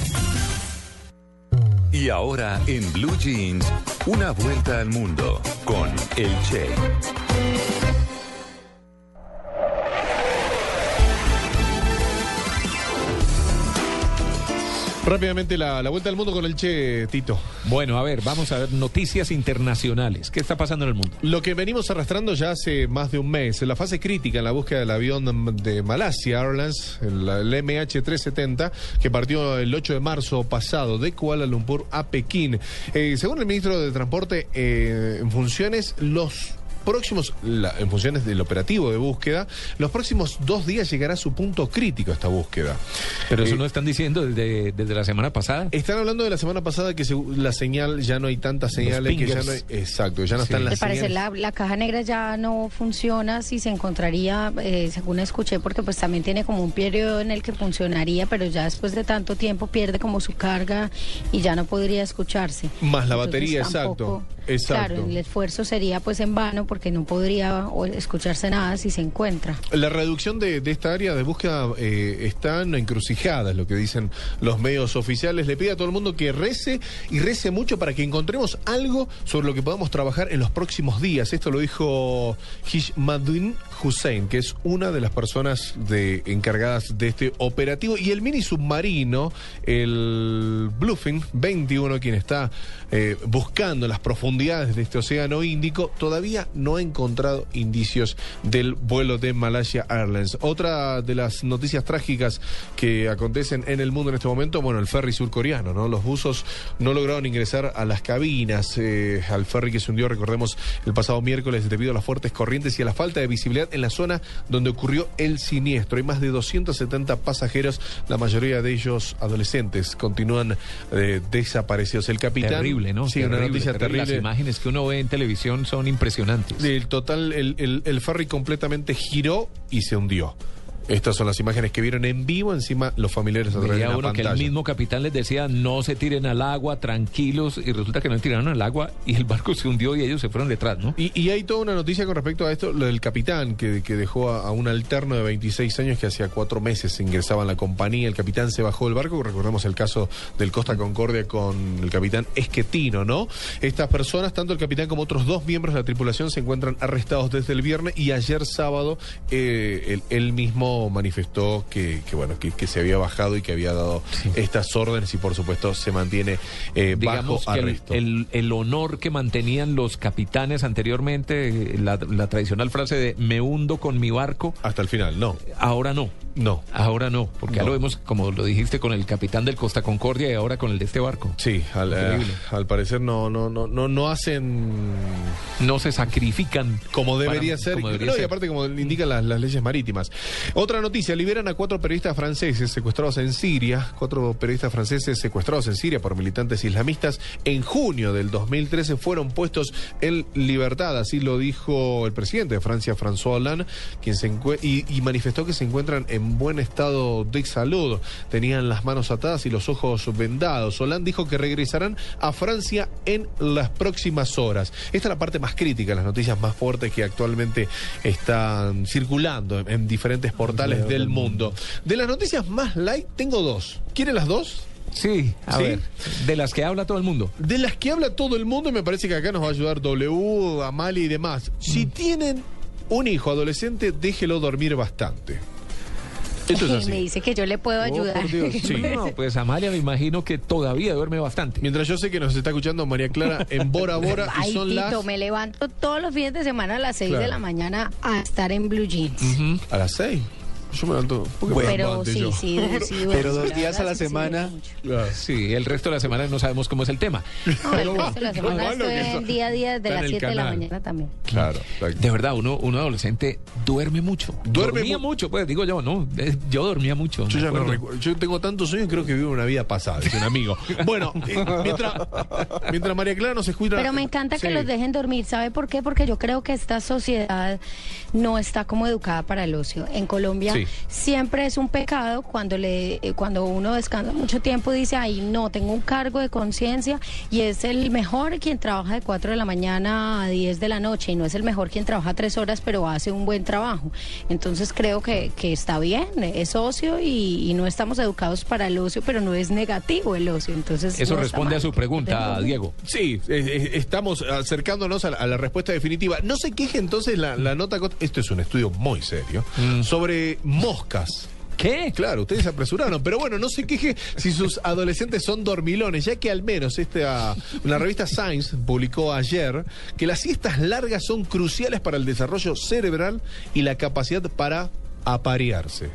Y ahora en Blue Jeans, una vuelta al mundo con El Che.
Rápidamente la, la vuelta al mundo con el Che, Tito.
Bueno, a ver, vamos a ver noticias internacionales. ¿Qué está pasando en el mundo?
Lo que venimos arrastrando ya hace más de un mes, en la fase crítica en la búsqueda del avión de Malasia Airlines, el, el MH370, que partió el 8 de marzo pasado de Kuala Lumpur a Pekín. Eh, según el ministro de Transporte, eh, en funciones, los próximos, la- en funciones del operativo de búsqueda, los próximos dos días llegará a su punto crítico esta búsqueda.
Pero eso
Eh,
no están diciendo desde, desde la semana pasada.
Están hablando de la semana pasada que segu- la señal, ya no hay tantas señales, que ya no hay, exacto, ya no
Sí.
están
Al
las
parecer
señales.
la, la caja negra ya no funciona si se encontraría, eh, según escuché, porque pues también tiene como un periodo en el que funcionaría, pero ya después de tanto tiempo pierde como su carga y ya no podría escucharse.
Más la
Entonces,
batería,
tampoco-
exacto. Exacto.
Claro, el esfuerzo sería pues en vano porque no podría escucharse nada si se encuentra.
La reducción de, de esta área de búsqueda eh, está en encrucijada, es lo que dicen los medios oficiales. Le pide a todo el mundo que rece y rece mucho para que encontremos algo sobre lo que podamos trabajar en los próximos días. Esto lo dijo Hishmaddin Hussein, que es una de las personas encargadas de este operativo. Y el mini submarino, el Bluefin 21, quien está eh, buscando las profundidades de este océano Índico, todavía no ha encontrado indicios del vuelo de Malaysia Airlines. Otra de las noticias trágicas que acontecen en el mundo en este momento, bueno, el ferry surcoreano, ¿no? Los buzos no lograron ingresar a las cabinas, eh, al ferry que se hundió, recordemos, el pasado miércoles debido a las fuertes corrientes y a la falta de visibilidad en la zona donde ocurrió el siniestro. Hay más de 270 pasajeros, la mayoría de ellos adolescentes, continúan eh, desaparecidos. El capitán...
Terrible, ¿no?
Sí, una
Terrible,
noticia
terrible.
terrible.
Las imágenes que uno ve en televisión son impresionantes.
El total, el, el- el ferry completamente giró y se hundió. Estas son las imágenes que vieron en vivo, encima los familiares a través de la
que el mismo capitán les decía no se tiren al agua, tranquilos, y resulta que no tiraron al agua y el barco se hundió y ellos se fueron detrás, ¿no?
Y, y hay toda una noticia con respecto a esto, lo del capitán que, que dejó a, a un alterno de 26 años que hacía cuatro meses ingresaba en la compañía. El capitán se bajó del barco, recordemos el caso del Costa Concordia con el capitán Esquetino, ¿no? Estas personas, tanto el capitán como otros dos miembros de la tripulación, se encuentran arrestados desde el viernes y ayer sábado eh, él mismo manifestó que, que, bueno, que, que se había bajado y que había dado estas órdenes y por supuesto se mantiene eh,
Digamos
bajo
que
arresto.
el- el honor que mantenían los capitanes anteriormente, eh, la, la tradicional frase de me hundo con mi barco.
Hasta el final, no.
Ahora no.
No.
Ahora no, porque ya lo vemos, como lo dijiste, con el capitán del Costa Concordia y ahora con el de este barco.
Sí, al, eh, al parecer no, no, no, no, no hacen
No se sacrifican.
como debería
para-
ser.
como debería
No, y aparte como indican las, las leyes marítimas. Otra noticia, liberan a cuatro periodistas franceses secuestrados en Siria, cuatro periodistas franceses secuestrados en Siria por militantes islamistas en junio del 2013 fueron puestos en libertad, así lo dijo el presidente de Francia, François Hollande, quien se y, y manifestó que se encuentran en buen estado de salud, tenían las manos atadas y los ojos vendados. Hollande dijo que regresarán a Francia en las próximas horas. Esta es la parte más crítica, las noticias más fuertes que actualmente están circulando en, en diferentes portales del mundo. De las noticias más light, tengo dos. ¿Quieren las dos?
Sí, a
¿Sí?
ver, de las que habla todo el mundo.
De las que habla todo el mundo, y me parece que acá nos va a ayudar W, Amalia y demás. Si
Mm.
tienen un hijo adolescente, déjelo dormir bastante. Esto es así.
Me dice que yo le puedo ayudar.
Oh, por Dios, [LAUGHS] sí.
No, pues Amalia me imagino que todavía duerme bastante.
Mientras yo sé que nos está escuchando María Clara en Bora Bora [LAUGHS] y
Ay,
son
Tito,
las
me levanto todos los fines de semana a las 6
Claro.
de la mañana a estar en Blue Jeans.
a las seis. Yo me levanto. ¿por qué me
Pero sí,
yo?
sí, sí, [LAUGHS] duermo.
Pero dos días a la
es
semana.
Claro.
Sí, el resto de la semana no sabemos cómo es el tema.
No, el resto de la semana
malo
estoy en día a día
en
las
el
7 de la mañana también.
Claro. exacto.
De verdad, uno, uno adolescente duerme mucho.
Duerme
dormía
mu-
mucho, pues digo yo, no. eh, Yo dormía mucho.
Yo ya no. Yo tengo tantos sueños, creo que vivo una vida pasada, dice un amigo. [LAUGHS] Bueno, eh, mientras, mientras María Clara nos escucha.
Pero me encanta que los dejen dormir. ¿Sabe por qué? Porque yo creo que esta sociedad no está como educada para el ocio. En Colombia
Sí.
siempre es un pecado cuando le eh, cuando uno descansa mucho tiempo y dice, ay, no, tengo un cargo de conciencia y es el mejor quien trabaja de 4 de la mañana a 10 de la noche y no es el mejor quien trabaja tres horas pero hace un buen trabajo. Entonces creo que, que está bien, es ocio y, y no estamos educados para el ocio, pero no es negativo el ocio. Entonces
Eso
no
responde a su pregunta, Diego.
Sí, eh, eh, estamos acercándonos a la, a la respuesta definitiva. No se queje entonces la, la nota. Esto es un estudio muy serio
Mm.
sobre moscas.
¿Qué?
Claro, ustedes se apresuraron. Pero bueno, no se queje si sus [LAUGHS] adolescentes son dormilones, ya que al menos esta, la revista Science publicó ayer que las siestas largas son cruciales para el desarrollo cerebral y la capacidad para aparearse.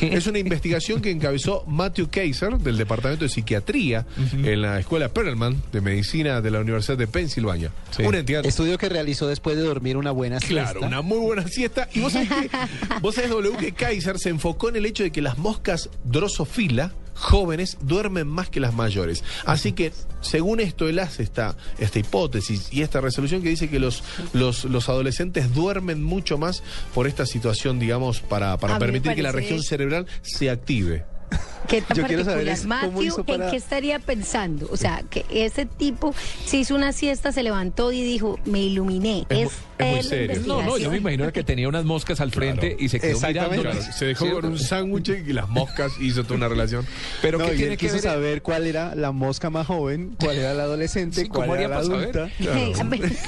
Es una investigación que encabezó Matthew Kaiser del Departamento de Psiquiatría en la Escuela Perelman de Medicina de la Universidad de Pensilvania. Una entidad
Estudio que realizó después de dormir una buena siesta.
Claro, una muy buena siesta. Y vos sabés que, [LAUGHS] vos sabés, W, que Kaiser se enfocó en el hecho de que las moscas drosofila jóvenes duermen más que las mayores. Así que, según esto, él hace esta, esta hipótesis y esta resolución que dice que los, los, los adolescentes duermen mucho más por esta situación, digamos, para, para
A
permitir que la región cerebral se active.
¿Qué tan
Yo quiero saber
particular?
es cómo
Matthew,
hizo para-
¿en qué estaría pensando? O sea, que ese tipo se hizo una siesta, se levantó y dijo, me iluminé. Es,
Es muy serio. No, no, yo me imagino que tenía unas moscas al frente y se quedó mirando.
Claro, se dejó con un sándwich y las moscas hizo toda una relación.
Pero
No,
¿qué
y
tiene
él
que
quiso
ver?
saber cuál era la mosca más joven, cuál era la adolescente,
Sí,
cuál
¿cómo
era la
saber?
adulta.
Claro.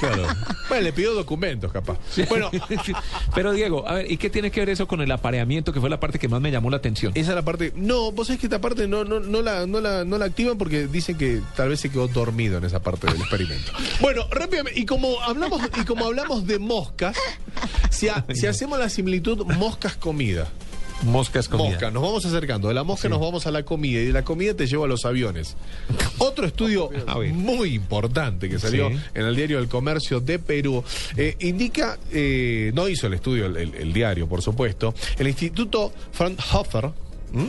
Claro. Bueno, le pidió documentos, capaz. Bueno, [LAUGHS]
Pero Diego, a ver, ¿y qué tiene que ver eso con el apareamiento, que fue la parte que más me llamó la atención?
esa es la parte. No, vos sabés que esta parte no, no, no, la, no, la, no la activan porque dicen que tal vez se quedó dormido en esa parte del experimento. Bueno, rápidamente, y como hablamos, y como hablamos de moscas, si, ha- si hacemos la similitud moscas-comida.
Moscas comida.
Mosca, nos vamos acercando. De la mosca nos vamos a la comida y de la comida te llevo a los aviones. Otro estudio muy importante que salió
Sí.
en el diario El Comercio de Perú eh, indica, eh, no hizo el estudio el, el- el diario, por supuesto, el Instituto Fraunhofer.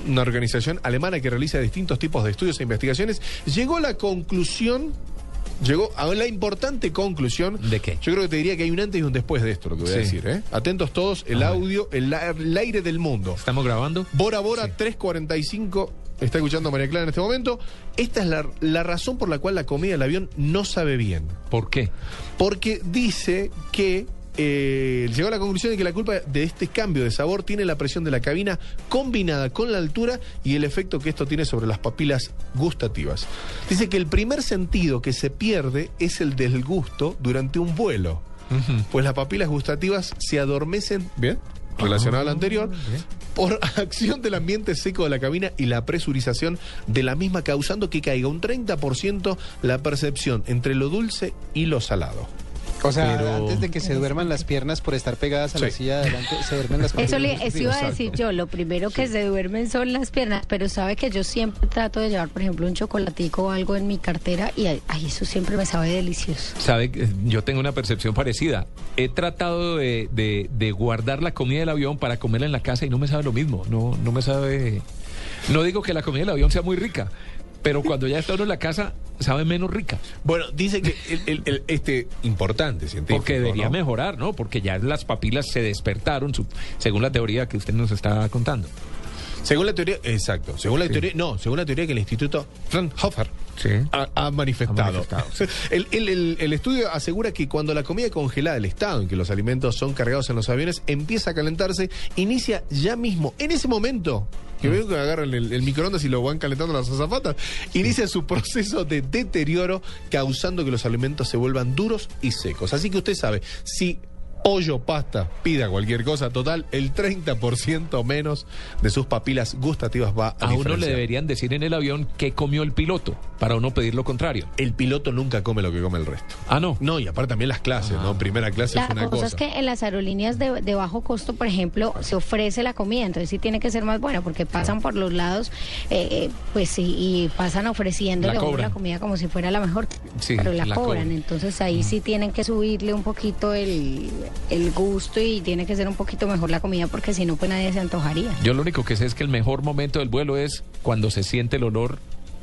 Una organización alemana que realiza distintos tipos de estudios e investigaciones, llegó a la conclusión, llegó a la importante conclusión.
¿De qué?
Yo creo que te diría que hay un antes y un después de esto, lo que voy a
Sí.
decir. ¿eh? Atentos todos, el audio, el, aire del mundo.
¿Estamos grabando?
Bora Bora 345. Está escuchando María Clara en este momento. Esta es la, la razón por la cual la comida del avión no sabe bien.
¿Por qué?
Porque dice que eh, llegó a la conclusión de que la culpa de este cambio de sabor tiene la presión de la cabina combinada con la altura y el efecto que esto tiene sobre las papilas gustativas. Dice que el primer sentido que se pierde es el del gusto durante un vuelo. Pues las papilas gustativas se adormecen, ¿bien? Relacionado al anterior, por [LAUGHS] acción del ambiente seco de la cabina y la presurización de la misma, causando que caiga un 30% la percepción entre lo dulce y lo salado.
O sea,
Pero-
antes de que se duerman las piernas por estar pegadas a la
Sí.
silla de adelante, se duermen las
Eso, le, eso iba a decir yo, lo primero que se duermen son las piernas, pero sabe que yo siempre trato de llevar, por ejemplo, un chocolatico o algo en mi cartera y ay, eso siempre me sabe delicioso.
Sabe, que yo tengo una percepción parecida. He tratado de, de- de guardar la comida del avión para comerla en la casa y no me sabe lo mismo. No, no me sabe. No digo que la comida del avión sea muy rica, pero cuando ya está uno en la casa, sabe menos rica.
Bueno, dice que el, el- el- este importante científico.
Porque debería
¿no?
mejorar, ¿no? Porque ya las papilas se despertaron, su- según la teoría que usted nos está contando.
Según la teoría, exacto. Según la teoría, no, según la teoría que el Instituto Fraunhofer ha, ha manifestado. [LAUGHS] El, el- el- el estudio asegura que cuando la comida congelada, el estado en que los alimentos son cargados en los aviones, empieza a calentarse, inicia ya mismo, en ese momento. Que veo que agarran el, el microondas y lo van calentando las azafatas. Inicia su proceso de deterioro, causando que los alimentos se vuelvan duros y secos. Así que usted sabe, si pollo, pasta, pida cualquier cosa, total, el 30% menos de sus papilas gustativas va a
A uno le deberían decir en el avión qué comió el piloto, para uno pedir lo contrario.
El piloto nunca come lo que come el resto.
Ah, no.
No, y aparte también las clases, ¿no? Primera clase
La
es una
cosa
cosa.
es que en las aerolíneas de, de bajo costo, por ejemplo, se ofrece la comida, entonces sí tiene que ser más buena, porque pasan por los lados, eh, eh, pues sí, y pasan ofreciéndole
La
la comida como si fuera la mejor,
Sí,
pero la,
la
cobran,
cobran.
entonces ahí sí tienen que subirle un poquito el, el gusto y tiene que ser un poquito mejor la comida, porque si no, pues nadie se antojaría.
Yo lo único que sé es que el mejor momento del vuelo es cuando se siente el olor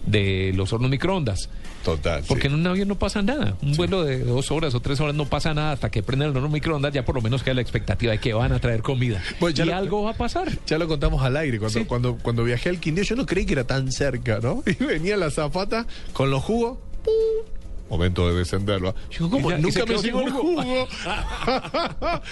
de los hornos microondas.
Total.
Porque en un avión no pasa nada. Un vuelo de dos horas o tres horas no pasa nada hasta que prenden el horno microondas. Ya por lo menos queda la expectativa de que van a traer comida.
Pues ya
y
lo-
algo va a pasar.
Ya lo contamos al aire. Cuando,
Sí.
cuando, cuando viajé al Quindío, yo no creí que era tan cerca, ¿no? [LAUGHS] Y venía la zafata con los jugos. ¡pum! Momento de descenderlo. Yo,
y
Nunca me
sin
el
jugo.
jugo. [LAUGHS]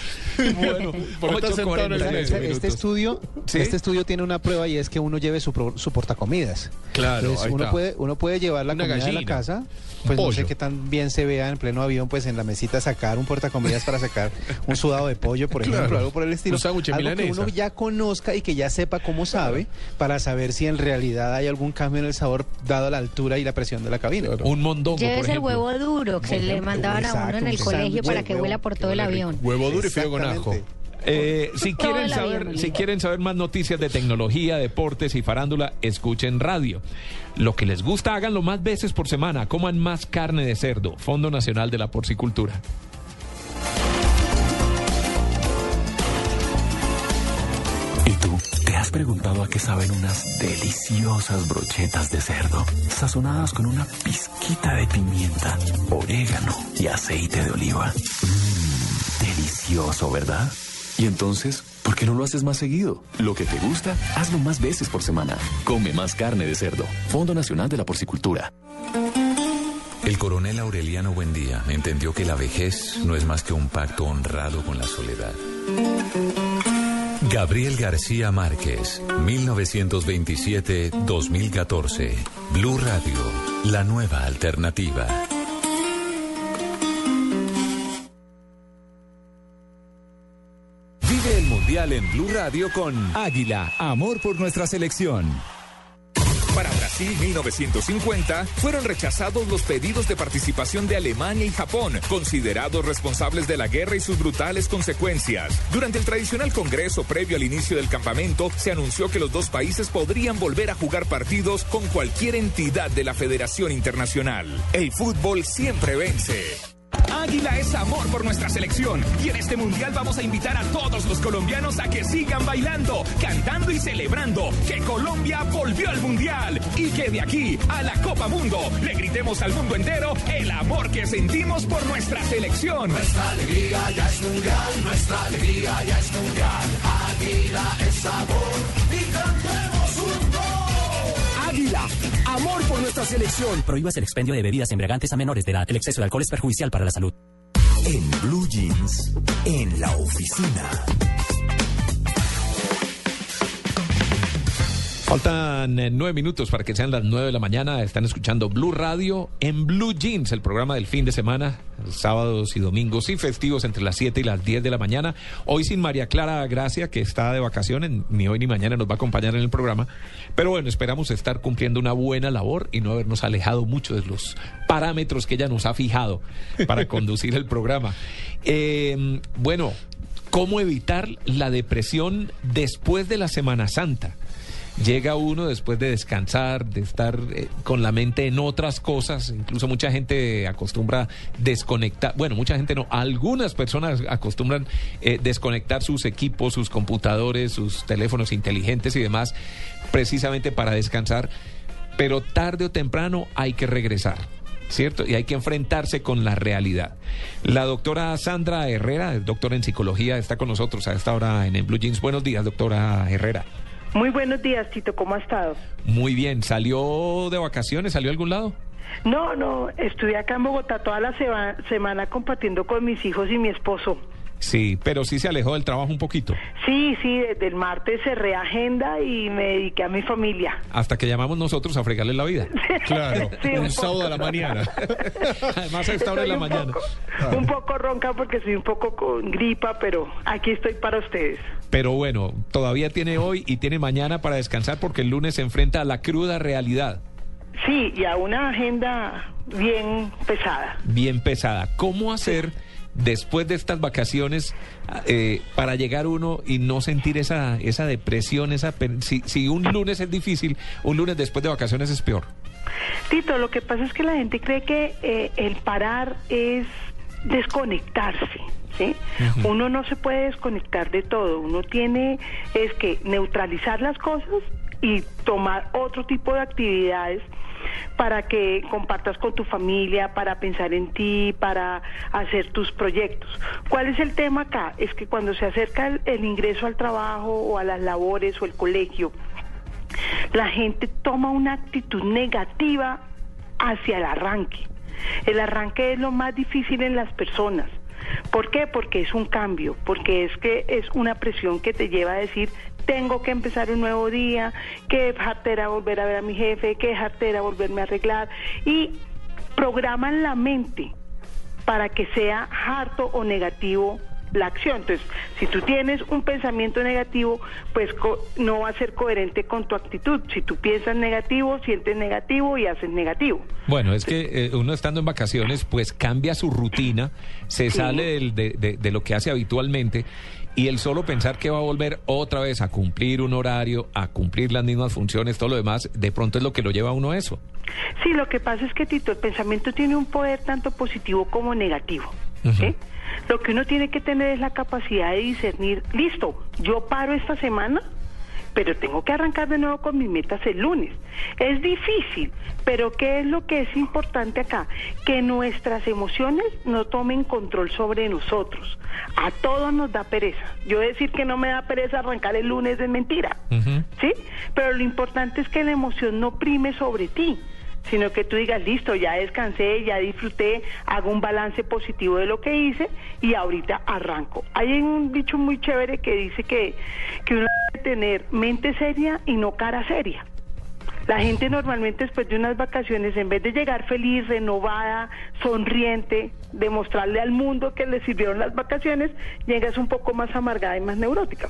Bueno,
Por estar sentado en el
8:46
medio.
Este, este estudio,
¿Sí?
este estudio tiene una prueba y es que uno lleve su, pro- su portacomidas.
Claro,
Entonces,
ahí
uno
está.
puede, uno puede llevar la
Una
comida de la
gallina,
casa. Pues no sé
pollo.
qué tan bien se vea en pleno avión, pues en la mesita sacar un portacomidas para sacar un sudado de pollo, por ejemplo,
Claro.
algo por el estilo.
Un
algo que uno ya conozca y que ya sepa cómo sabe para saber si en realidad hay algún cambio en el sabor dado la altura y la presión de la cabina.
Un mondongo,
Lleves el huevo duro que le mandaban a uno en el colegio para que huela por todo el avión.
Huevo duro y fideo con ajo.
Eh, si, saber, quieren saber más noticias de tecnología, deportes y farándula, escuchen radio. Lo que les gusta, háganlo más veces por semana. Coman más carne de cerdo. Fondo Nacional de la Porcicultura.
¿Y tú? ¿Te has preguntado a qué saben unas deliciosas brochetas de cerdo? Sazonadas con una pizquita de pimienta, orégano y aceite de oliva. Mmm, delicioso, ¿verdad? Y entonces, ¿por qué no lo haces más seguido? Lo que te gusta, hazlo más veces por semana. Come más carne de cerdo. Fondo Nacional de la Porcicultura.
El coronel Aureliano Buendía entendió que la vejez no es más que un pacto honrado con la soledad. Gabriel García Márquez, 1927-2014. Blue Radio, la nueva alternativa.
Vive el Mundial en Blue Radio con Águila, amor por nuestra selección. Para Brasil 1950 fueron rechazados los pedidos de participación de Alemania y Japón, considerados responsables de la guerra y sus brutales consecuencias. Durante el tradicional congreso previo al inicio del campamento, se anunció que los dos países podrían volver a jugar partidos con cualquier entidad de la Federación Internacional. El fútbol siempre vence. Águila es amor por nuestra selección y en este mundial vamos a invitar a todos los colombianos a que sigan bailando, cantando y celebrando que Colombia volvió al mundial y que de aquí a la Copa Mundo le gritemos al mundo entero el amor que sentimos por nuestra selección. Nuestra alegría ya es mundial, nuestra alegría ya es mundial. Águila es amor y cantemos un gol.
Águila, amor por nuestra selección. Prohíbas el expendio de bebidas embriagantes a menores de edad. El exceso de alcohol es perjudicial para la salud.
En Blue Jeans, en la oficina.
Faltan eh, nueve minutos para que sean las nueve de la mañana. Están escuchando Blue Radio en Blue Jeans, el programa del fin de semana, sábados y domingos y festivos entre las 7 y las 10 de la mañana. Hoy sin María Clara Gracia, que está de vacaciones, ni hoy ni mañana nos va a acompañar en el programa. Pero bueno, esperamos estar cumpliendo una buena labor y no habernos alejado mucho de los parámetros que ella nos ha fijado para conducir el programa. Eh, bueno, ¿cómo evitar la depresión después de la Semana Santa? Llega uno después de descansar, de estar eh, con la mente en otras cosas, incluso mucha gente acostumbra desconectar, bueno, mucha gente no, algunas personas acostumbran eh, desconectar sus equipos, sus computadores, sus teléfonos inteligentes y demás, precisamente para descansar, pero tarde o temprano hay que regresar. ¿Cierto? Y hay que enfrentarse con la realidad. La doctora Sandra Herrera, doctora en psicología, está con nosotros a esta hora en, Blue Jeans. Buenos días, doctora Herrera.
Muy buenos días, Tito, ¿cómo ha estado?
Muy bien, ¿salió de vacaciones? ¿Salió a algún lado?
No, no, estuve acá en Bogotá toda la seba- semana compartiendo con mis hijos y mi esposo.
Sí, pero sí se alejó del trabajo un poquito.
Sí, sí, desde el martes cerré agenda y me dediqué a mi familia.
Hasta que llamamos nosotros a fregarle la vida. [LAUGHS]
Claro,
Sí, un
un sábado a la mañana. [LAUGHS]
Además a esta hora de la
un
mañana.
poco- Un poco ronca porque soy un poco con gripa, pero aquí estoy para ustedes.
Pero bueno, todavía tiene hoy y tiene mañana para descansar porque el lunes se enfrenta a la cruda realidad,
Sí, y a una agenda bien pesada.
bien pesada. ¿Cómo hacer después de estas vacaciones eh, para llegar uno y no sentir esa, esa depresión? Esa, si, si un lunes es difícil, un lunes después de vacaciones es peor.
Tito, lo que pasa es que la gente cree que eh, el parar es desconectarse. Uno no se puede desconectar de todo, uno tiene es que neutralizar las cosas y tomar otro tipo de actividades para que compartas con tu familia, para pensar en ti, para hacer tus proyectos. ¿Cuál es el tema acá? Es que cuando se acerca el, ingreso al trabajo o a las labores o el colegio, la gente toma una actitud negativa hacia el arranque. El arranque es lo más difícil en las personas. ¿Por qué? Porque es un cambio, porque es que es una presión que te lleva a decir, tengo que empezar un nuevo día, que jartera volver a ver a mi jefe, que jartera volverme a arreglar. Y programan la mente para que sea harto o negativo la acción. Entonces, si tú tienes un pensamiento negativo, pues co- no va a ser coherente con tu actitud. Si tú piensas negativo, sientes negativo y haces negativo.
Bueno, es que eh, uno estando en vacaciones, pues cambia su rutina, se
Sí.
sale del- de, de- de lo que hace habitualmente y el solo pensar que va a volver otra vez a cumplir un horario, a cumplir las mismas funciones, todo lo demás, de pronto es lo que lo lleva a uno a eso.
Sí, lo que pasa es que, Tito, el pensamiento tiene un poder tanto positivo como negativo. Lo que uno tiene que tener es la capacidad de discernir, listo, yo paro esta semana, pero tengo que arrancar de nuevo con mis metas el lunes. Es difícil, pero ¿qué es lo que es importante acá? Que nuestras emociones no tomen control sobre nosotros. A todos nos da pereza. Yo decir que no me da pereza arrancar el lunes es mentira. ¿sí? Pero lo importante es que la emoción no prime sobre ti, sino que tú digas, listo, ya descansé, ya disfruté, hago un balance positivo de lo que hice y ahorita arranco. Hay un dicho muy chévere que dice que, que uno debe tener mente seria y no cara seria. La gente normalmente después de unas vacaciones, en vez de llegar feliz, renovada, sonriente, demostrarle al mundo que le sirvieron las vacaciones, llegas un poco más amargada y más neurótica.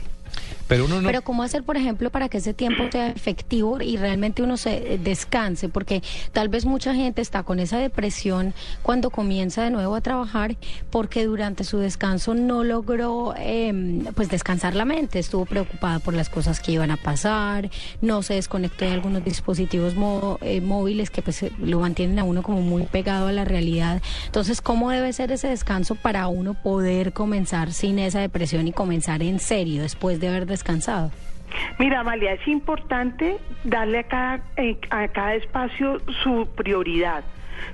Pero uno no...
Pero ¿cómo hacer, por ejemplo, para que ese tiempo sea efectivo y realmente uno se eh, descanse? Porque tal vez mucha gente está con esa depresión cuando comienza de nuevo a trabajar porque durante su descanso no logró eh, pues descansar la mente, estuvo preocupada por las cosas que iban a pasar, no se desconectó de algunos dispositivos eh, móviles que pues lo mantienen a uno como muy pegado a la realidad. Entonces, ¿cómo debe ser ese descanso para uno poder comenzar sin esa depresión y comenzar en serio después de haber descansado?
Mira, Amalia, es importante darle a cada, eh, a cada espacio su prioridad.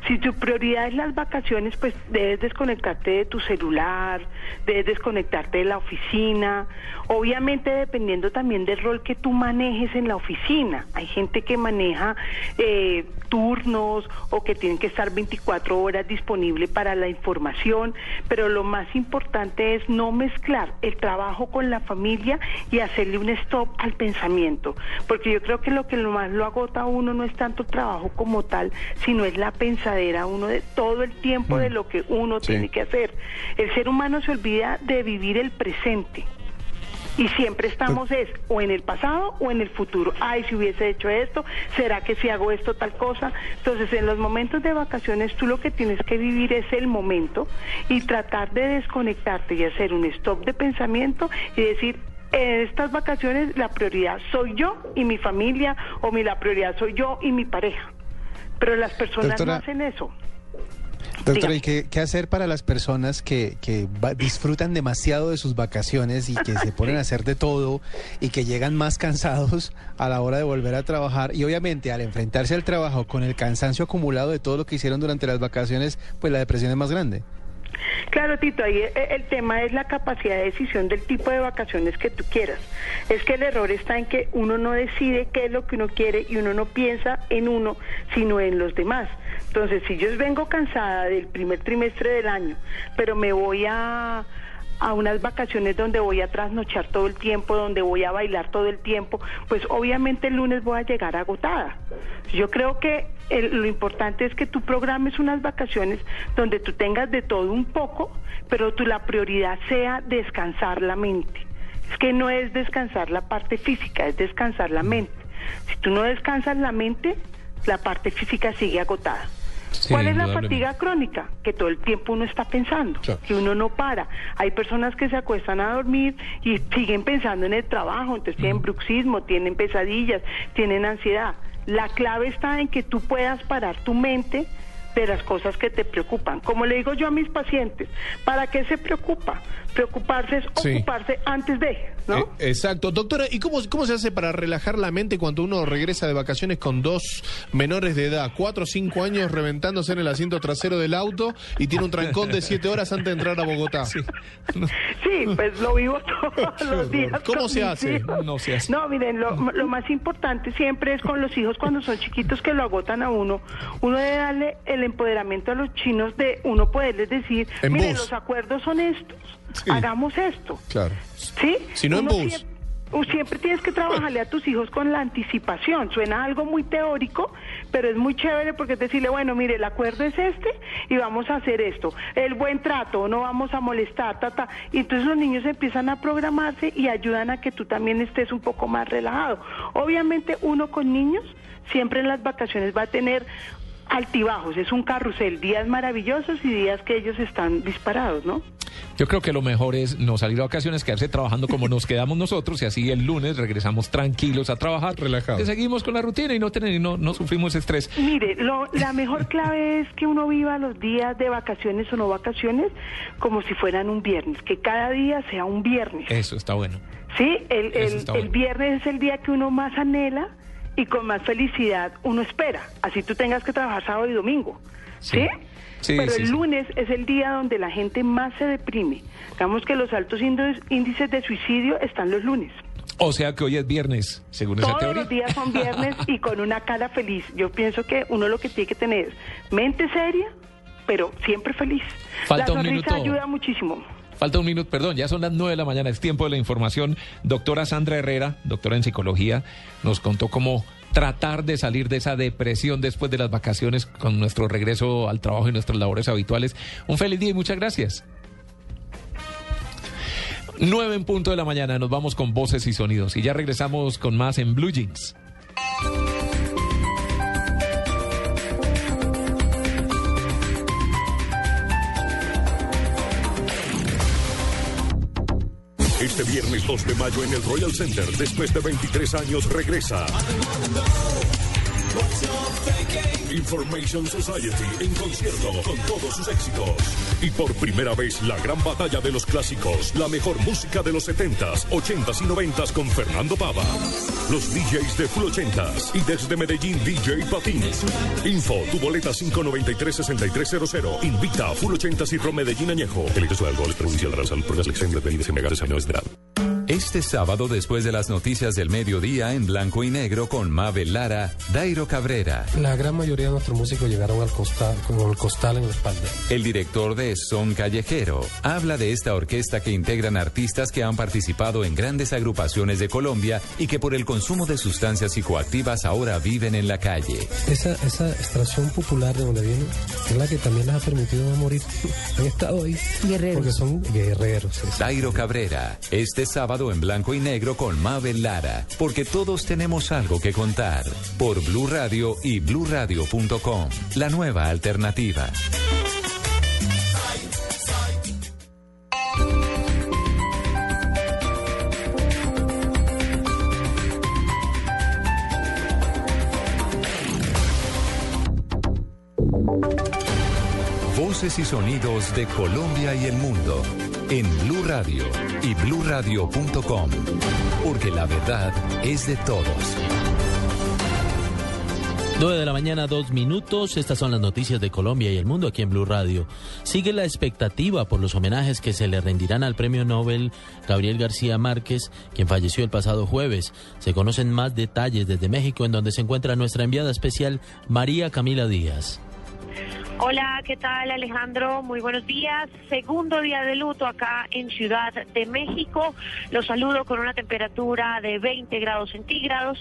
Si tu prioridad es las vacaciones, pues debes desconectarte de tu celular, debes desconectarte de la oficina. Obviamente dependiendo también del rol que tú manejes en la oficina. Hay gente que maneja eh, turnos o que tienen que estar 24 horas disponible para la información, pero lo más importante es no mezclar el trabajo con la familia y hacerle un stop al pensamiento, porque yo creo que lo que más lo agota a uno no es tanto el trabajo como tal, sino es la pensadera uno de todo el tiempo de lo que uno
Sí.
tiene que hacer. El ser humano se olvida de vivir el presente. Y siempre estamos es o en el pasado o en el futuro. Ay, si hubiese hecho esto, ¿será que si hago esto tal cosa? Entonces, en los momentos de vacaciones tú lo que tienes que vivir es el momento y tratar de desconectarte y hacer un stop de pensamiento y decir, en estas vacaciones la prioridad soy yo y mi familia o mi la prioridad soy yo y mi pareja. Pero las personas
Doctora,
no hacen eso.
Doctora,
Dígame.
¿y qué, qué hacer para las personas que, que va- disfrutan demasiado de sus vacaciones y que se [LAUGHS] ponen a hacer de todo y que llegan más cansados a la hora de volver a trabajar? Y obviamente al enfrentarse al trabajo con el cansancio acumulado de todo lo que hicieron durante las vacaciones, pues la depresión es más grande.
Claro, Tito, ahí eh, el tema es la capacidad de decisión del tipo de vacaciones que tú quieras. Es que el error está en que uno no decide qué es lo que uno quiere y uno no piensa en uno, sino en los demás. Entonces, si yo vengo cansada del primer trimestre del año, pero me voy a a unas vacaciones donde voy a trasnochar todo el tiempo, donde voy a bailar todo el tiempo, pues obviamente el lunes voy a llegar agotada. Yo creo que lo importante es que tú programes unas vacaciones donde tú tengas de todo un poco, pero tu la prioridad sea descansar la mente. Es que no es descansar la parte física, es descansar la mente. Si tú no descansas la mente, la parte física sigue agotada.
Sí,
¿Cuál es la fatiga crónica? Que todo el tiempo uno está pensando, que uno no para. Hay personas que se acuestan a dormir y siguen pensando en el trabajo, entonces tienen bruxismo, tienen pesadillas, tienen ansiedad. La clave está en que tú puedas parar tu mente de las cosas que te preocupan. Como le digo yo a mis pacientes, ¿para qué se preocupa? Preocuparse es
Sí.
ocuparse antes de, ¿no?
Eh, exacto. Doctora, ¿y cómo, cómo se hace para relajar la mente cuando uno regresa de vacaciones con dos menores de edad, cuatro o cinco años reventándose en el asiento trasero del auto y tiene un trancón de siete horas antes de entrar a Bogotá?
Sí, pues lo vivo [LAUGHS] todos los días.
¿Cómo
con
se
mis
hace?
hijos.
No se hace.
No, miren, lo, lo más importante siempre es con los hijos cuando son chiquitos que lo agotan a uno. Uno debe darle el empoderamiento a los chinos de uno poderles decir,
En
miren,
bus.
los acuerdos son estos,
Sí.
hagamos esto.
Claro.
¿Sí?
Si no en bus.
Siempre, siempre tienes que trabajarle a tus hijos con la anticipación. Suena algo muy teórico, pero es muy chévere porque es decirle, bueno, mire, el acuerdo es este y vamos a hacer esto. El buen trato, no vamos a molestar, ta, ta. Y entonces los niños empiezan a programarse y ayudan a que tú también estés un poco más relajado. Obviamente uno con niños siempre en las vacaciones va a tener altibajos, es un carrusel, días maravillosos y días que ellos están disparados, ¿no?
Yo creo que lo mejor es no salir de vacaciones, quedarse trabajando como nos quedamos nosotros y así el lunes regresamos tranquilos a trabajar.
Relajados.
Seguimos con la rutina y no, tener, no, no sufrimos estrés.
Mire, lo- la mejor [LAUGHS] clave es que uno viva los días de vacaciones o no vacaciones como si fueran un viernes, que cada día sea un viernes.
Eso está bueno.
Sí, el, el- el
bueno.
viernes es el día que uno más anhela y con más felicidad uno espera. Así tú tengas que trabajar sábado y domingo. ¿Sí?
Sí,
Pero
sí,
el lunes es el día donde la gente más se deprime. Digamos que los altos índices- de suicidio están los lunes.
O sea que hoy es viernes, según esa
Todos
teoría.
los días son viernes y [LAUGHS] con una cara feliz. Yo pienso que uno lo que tiene que tener es mente seria, pero siempre feliz.
Falta
la
un
sonrisa
minuto.
ayuda muchísimo.
Falta un minuto, perdón, ya son las nueve de la mañana, es tiempo de la información. Doctora Sandra Herrera, doctora en psicología, nos contó cómo tratar de salir de esa depresión después de las vacaciones con nuestro regreso al trabajo y nuestras labores habituales. Un feliz día y muchas gracias. Nueve en punto de la mañana, nos vamos con voces y sonidos y ya regresamos con más en Blue Jeans.
Este viernes 2 de mayo en el Royal Center, después de 23 años, regresa. Information Society en concierto con todos sus éxitos. Y por primera vez la gran batalla de los clásicos, la mejor música de los 70s, 80s y 90s con Fernando Pava. Los DJs de Full 80s y desde Medellín DJ Patín. Info, tu boleta 593-6300. Invita a Full 80s y Pro Medellín Añejo. El exceso de alcohol es perjudicial para la salud por la selección de bebidas a edad.
Este sábado, después de las noticias del mediodía, en blanco y negro con Mabel Lara, Dairo Cabrera,
La gran mayoría de nuestros músicos llegaron al costal, con el costal en la espalda.
el director de Son Callejero, habla de esta orquesta que integran artistas que han participado en grandes agrupaciones de Colombia y que por el consumo de sustancias psicoactivas ahora viven en la calle.
Esa, esa extracción popular de donde vienen es la que también les ha permitido morir. [LAUGHS] Han estado ahí.
Guerreros.
Porque son guerreros.
Dairo Cabrera, este sábado en blanco y negro con Mabel Lara, porque todos tenemos algo que contar. Por Blue Radio y bluradio.com, la nueva alternativa. Voces y sonidos de Colombia y el mundo en Blue Radio y bluradio.com, porque la verdad es de todos.
9 de la mañana, dos minutos. Estas son las noticias de Colombia y el mundo aquí en Blue Radio. Sigue la expectativa por los homenajes que se le rendirán al premio Nobel Gabriel García Márquez, quien falleció el pasado jueves. Se conocen más detalles desde México, en donde se encuentra nuestra enviada especial, María Camila Díaz.
Hola, ¿qué tal Alejandro? Muy buenos días. Segundo día de luto acá en Ciudad de México. Los saludo con una temperatura de 20 grados centígrados.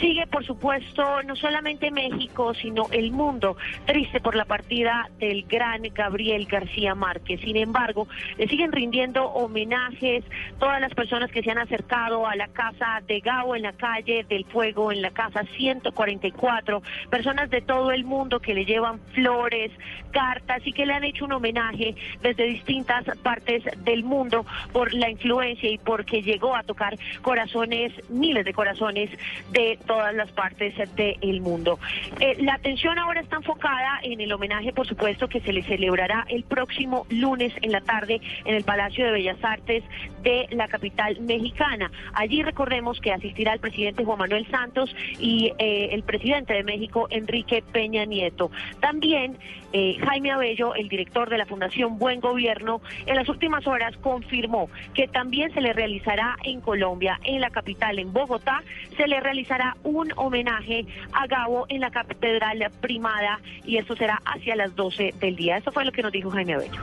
Sigue, por supuesto, no solamente México, sino el mundo triste por la partida del gran Gabriel García Márquez. Sin embargo, le siguen rindiendo homenajes todas las personas que se han acercado a la casa de Gao en la calle del Fuego, en la casa 144, personas de todo el mundo que le llevan flores, cartas y que le han hecho un homenaje desde distintas partes del mundo por la influencia y porque llegó a tocar corazones, miles de corazones de todas las partes del mundo. Eh, la atención ahora está enfocada en el homenaje, por supuesto, que se le celebrará el próximo lunes en la tarde en el Palacio de Bellas Artes de la capital mexicana. Allí recordemos que asistirá el presidente Juan Manuel Santos y eh, el presidente de México, Enrique Peña Nieto. También eh, Jaime Abello, el director de la Fundación Buen Gobierno, en las últimas horas confirmó que también se le realizará en Colombia, en la capital, en Bogotá, se le realizará un homenaje a Gabo en la Catedral Primada y esto será hacia las 12 del día. Eso fue lo que nos dijo Jaime Abello.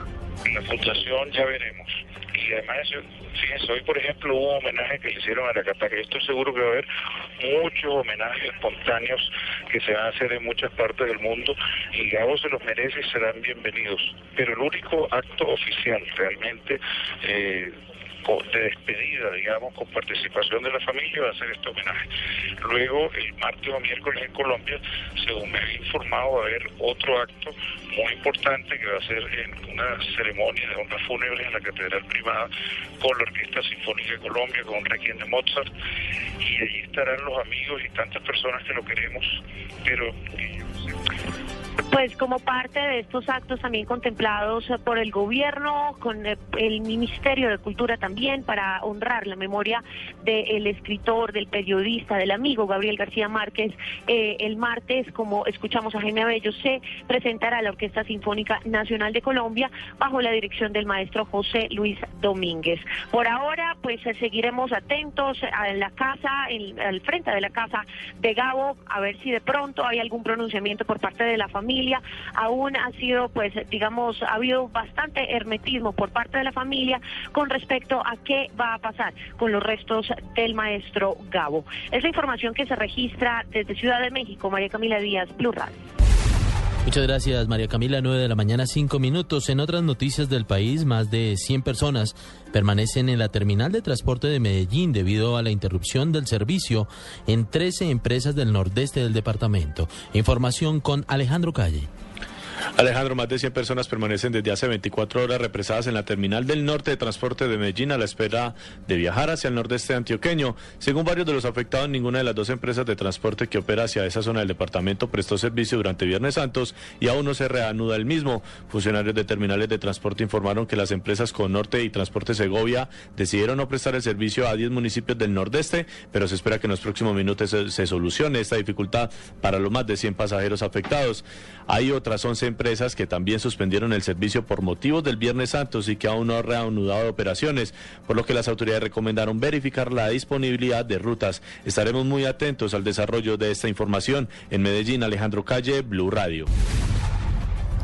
La fundación ya veremos. Y además, fíjense, hoy por ejemplo hubo un homenaje que le hicieron a la Catarina. Estoy seguro que va a haber muchos homenajes espontáneos que se van a hacer en muchas partes del mundo y Gabo se los merece y serán bienvenidos. Pero el único acto oficial realmente eh, de despedida, digamos, con participación de la familia, va a ser este homenaje. Luego, el martes o miércoles en Colombia, según me había informado, va a haber otro acto muy importante que va a ser en una ceremonia de honra fúnebre en la Catedral Privada con la Orquesta Sinfónica de Colombia, con un requiem de Mozart, y allí estarán los amigos y tantas personas que lo queremos, pero
Pues como parte de estos actos también contemplados eh, por el gobierno, con eh, el Ministerio de Cultura también, para honrar la memoria del escritor, del periodista, del amigo Gabriel García Márquez, eh, el martes, como escuchamos a Jaime Abello, se presentará la Orquesta Sinfónica Nacional de Colombia bajo la dirección del maestro José Luis Domínguez. Por ahora, pues seguiremos atentos a la casa, en- al frente de la casa de Gabo, a ver si de pronto hay algún pronunciamiento por parte de la familia. Aún ha sido, pues, digamos, ha habido bastante hermetismo por parte de la familia con respecto a qué va a pasar con los restos del maestro Gabo. Es la información que se registra desde Ciudad de México. María Camila Díaz, Blue.
Muchas gracias, María Camila. 9 de la mañana, 5 minutos. En otras noticias del país, más de 100 personas permanecen en la terminal de transporte de Medellín debido a la interrupción del servicio en 13 empresas del nordeste del departamento. Información con Alejandro Calle.
Alejandro, más de 100 personas permanecen desde hace 24 horas represadas en la terminal del norte de transporte de Medellín a la espera de viajar hacia el nordeste antioqueño. Según varios de los afectados, ninguna de las dos empresas de transporte que opera hacia esa zona del departamento prestó servicio durante Viernes Santos y aún no se reanuda el mismo. Funcionarios de terminales de transporte informaron que las empresas Conorte y Transporte Segovia decidieron no prestar el servicio a 10 municipios del nordeste, pero se espera que en los próximos minutos se, se solucione esta dificultad para los más de 100 pasajeros afectados. Hay otras 11 empresas que también suspendieron el servicio por motivos del Viernes Santos y que aún no han reanudado operaciones, por lo que las autoridades recomendaron verificar la disponibilidad de rutas. Estaremos muy atentos al desarrollo de esta información. En Medellín, Alejandro Calle, Blue Radio.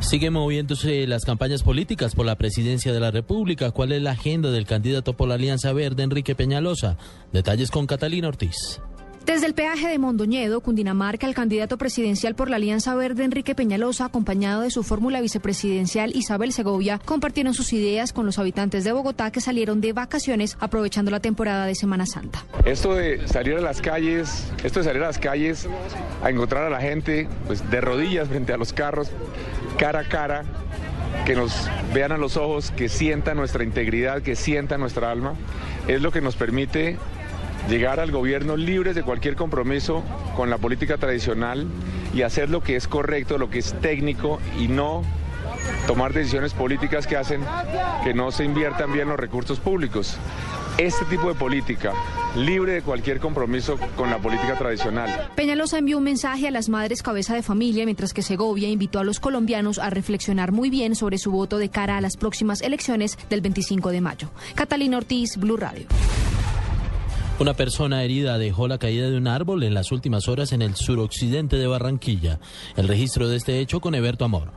Sigue moviéndose las campañas políticas por la presidencia de la República. ¿Cuál es la agenda del candidato por la Alianza Verde, Enrique Peñalosa? Detalles con Catalina Ortiz.
Desde el peaje de Mondoñedo, Cundinamarca, el candidato presidencial por la Alianza Verde, Enrique Peñalosa, acompañado de su fórmula vicepresidencial Isabel Segovia, compartieron sus ideas con los habitantes de Bogotá que salieron de vacaciones aprovechando la temporada de Semana Santa.
Esto de salir a las calles, esto de salir a las calles a encontrar a la gente pues de rodillas frente a los carros, cara a cara, que nos vean a los ojos, que sientan nuestra integridad, que sientan nuestra alma, es lo que nos permite llegar al gobierno libres de cualquier compromiso con la política tradicional y hacer lo que es correcto, lo que es técnico y no tomar decisiones políticas que hacen que no se inviertan bien los recursos públicos. Este tipo de política, libre de cualquier compromiso con la política tradicional.
Peñalosa envió un mensaje a las madres cabeza de familia, mientras que Segovia invitó a los colombianos a reflexionar muy bien sobre su voto de cara a las próximas elecciones del 25 de mayo. Catalina Ortiz, Blue Radio.
Una persona herida dejó la caída de un árbol en las últimas horas en el suroccidente de Barranquilla. El registro de este hecho con Eberto Amor.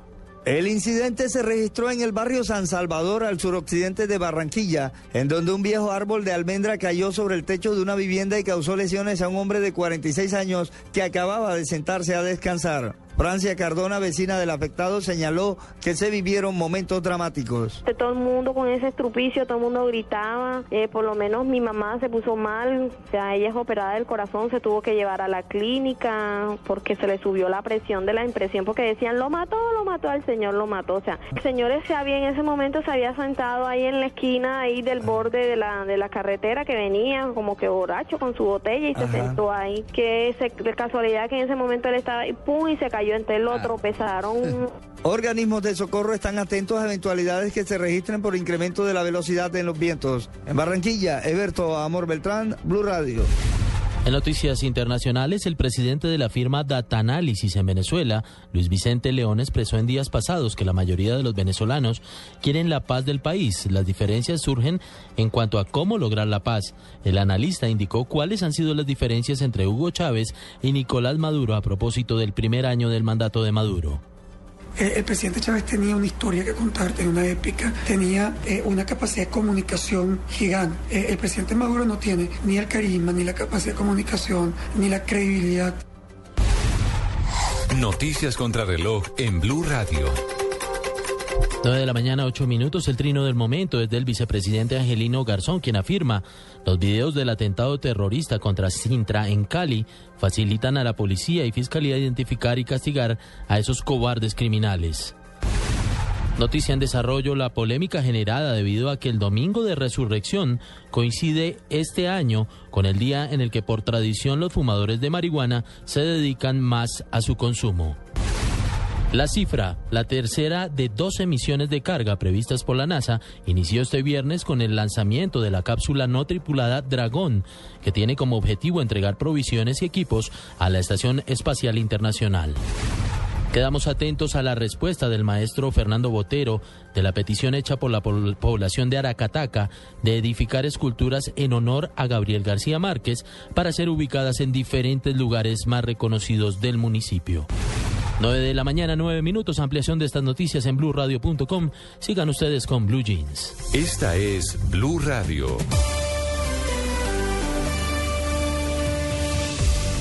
El incidente se registró en el barrio San Salvador, al suroccidente de Barranquilla, en donde un viejo árbol de almendra cayó sobre el techo de una vivienda y causó lesiones a un hombre de 46 años que acababa de sentarse a descansar.
Francia Cardona, vecina del afectado, señaló que se vivieron momentos dramáticos.
Todo el mundo con ese estrupicio, todo el mundo gritaba. Eh, por lo menos mi mamá se puso mal, o sea, ella es operada del corazón, se tuvo que llevar a la clínica porque se le subió la presión de la impresión porque decían lo mató, lo mató al señor, lo mató. O sea, el señor se había en ese momento se había sentado ahí en la esquina ahí del borde de la de la carretera que venía como que borracho con su botella y se sentó ahí. Que se, de casualidad que en ese momento él estaba y pum y se cayó, entonces lo tropezaron. [LAUGHS]
Organismos de socorro están atentos a eventualidades que se registren por incremento de la velocidad en los vientos. En Barranquilla, Eberto Amor Beltrán, Blue Radio.
En noticias internacionales, el presidente de la firma Data Analysis en Venezuela, Luis Vicente León, expresó en días pasados que la mayoría de los venezolanos quieren la paz del país. Las diferencias surgen en cuanto a cómo lograr la paz. El analista indicó cuáles han sido las diferencias entre Hugo Chávez y Nicolás Maduro a propósito del primer año del mandato de Maduro.
Eh, el presidente Chávez tenía una historia que contar, tenía una épica, tenía eh, una capacidad de comunicación gigante. Eh, el presidente Maduro no tiene ni el carisma, ni la capacidad de comunicación, ni la credibilidad.
Noticias contra reloj en Blue Radio.
9 de la mañana, 8 minutos. El trino del momento es del vicepresidente Angelino Garzón, quien afirma los videos del atentado terrorista contra Sintra en Cali facilitan a la policía y fiscalía identificar y castigar a esos cobardes criminales. Noticia en desarrollo, la polémica generada debido a que el domingo de resurrección coincide este año con el día en el que por tradición los fumadores de marihuana se dedican más a su consumo. La cifra, la tercera de dos emisiones de carga previstas por la NASA, inició este viernes con el lanzamiento de la cápsula no tripulada Dragón, que tiene como objetivo entregar provisiones y equipos a la Estación Espacial Internacional. Quedamos atentos a la respuesta del maestro Fernando Botero de la petición hecha por la población de Aracataca de edificar esculturas en honor a Gabriel García Márquez para ser ubicadas en diferentes lugares más reconocidos del municipio. 9 de la mañana, 9 minutos. Ampliación de estas noticias en blurradio.com. Sigan ustedes con Blue Jeans.
Esta es Blue Radio.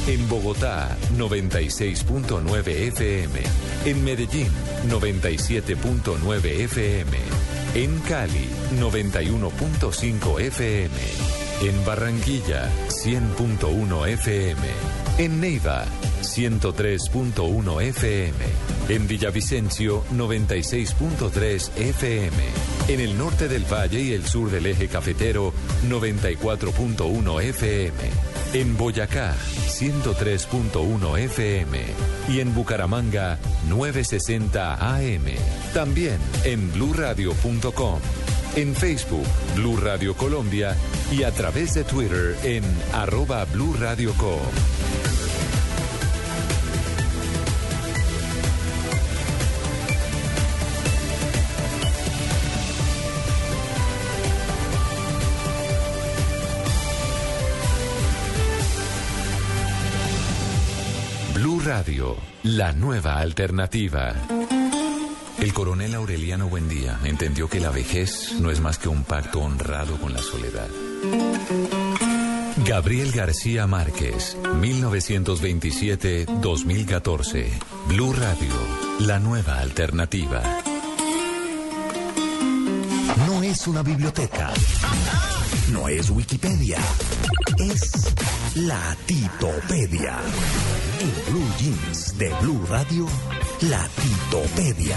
En Bogotá, 96.9 FM. En Medellín, 97.9 FM. En Cali, 91.5 FM. En Barranquilla, 100.1 FM. En Neiva, 103.1 FM. En Villavicencio, 96.3 FM. En el norte del valle y el sur del eje cafetero, 94.1 FM. En Boyacá, 103.1 FM. Y en Bucaramanga, 960 AM. También en bluradio.com. En Facebook, Blue Radio Colombia y a través de Twitter en arroba. La nueva alternativa. El coronel Aureliano Buendía entendió que la vejez no es más que un pacto honrado con la soledad. Gabriel García Márquez, 1927-2014. Blue Radio, la nueva alternativa.
No es una biblioteca. No es Wikipedia. Es la Titopedia. En Blue Jeans de Blue Radio, la Titopedia.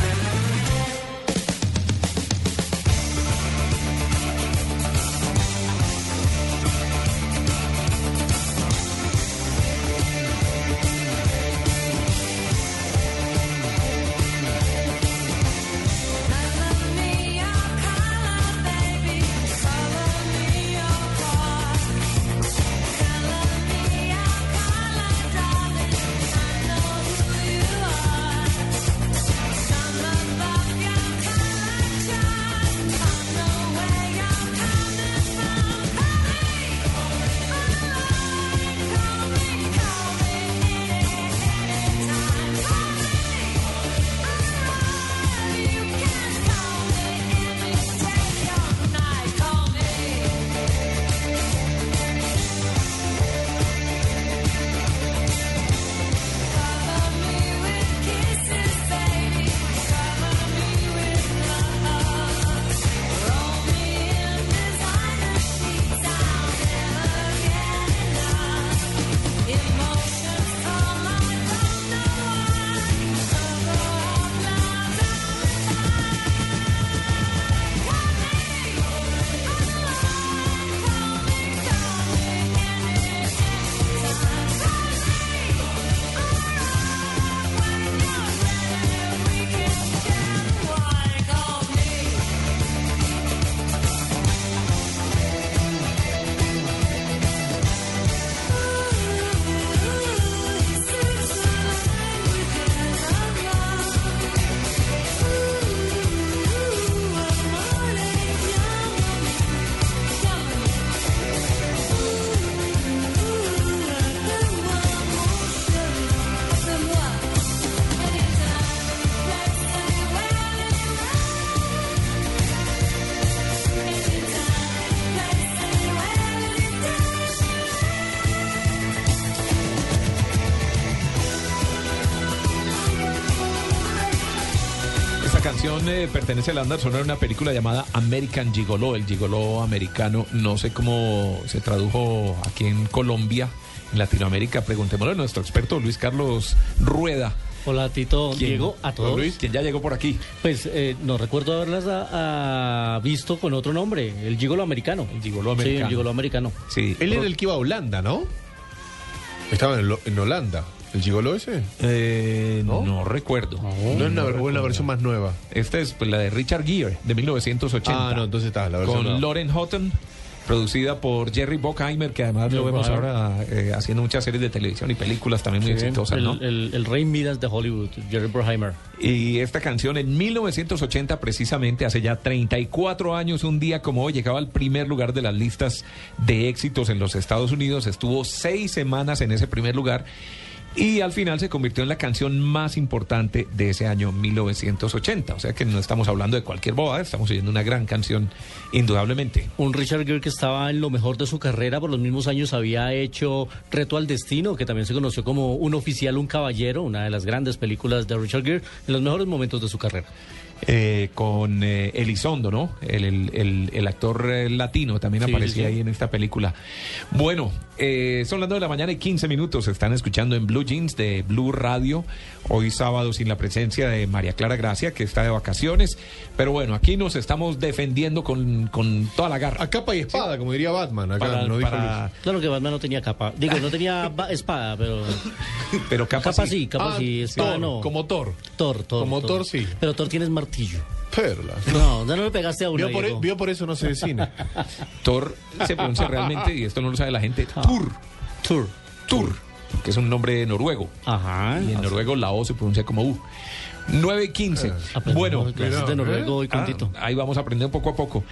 Pertenece a la banda sonora de una película llamada American Gigolo, el gigolo americano. No sé cómo se tradujo aquí en Colombia, en Latinoamérica. Preguntémosle a nuestro experto Luis Carlos Rueda.
Hola Tito,
¿Quién?
Diego, a todos.
Luis, ¿quién ya llegó por aquí?
Pues eh, no recuerdo haberlas a- a visto con otro nombre, el gigolo americano.
El gigolo
Sí,
americano.
el gigolo americano.
Sí.
Él era el que iba a Holanda, ¿no? Estaba en, Lo- en Holanda. ¿El gigolo ese?
Eh, ¿No? recuerdo.
No es una, o es la versión más nueva.
Esta es pues, la de Richard Gere, de 1980.
Ah, no, entonces está la versión
Con
nueva.
Lauren Houghton, producida por Jerry Bockheimer, que además lo vemos ahora eh, haciendo muchas series de televisión y películas también muy
Sí,
exitosas,
el,
¿no?
el- el rey Midas de Hollywood, Jerry Bruckheimer.
Y esta canción en 1980, precisamente hace ya 34 años, un día como hoy, llegaba al primer lugar de las listas de éxitos en los Estados Unidos. Estuvo seis semanas en ese primer lugar. Y al final se convirtió en la canción más importante de ese año 1980. O sea que no estamos hablando de cualquier bobada, estamos oyendo una gran canción, indudablemente.
Un Richard Gere que estaba en lo mejor de su carrera, por los mismos años había hecho Reto al Destino, que también se conoció como Un oficial, un caballero, una de las grandes películas de Richard Gere, en los mejores momentos de su carrera.
Eh, con eh, Elizondo, ¿no? El, el- el- el actor eh, latino también
Sí,
aparecía
sí, sí.
ahí en esta película. Bueno, eh, son las 2 de la mañana y 15 minutos. Están escuchando en Blue Jeans de Blue Radio. Hoy sábado sin la presencia de María Clara Gracia, que está de vacaciones. Pero bueno, aquí nos estamos defendiendo con, con toda la garra.
A capa y espada, como diría Batman. Acá
Para- para-.
Claro que Batman no tenía capa. Digo, no tenía [LAUGHS] espada, pero.
Pero capa,
Capa sí, capa
Ah,
sí, espada
Thor,
no.
Como Thor.
Thor, Thor.
Como Thor, sí.
Pero Thor tienes martillo.
Perla.
No, ya no le pegaste a uno.
Vio por,
Diego.
vio por eso no se decine. [LAUGHS]
Thor se pronuncia realmente, y esto no lo sabe la gente,
Ah.
Tur.
Tur.
Tur, que es un nombre noruego.
Ajá.
Y en noruego la O se pronuncia como U. 9 y 15.
Aprendemos
Bueno,
clases de noruego hoy
Ah, ahí vamos a aprender poco a poco.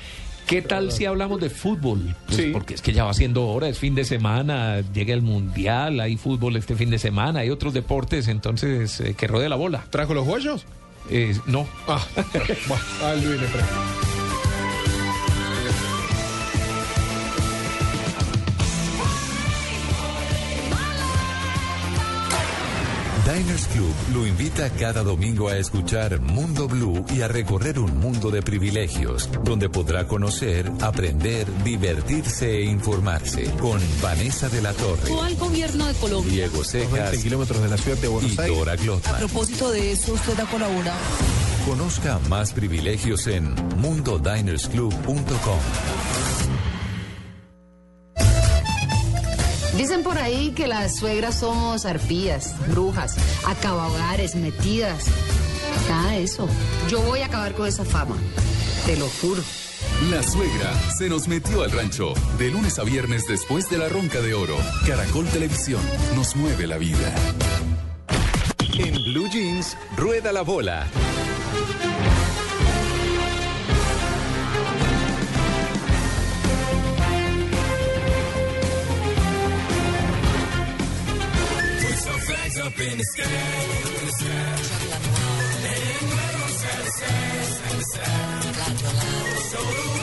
¿Qué tal si hablamos de fútbol? Pues
Sí.
Porque es que ya va siendo hora, es fin de semana, llega el mundial, hay fútbol este fin de semana, hay otros deportes, entonces eh, que rodea la bola.
¿Trajo los huellos?
Eh, no.
Ah, [LAUGHS] bueno,
Diners Club lo invita cada domingo a escuchar Mundo Blue y a recorrer un mundo de privilegios, donde podrá conocer, aprender, divertirse e informarse con Vanessa de la Torre,
al gobierno de Colombia.
Diego
20
Cejas
kilómetros de la ciudad de
y
Buenos Aires.
Dora
A propósito de eso, usted ha colaborado.
Conozca más privilegios en mundodinersclub.com.
Dicen por ahí que las suegras somos arpías, brujas, acabahogares, metidas. Nada de eso. Yo voy a acabar con esa fama. Te lo juro.
La suegra se nos metió al rancho. De lunes a viernes después de la ronca de oro. Caracol Televisión nos mueve la vida.
En Blue Jeans, rueda la bola. up in the sky, up in the sky. And I'm. So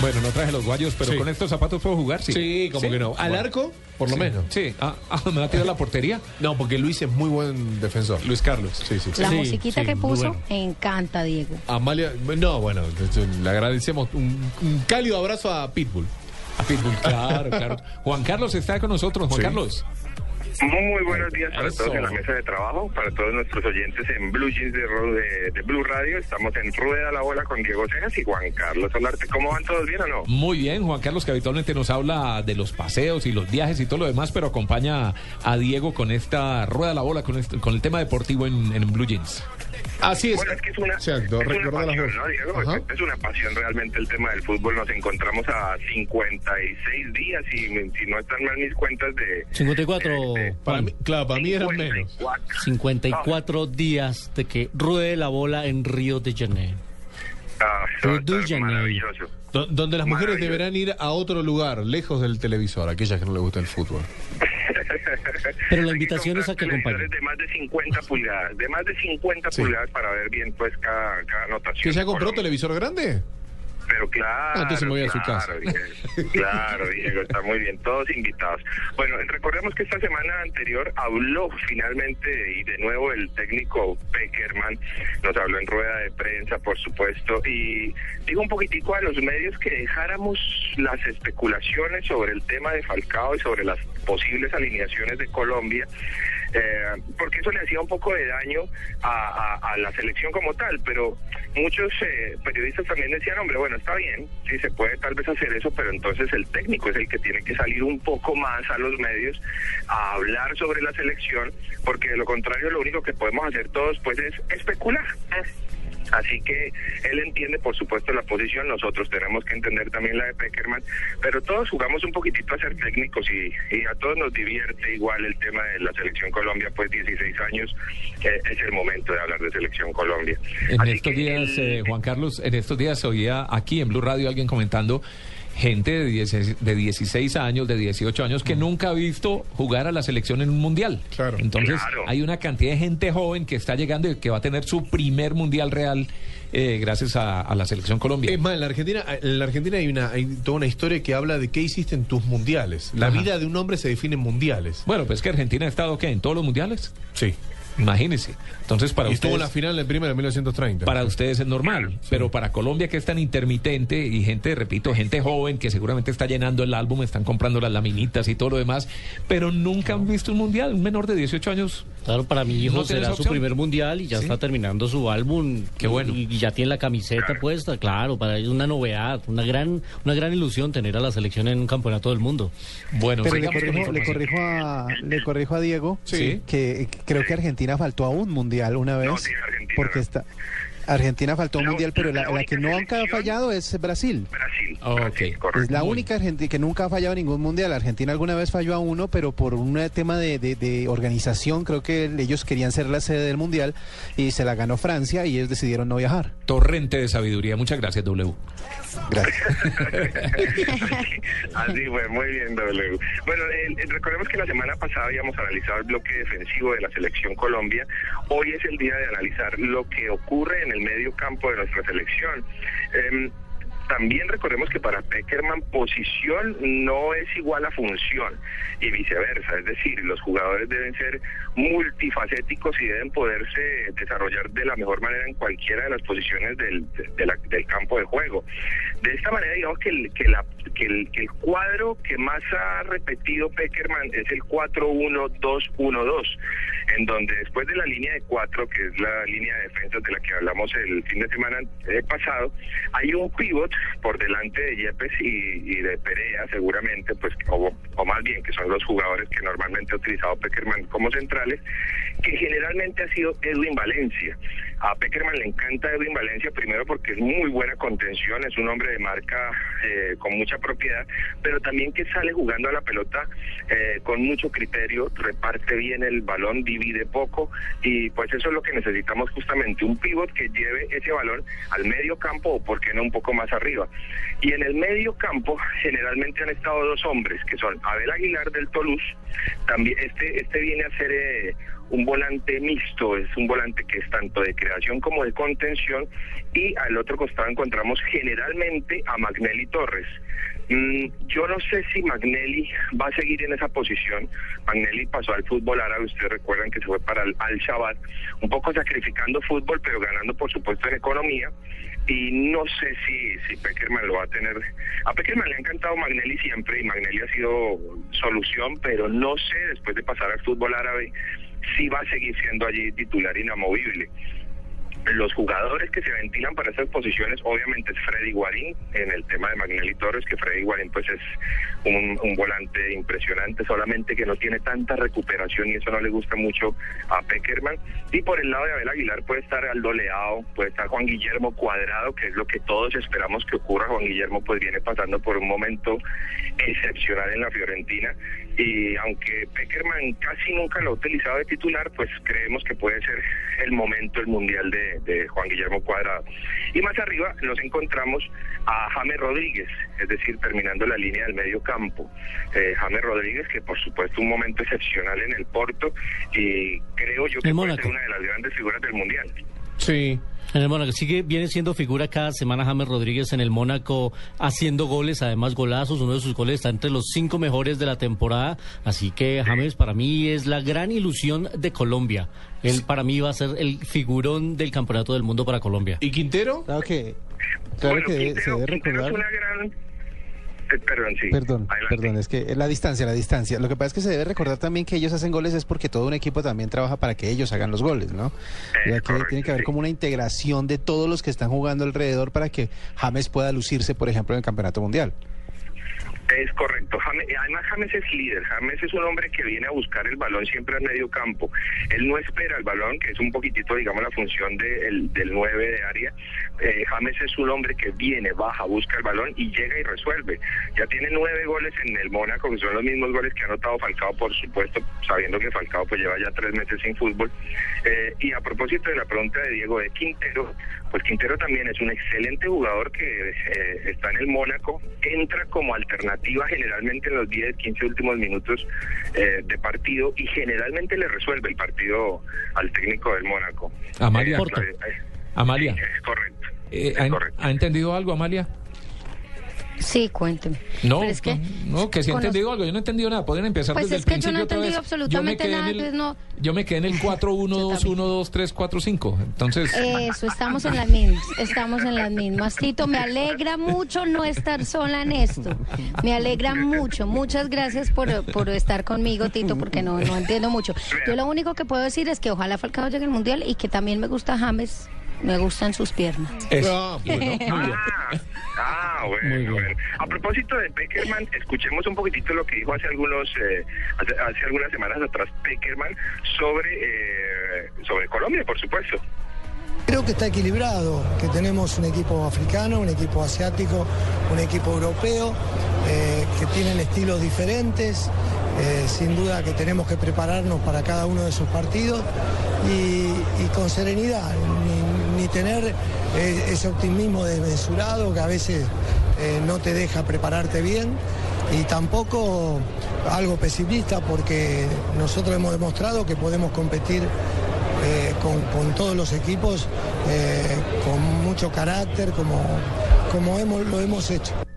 Bueno, no traje los guayos, pero
Sí.
con estos zapatos puedo jugar, sí.
Sí, como que no. Al
Bueno.
arco, por lo
Sí.
menos.
Sí. Ah, [LAUGHS] ah, ¿me va a tirar la portería?
No, porque Luis es muy buen defensor.
Luis Carlos.
Sí, sí.
La
Sí,
musiquita
sí,
que puso,
bueno.
encanta, Diego.
Amalia, no, bueno, le agradecemos un, un cálido abrazo a Pitbull.
A Pitbull, claro, claro. Juan Carlos está con nosotros. Juan
Sí.
Carlos.
Muy buenos días para
Eso.
todos en la mesa de trabajo, para todos nuestros oyentes en Blue Jeans de, de, de Blue Radio. Estamos en Rueda la Bola con Diego Cejas y Juan Carlos Solarte. ¿Cómo van todos bien o no?
Muy bien, Juan Carlos, que habitualmente nos habla de los paseos y los viajes y todo lo demás, pero acompaña a Diego con esta rueda a la bola, con, este- con el tema deportivo en, en Blue Jeans.
Así es.
Bueno, es que es una,
Exacto,
es una pasión. ¿no, Diego?
Ajá.
Es, una pasión realmente el tema del fútbol. Nos encontramos a 56 días y si no están mal mis cuentas de...
54.
Para mí, claro, para mí eran menos.
54.
54 días de que ruede la bola en Río de Janeiro.
Ah, maravilloso.
Donde las mujeres deberán ir a otro lugar, lejos del televisor, aquellas que no les gusta el fútbol. [LAUGHS]
Pero la invitación es a que acompañen.
de más de 50 pulgadas, de más de 50
Sí.
pulgadas para ver bien pues cada, cada anotación.
¿Que ya compró televisor grande?
Pero claro,
voy a su
claro,
casa.
Diego, claro, Diego, está muy bien, todos invitados. Bueno, recordemos que esta semana anterior habló finalmente y de nuevo el técnico Peckerman, nos habló en rueda de prensa, por supuesto, y dijo un poquitico a los medios que dejáramos las especulaciones sobre el tema de Falcao y sobre las posibles alineaciones de Colombia. eh, porque eso le hacía un poco de daño a, a- a la selección como tal, pero muchos eh, periodistas también decían, hombre, bueno, está bien, sí se puede tal vez hacer eso, pero entonces el técnico es el que tiene que salir un poco más a los medios a hablar sobre la selección, porque de lo contrario lo único que podemos hacer todos pues es especular. Así que él entiende, por supuesto, la posición, nosotros tenemos que entender también la de Peckerman, pero todos jugamos un poquitito a ser técnicos y, y a todos nos divierte igual el tema de la selección Colombia, pues 16 años eh, es el momento de hablar de selección Colombia.
En estos días, eh, Juan Carlos, en estos días oía aquí en Blue Radio alguien comentando gente de 16, de 16 años, de 18 años, que nunca ha visto jugar a la selección en un mundial. Entonces,
Claro.
hay una cantidad de gente joven que está llegando y que va a tener su primer mundial real eh, gracias a, a la selección Colombia.
Es más, en la Argentina, en la Argentina hay una hay toda una historia que habla de qué hiciste en tus mundiales. La
Ajá.
vida de un hombre se define en mundiales.
Bueno, pues que Argentina ha estado, ¿qué? ¿En todos los mundiales?
Sí.
Imagínese. Entonces, para
y estuvo en
ustedes...
la final primero de 1930.
Para ustedes es normal, pero para Colombia que es tan intermitente y gente, repito, gente joven que seguramente está llenando el álbum, están comprando las laminitas y todo lo demás, pero nunca han visto un mundial, un menor de 18 años.
Claro, para mi hijo
¿No tiene
será su primer mundial y ya
Sí.
está terminando su álbum.
Qué bueno.
Y, y ya tiene la camiseta puesta, claro, para ellos una novedad, una gran, una gran ilusión tener a la selección en un campeonato del mundo.
Bueno,
Pero le corrijo, le, corrijo a, le corrijo a Diego
Sí.
que creo que Argentina faltó a un mundial una vez. porque está. Argentina faltó un mundial, pero la, la que nunca ha fallado es Brasil.
Brasil.
Es la única Argentina que nunca ha fallado en ningún mundial. Argentina alguna vez falló a uno, pero por un tema de, de- de organización, creo que ellos querían ser la sede del mundial y se la ganó Francia y ellos decidieron no viajar.
Torrente de sabiduría. Muchas gracias, W. [LAUGHS]
Así fue, muy bien, W. Bueno, eh, eh, recordemos que la semana pasada habíamos analizado el bloque defensivo de la selección Colombia. Hoy es el día de analizar lo que ocurre en el medio campo de nuestra selección. Em, también recordemos que para Peckerman posición no es igual a función y viceversa, es decir, los jugadores deben ser multifacéticos y deben poderse desarrollar de la mejor manera en cualquiera de las posiciones del, del campo de juego. De esta manera, digamos que el, que, la, que, el, que el cuadro que más ha repetido Peckerman es el 4-1-2-1-2, en donde después de la línea de cuatro, que es la línea de defensas de la que hablamos el fin de semana eh, pasado, hay un pivot por delante de Yepes y, de Perea, seguramente, pues, o, o más bien que son los jugadores que normalmente ha utilizado Peckerman como centrales, que generalmente ha sido Edwin Valencia. A Peckerman le encanta Edwin Valencia, primero porque es muy buena contención, es un hombre de marca eh, con mucha propiedad, pero también que sale jugando a la pelota eh, con mucho criterio, reparte bien el balón, divide poco, y pues eso es lo que necesitamos justamente, un pivot que lleve ese balón al medio campo o por qué no un poco más arriba. Y en el medio campo generalmente han estado dos hombres, que son Abel Aguilar del Toulouse, también este, este viene a ser eh, un volante mixto, es un volante que es tanto de creación como de contención, y al otro costado encontramos generalmente a Magnelli Torres. Mm, yo no sé si Magnelli va a seguir en esa posición. Magnelli pasó al fútbol árabe, ustedes recuerdan que se fue para el Al-Shabaab, un poco sacrificando fútbol, pero ganando por supuesto en economía. Y no sé si, si Peckerman lo va a tener. A Peckerman le ha encantado Magnelli siempre y Magnelli ha sido solución, pero no sé después de pasar al fútbol árabe si va a seguir siendo allí titular inamovible. Los jugadores que se ventilan para esas posiciones, obviamente, es Freddy Guarín, en el tema de Magnelli Torres, que Freddy Guarín pues es un, un volante impresionante, solamente que no tiene tanta recuperación y eso no le gusta mucho a Peckerman. Y por el lado de Abel Aguilar puede estar Aldo Leao, puede estar Juan Guillermo Cuadrado, que es lo que todos esperamos que ocurra. Juan Guillermo pues viene pasando por un momento excepcional en la Fiorentina y aunque Peckerman casi nunca lo ha utilizado de titular, pues creemos que puede ser el momento, el mundial de, de Juan Guillermo Cuadrado. Y más arriba nos encontramos a James Rodríguez, es decir, terminando la línea del medio campo. Eh, James Rodríguez, que por supuesto un momento excepcional en el Porto y creo yo que puede ser una de las grandes figuras del mundial.
Sí.
En el Mónaco sigue viene siendo figura cada semana James Rodríguez en el Mónaco haciendo goles, además golazos. Uno de sus goles está entre los cinco mejores de la temporada. Así que James para mí es la gran ilusión de Colombia. Él para mí va a ser el figurón del campeonato del mundo para Colombia.
¿Y Quintero?
Claro que, claro
Bueno,
que se debe recordar.
es una gran... eh, perdón, sí.
Perdón,
Adelante.
perdón, es que la distancia, la distancia. Lo que pasa es que se debe recordar también que ellos hacen goles es porque todo un equipo también trabaja para que ellos hagan los goles, ¿no? Y aquí tiene que haber como una integración de todos los que están jugando alrededor para que James pueda lucirse, por ejemplo, en el Campeonato Mundial.
Es correcto. James- además, James es líder. James es un hombre que viene a buscar el balón siempre al medio campo. Él no espera el balón, que es un poquitito, digamos, la función de- el- del 9 de área. Eh, James es un hombre que viene, baja, busca el balón y llega y resuelve. Ya tiene nueve goles en el Mónaco, que son los mismos goles que ha anotado Falcao, por supuesto, sabiendo que Falcao pues lleva ya tres meses sin fútbol. Eh, y a propósito de la pregunta de Diego de Quintero, pues Quintero también es un excelente jugador que eh, está en el Mónaco, entra como alternativa generalmente en los 10, 15 últimos minutos eh, de partido y generalmente le resuelve el partido al técnico del Mónaco.
Amalia.
Eh,
Porto.
eh,
Amalia,
es correcto.
eh, ¿ha, ha entendido algo, Amalia?
Sí, cuénteme.
No,
Pero es que
no, que si
conozco-
entendido algo. Yo no he entendido nada. Pueden empezar
Pues
desde
es
el
que yo
principio
no he entendido absolutamente nada,
el-
entonces no-
Yo me quedé en el 4, 1, 2, 1, 2, 3, 4, 5. Entonces...
Eso, estamos en las mismas, estamos en las mismas. Tito, me alegra mucho no estar sola en esto. Me alegra mucho. Muchas gracias por, por estar conmigo, Tito, porque no, no entiendo mucho. Yo lo único que puedo decir es que ojalá Falcao llegue al Mundial y que también me gusta James, me gustan sus piernas.
Eso. [LAUGHS]
Ah, bueno, bueno. A propósito de Peckerman, escuchemos un poquitito lo que dijo hace algunos, eh, hace, hace algunas semanas atrás Peckerman sobre eh, sobre Colombia, por supuesto.
Creo que está equilibrado, que tenemos un equipo africano, un equipo asiático, un equipo europeo, eh, que tienen estilos diferentes. eh, sin duda que tenemos que prepararnos para cada uno de sus partidos y, y con serenidad, ni, ni tener eh, ese optimismo desmesurado que a veces eh, no te deja prepararte bien y tampoco algo pesimista porque nosotros hemos demostrado que podemos competir eh, con, con todos los equipos con mucho carácter como, como hemos, lo hemos hecho.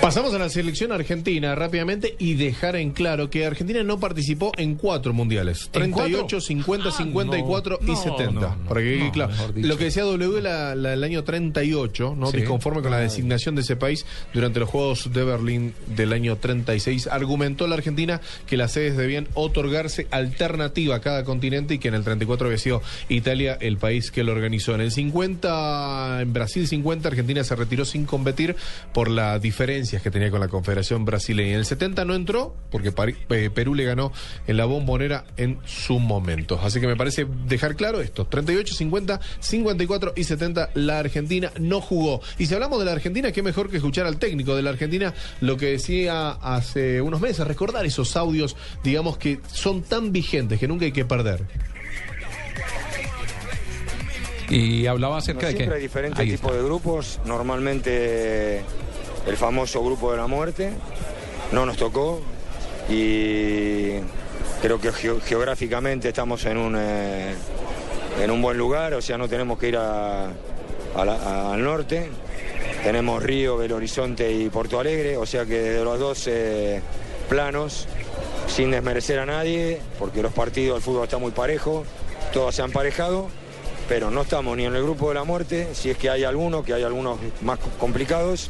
Pasamos a la selección argentina rápidamente y dejar en claro que Argentina no participó en cuatro mundiales:
¿En
38,
cuatro?
50,
Ah,
54
no,
y
no,
70.
no, no,
para que claro. Lo que decía W la, la- el año 38, ¿no?
Sí.
disconforme con la designación de ese país durante los Juegos de Berlín del año 36, argumentó la Argentina que las sedes debían otorgarse alternativa a cada continente y que en el 34 había sido Italia el país que lo organizó. En el 50, en Brasil 50, Argentina se retiró sin competir por las diferencias que tenía con la Confederación Brasileña. En el 70 no entró porque eh, Perú le ganó en la bombonera en su momento. Así que me parece dejar claro esto. 38, 50, 54 y 70 la Argentina no jugó. Y si hablamos de la Argentina, qué mejor que escuchar al técnico de la Argentina lo que decía hace unos meses, recordar esos audios, digamos que son tan vigentes que nunca hay que perder.
Y hablaba acerca
No,
de que...
siempre hay diferentes tipos de grupos. Normalmente el famoso grupo de la muerte. No nos tocó. Y creo que geo- geográficamente estamos en un, eh, en un buen lugar, o sea, no tenemos que ir a- a la- al norte. Tenemos Río, Belo Horizonte y Porto Alegre, o sea que de los dos eh, planos, sin desmerecer a nadie, porque los partidos del fútbol están muy parejos, todos se han parejado, pero no estamos ni en el grupo de la muerte, si es que hay alguno, que hay algunos más co- complicados,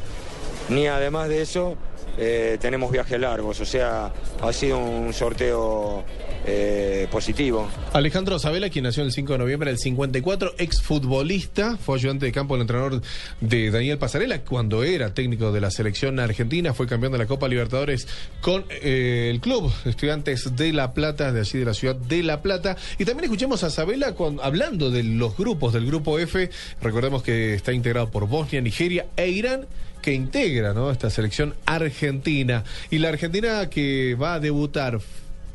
ni además de eso eh, tenemos viajes largos, o sea, ha sido un sorteo eh, positivo.
Alejandro Sabela, quien nació el 5 de noviembre del 54, exfutbolista, fue ayudante de campo del entrenador de Daniel Pasarela cuando era técnico de la selección argentina, fue campeón de la Copa Libertadores con eh, el club Estudiantes de La Plata, de allí de la ciudad de La Plata. Y también escuchemos a Sabela hablando de los grupos del grupo F, recordemos que está integrado por Bosnia, Nigeria e Irán que integra esta selección argentina. Y la Argentina que va a debutar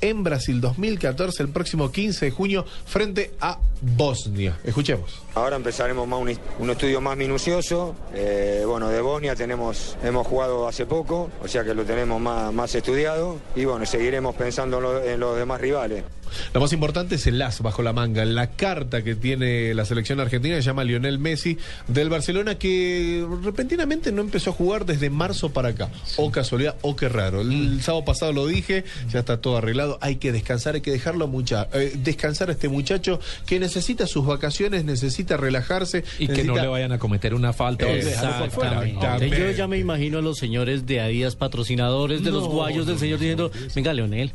en Brasil 2014 el próximo 15 de junio frente a Bosnia. Escuchemos.
Ahora empezaremos un, estudio más minucioso. Eh, bueno, de Bosnia tenemos, hemos jugado hace poco, o sea que lo tenemos más, más estudiado. Y bueno, seguiremos pensando en los demás rivales.
Lo más importante es el as bajo la manga, la carta que tiene la selección argentina se llama Lionel Messi del Barcelona que repentinamente no empezó a jugar desde marzo para acá. O casualidad, o qué raro. El,
Mm.
sábado pasado lo dije, ya está todo arreglado, hay que descansar, hay que dejarlo mucha, eh, descansar a este muchacho que necesita sus vacaciones, necesita relajarse.
Y que no le vayan a cometer una falta fuera.
Exactamente. Yo ya me imagino a los señores de Adidas patrocinadores de los guayos del señor diciendo, venga Leonel,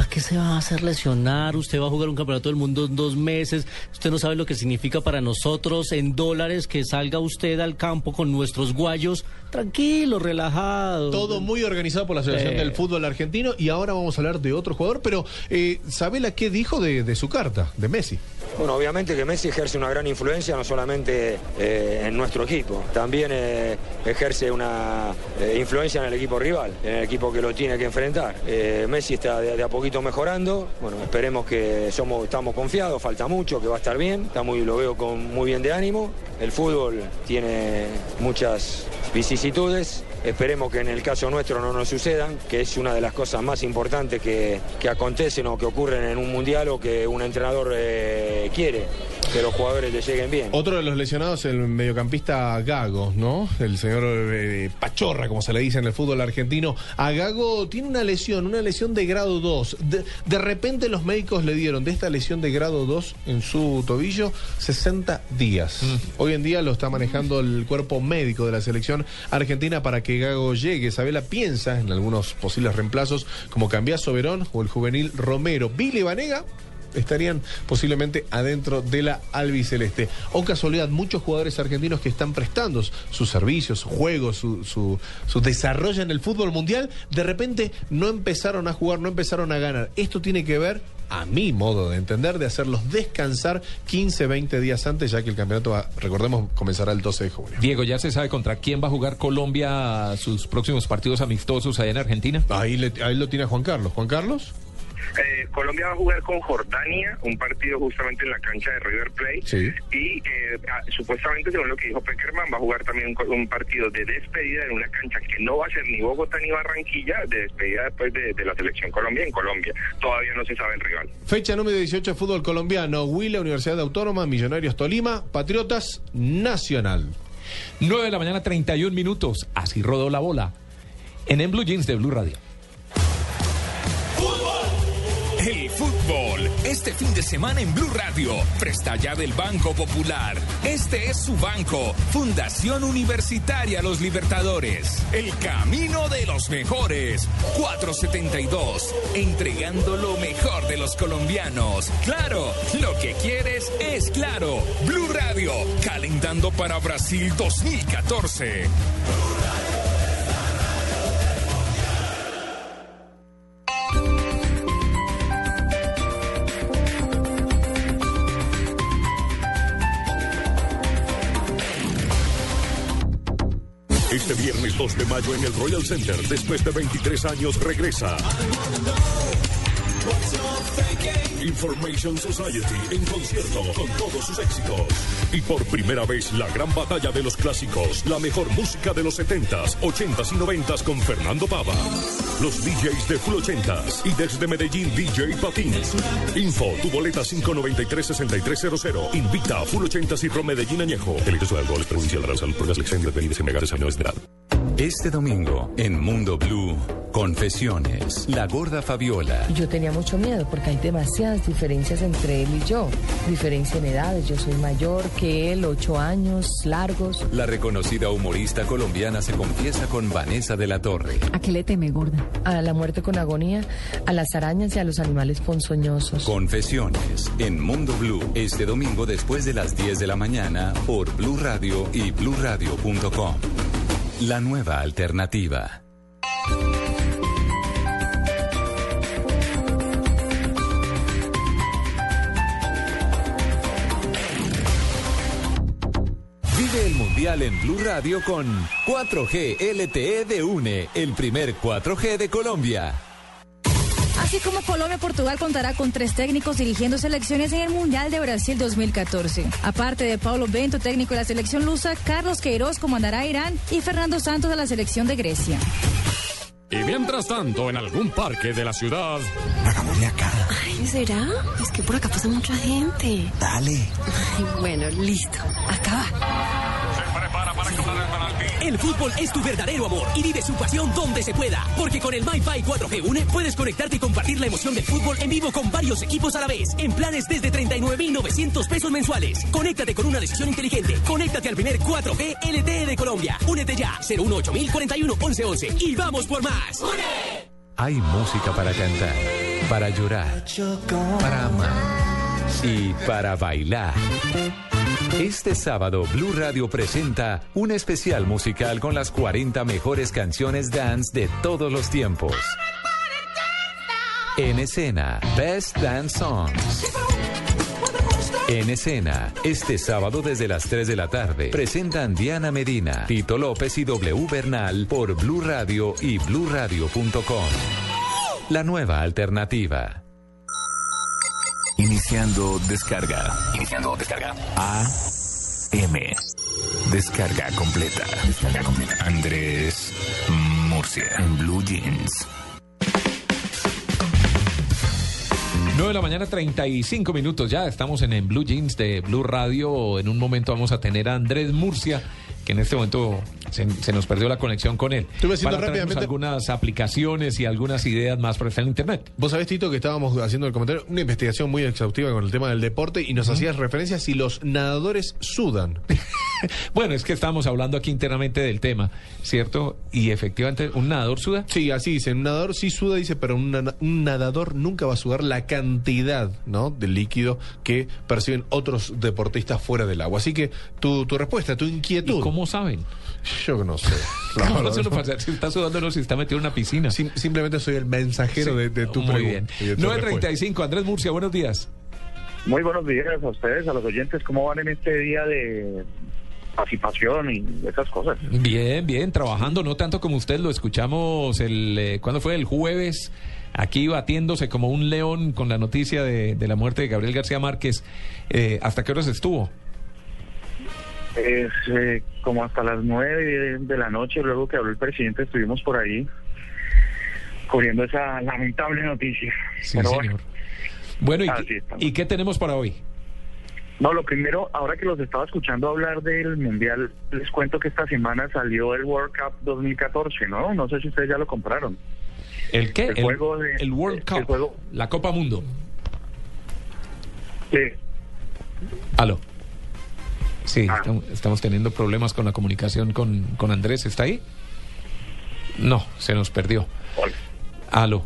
¿para qué se va a hacer lesionar? Usted va a jugar un campeonato del mundo en dos meses, usted no sabe lo que significa para nosotros en dólares que salga usted al campo con nuestros guayos, tranquilo, relajado.
Todo muy organizado por la Asociación
Eh.
del Fútbol Argentino y ahora vamos a hablar de otro jugador, pero eh, ¿Sabela qué dijo de, de su carta, de Messi?
Bueno, obviamente que Messi ejerce una gran influencia no solamente eh, en nuestro equipo, también eh, ejerce una eh, influencia en el equipo rival, en el equipo que lo tiene que enfrentar. Messi está de, de a poquito mejorando, bueno, esperemos que somos, estamos confiados, falta mucho, que va a estar bien, está muy, lo veo con muy bien de ánimo. El fútbol tiene muchas vicisitudes, Esperemos que en el caso nuestro no nos sucedan, que es una de las cosas más importantes que, que acontecen o que ocurren en un mundial o que un entrenador eh, quiere, que los jugadores le lleguen bien.
Otro de los lesionados, el mediocampista Gago, ¿no? El señor eh, Pachorra, como se le dice en el fútbol argentino. A Gago tiene una lesión, una lesión de grado 2. De, de repente los médicos le dieron de esta lesión de grado 2 en su tobillo 60 días. Hoy en día lo está manejando el cuerpo médico de la selección argentina para que Gago llegue. Sabela piensa en algunos posibles reemplazos como Cambiaso Verón o el juvenil Romero. Billy Vanega estarían posiblemente adentro de la albiceleste. O casualidad, muchos jugadores argentinos que están prestando sus servicios, su juego, su, su, su desarrollo en el fútbol mundial, de repente no empezaron a jugar, no empezaron a ganar. Esto tiene que ver, a mi modo de entender, de hacerlos descansar 15, 20 días antes, ya que el campeonato, va- recordemos, comenzará el 12 de junio.
Diego, ¿ya se sabe contra quién va a jugar Colombia sus próximos partidos amistosos allá en Argentina?
Ahí, le- ahí lo tiene Juan Carlos. Juan Carlos.
Eh, Colombia va a jugar con Jordania, un partido justamente en la cancha de River Plate.
Sí.
Y eh, ah, supuestamente, según lo que dijo Peckerman, va a jugar también un, partido de despedida en una cancha que no va a ser ni Bogotá ni Barranquilla, de despedida después de, de la selección Colombia en Colombia. Todavía no se sabe el rival.
Fecha número 18 de fútbol colombiano. Huila, Universidad Autónoma, Millonarios Tolima, Patriotas Nacional.
9 de la mañana, 31 minutos. Así rodó la bola. En En Blue Jeans de Blue Radio.
El fútbol, este fin de semana en Blue Radio, presta ya del Banco Popular. Este es su banco, Fundación Universitaria Los Libertadores. El camino de los mejores. 472, entregando lo mejor de los colombianos. Claro, lo que quieres es claro. Blue Radio, calentando para Brasil 2014.
2 de mayo en el Royal Center, después de 23 años, regresa. Information Society en concierto con todos sus éxitos. Y por primera vez la gran batalla de los clásicos, la mejor música de los 70s, 80s y 90s con Fernando Pava. Los DJs de Full 80s y desde Medellín DJ Patín. Info, tu boleta 593-6300. Invita a Full 80s y Pro Medellín Añejo. El ingreso de alcohol para la salud por las lecciones de bebidas embriagantes a menores de edad.
Este domingo, en Mundo Blue, Confesiones, La Gorda Fabiola.
Yo tenía mucho miedo porque hay demasiadas diferencias entre él y yo. Diferencia en edades, yo soy mayor que él, ocho años largos.
La reconocida humorista colombiana se confiesa con Vanessa de la Torre.
¿A qué le teme, gorda? A la muerte con agonía, a las arañas y a los animales ponzoñosos.
Confesiones, en Mundo Blue, este domingo después de las 10 de la mañana por Blue Radio y bluradio.com. La nueva alternativa. Vive el Mundial en Blue Radio con 4G LTE de UNE, el primer 4G de Colombia.
Así como Colombia, Portugal contará con tres técnicos dirigiendo selecciones en el Mundial de Brasil 2014. Aparte de Paulo Bento, técnico de la selección lusa, Carlos Queiroz comandará a Irán y Fernando Santos de la selección de Grecia.
Y mientras tanto, en algún parque de la ciudad.
Hagámosle acá.
Ay, ¿será? Es que por acá pasa mucha gente.
Dale.
Ay, bueno, listo. Acá va.
El fútbol es tu verdadero amor y vive su pasión donde se pueda. Porque con el MyFi 4G Une puedes conectarte y compartir la emoción del fútbol en vivo con varios equipos a la vez. En planes desde 39,900 pesos mensuales. Conéctate con una decisión inteligente. Conéctate al primer 4G LTE de Colombia. Únete ya. 018041 1111 y vamos por más.
Hay música para cantar, para llorar, para amar y para bailar. Este sábado, Blue Radio presenta un especial musical con las 40 mejores canciones dance de todos los tiempos. En escena, Best Dance Songs. En escena, este sábado desde las 3 de la tarde, presentan Diana Medina, Tito López y W Bernal por Blue Radio y bluradio.com. La nueva alternativa.
Iniciando descarga. Iniciando descarga. A M. Descarga completa. Descarga completa. Andrés Murcia. En Blue Jeans.
9 de la mañana, 35 minutos ya. Estamos en, en Blue Jeans de Blue Radio. En un momento vamos a tener a Andrés Murcia, que en este momento se, se nos perdió la conexión con él.
Estuve haciendo
para
rápidamente-
algunas aplicaciones y algunas ideas más estar en Internet.
Vos sabés, Tito, que estábamos haciendo el comentario, una investigación muy exhaustiva con el tema del deporte y nos hacías referencia si los nadadores sudan. [LAUGHS]
Bueno, es que estábamos hablando aquí internamente del tema, ¿cierto? Y efectivamente, ¿un nadador suda?
Sí, así dice. Un nadador sí suda, dice, pero un, nada- un nadador nunca va a sudar la cantidad ¿no? de líquido que perciben otros deportistas fuera del agua. Así que tu, tu respuesta, tu inquietud.
¿Y cómo saben?
Yo no sé. [LAUGHS] La
¿Cómo
verdad,
se lo
no.
pasa? Si está sudando, no, si está metido en una piscina.
Sim- simplemente soy el mensajero de, de tu
Muy bien.
pregunta y de tu respuesta.
9.35, Andrés Murcia, buenos días.
Muy buenos días a ustedes, a los oyentes. ¿Cómo van en este día de participación y esas cosas?
Bien, bien, trabajando, no tanto como usted, lo escuchamos el, eh, ¿cuándo fue? El jueves, aquí batiéndose como un león con la noticia de, de la muerte de Gabriel García Márquez. Eh, ¿Hasta qué horas estuvo?
Es eh, como hasta las nueve de, la noche, luego que habló el presidente, estuvimos por ahí cubriendo esa lamentable noticia.
Sí,
Pero
señor. Bueno, ¿y. ¿y qué tenemos para hoy?
No, lo primero, ahora que los estaba escuchando hablar del Mundial, les cuento que esta semana salió el World Cup 2014, ¿no? No sé si ustedes ya lo compraron.
¿El qué?
El juego de-
el World
el
Cup,
juego-
la Copa Mundo.
Sí.
Aló. Sí,
Ah.
estamos, estamos teniendo problemas con la comunicación con, con Andrés. ¿Está ahí? No, se nos perdió. Aló.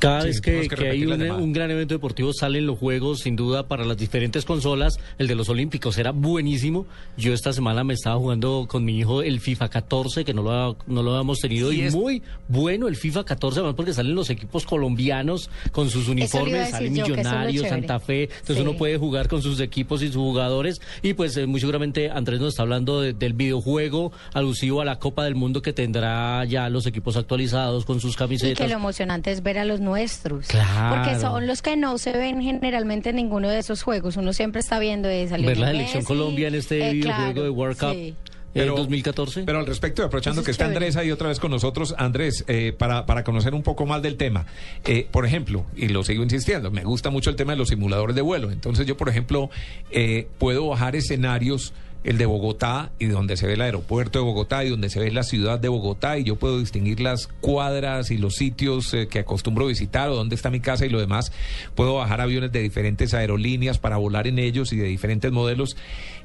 Cada
Sí,
vez que,
que
que hay un, gran evento deportivo salen los juegos, sin duda, para las diferentes consolas. El de los Olímpicos era buenísimo. Yo esta semana me estaba jugando con mi hijo el FIFA 14, que no lo, ha- no lo habíamos tenido.
Y
Y,
es-
muy bueno el FIFA 14, además porque salen los equipos colombianos con sus uniformes,
decir
sale
yo, que eso es lo
Millonarios. Santa Fe. Entonces
Sí.
uno puede jugar con sus equipos y sus jugadores. Y pues eh, muy seguramente Andrés nos está hablando de- del videojuego alusivo a la Copa del Mundo que tendrá ya los equipos actualizados con sus
Y
camisetas.
que lo emocionante es ver a los nuestros.
Claro.
Porque son los que no se ven generalmente en ninguno de esos juegos. Uno siempre está viendo de salir.
ver la selección Colombia en este
eh,
videojuego
claro,
de World Cup
sí.
en 2014.
Pero al respecto, y aprovechando
Eso
que
es
está. Andrés ahí otra vez con nosotros, Andrés, eh, para, para conocer un poco más del tema, eh, por ejemplo, y lo sigo insistiendo, me gusta mucho el tema de los simuladores de vuelo. Entonces yo, por ejemplo, eh, puedo bajar escenarios, el de Bogotá, y donde se ve el aeropuerto de Bogotá, y donde se ve la ciudad de Bogotá, y yo puedo distinguir las cuadras y los sitios eh, que acostumbro visitar, o dónde está mi casa y lo demás. Puedo bajar aviones de diferentes aerolíneas para volar en ellos y de diferentes modelos.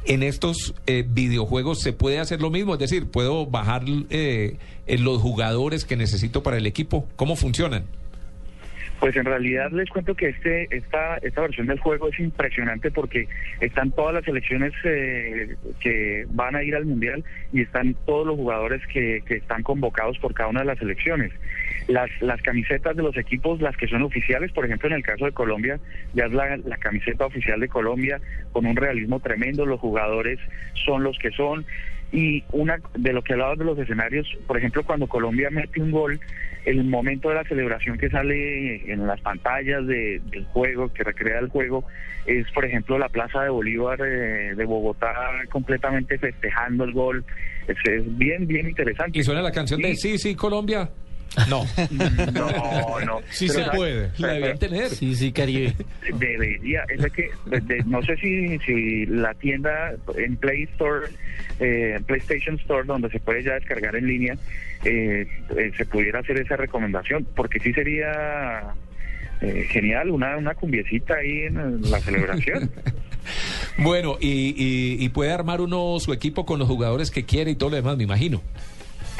En estos eh, videojuegos se puede hacer lo mismo, es decir, puedo bajar eh, los jugadores que necesito para el equipo. ¿Cómo funcionan?
Pues en realidad les cuento que este esta esta versión del juego es impresionante porque están todas las selecciones eh, que van a ir al mundial y están todos los jugadores que, que están convocados por cada una de las selecciones. las, las camisetas de los equipos, las que son oficiales, por ejemplo, en el caso de Colombia, ya es la, la camiseta oficial de Colombia con un realismo tremendo, los jugadores son los que son. Y una de lo que hablabas de los escenarios, por ejemplo, cuando Colombia mete un gol, el momento de la celebración que sale en las pantallas de- del juego, que recrea el juego, es, por ejemplo, la Plaza de Bolívar eh, de Bogotá completamente festejando el gol. Es, es bien, bien interesante.
Y suena la canción de Sí, sí, Colombia. No. [LAUGHS]
No, no.
Sí
Pero,
se puede. La debían tener.
Sí, sí, Caribe. [LAUGHS]
Debería, es de que, de- de- no sé si, si la tienda en Play Store, eh, PlayStation Store, donde se puede ya descargar en línea, eh, eh, se pudiera hacer esa recomendación, porque sí sería eh, genial una, una cumbiecita ahí en la celebración. [LAUGHS]
Bueno, y, y- y puede armar uno su equipo con los jugadores que quiere y todo lo demás, me imagino.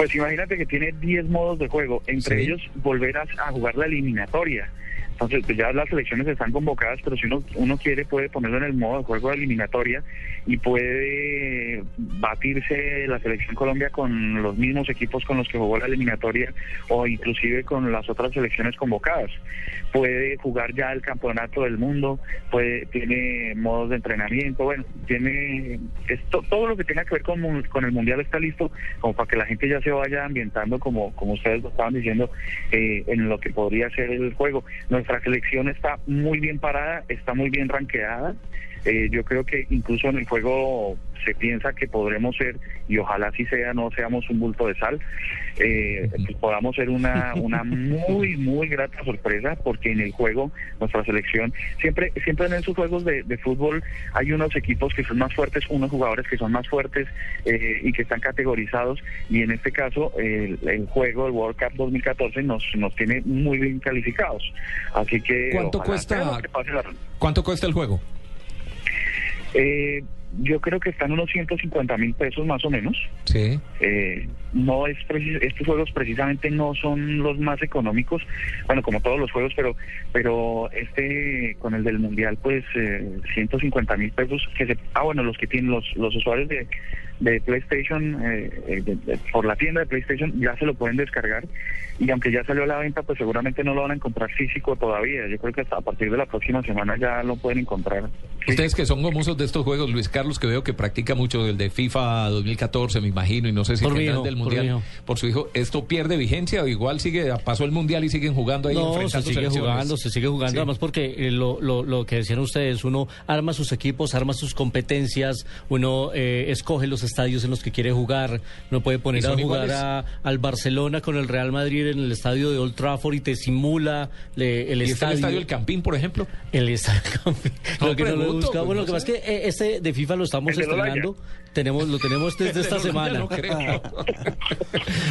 Pues imagínate que tiene 10 modos de juego, entre
Sí.
ellos volver a, a jugar la eliminatoria. Entonces, pues ya las selecciones están convocadas, pero si uno, uno quiere puede ponerlo en el modo de juego de eliminatoria y puede batirse la selección Colombia con los mismos equipos con los que jugó la eliminatoria o inclusive con las otras selecciones convocadas. Puede jugar ya el campeonato del mundo, puede tiene modos de entrenamiento, bueno, tiene esto, todo lo que tenga que ver con, con el mundial está listo como para que la gente ya se vaya ambientando como como ustedes lo estaban diciendo eh, en lo que podría ser el juego. Nuestra selección está muy bien parada, está muy bien ranqueada. Eh, yo creo que incluso en el juego se piensa que podremos ser, y ojalá así sea, no seamos un bulto de sal, eh, que podamos ser una, [LAUGHS] una muy, muy grata sorpresa, porque en el juego nuestra selección, siempre siempre en esos juegos de, de fútbol hay unos equipos que son más fuertes, unos jugadores que son más fuertes eh, y que están categorizados, y en este caso el, el juego, el World Cup 2014, nos, nos tiene muy bien calificados. Así que...
¿Cuánto cuesta?
que pase la-
¿Cuánto cuesta el juego?
Eh, yo creo que están unos 150 mil pesos más o menos.
Sí.
Eh, no es estos juegos precisamente no son los más económicos, bueno como todos los juegos, pero pero este con el del mundial pues eh, 150 mil pesos que se ah bueno los que tienen los los usuarios de de PlayStation eh, eh, de- de- por la tienda de PlayStation ya se lo pueden descargar y aunque ya salió a la venta pues seguramente no lo van a encontrar físico todavía. Yo creo que hasta a partir de la próxima semana ya lo pueden encontrar.
Ustedes que son gomosos de estos juegos, Luis Carlos, que veo que practica mucho el de FIFA 2014, me imagino, y no sé si
Por
el
hijo,
del Mundial, por su hijo, ¿esto pierde vigencia o igual sigue, pasó el Mundial y siguen jugando ahí
No, se sigue jugando, se sigue jugando,
Sí.
además porque eh, lo, lo, lo que decían ustedes, uno arma sus equipos, arma sus competencias, uno eh, escoge los estadios en los que quiere jugar, no puede
¿Y
poner a jugar a- al Barcelona con el Real Madrid en el estadio de Old Trafford y te simula le- el
¿Y está
estadio.
el estadio El Campín, por ejemplo?
El estadio del Campín.
No,
lo que no lo he
pregunto,
buscado.
pues,
lo que pasa
sé.
es que eh, este de FIFA lo estamos
El
estrenando. Tenemos, lo tenemos desde [LAUGHS] esta
El
semana.
no creo.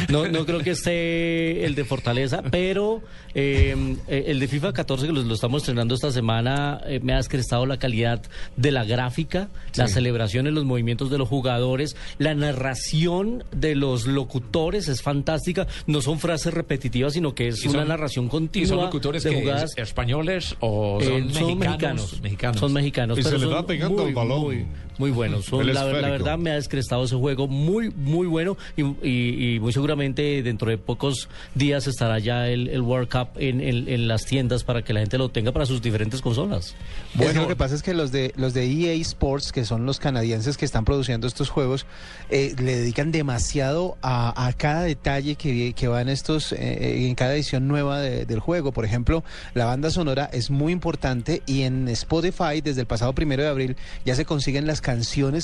No, no creo que esté el de Fortaleza, pero eh, eh, el de FIFA 14 que lo, lo estamos estrenando esta semana eh, me ha descrestado la calidad de la gráfica, las celebraciones, los movimientos de los jugadores, la narración de los locutores es fantástica. No son frases repetitivas, sino que es
¿Y
una narración
¿Y
continua
son locutores
de
que
jugadas.
españoles o
Eh,
son,
son
mexicanos?
mexicanos, Son mexicanos.
Y se le va pegando
muy,
al balón.
Muy, muy buenos. Son- la, la verdad me ha descrestado ese juego muy, muy bueno y, y- y muy seguramente dentro de pocos días estará ya el, el World Cup en, en- en las tiendas para que la gente lo tenga para sus diferentes consolas.
Es que lo que pasa es que los de los de EA Sports, que son los canadienses que están produciendo estos juegos, eh, le dedican demasiado a, a cada detalle que, que va en estos eh, en cada edición nueva de- del juego. Por ejemplo, la banda sonora es muy importante y en Spotify desde el pasado primero de abril ya se consiguen las canciones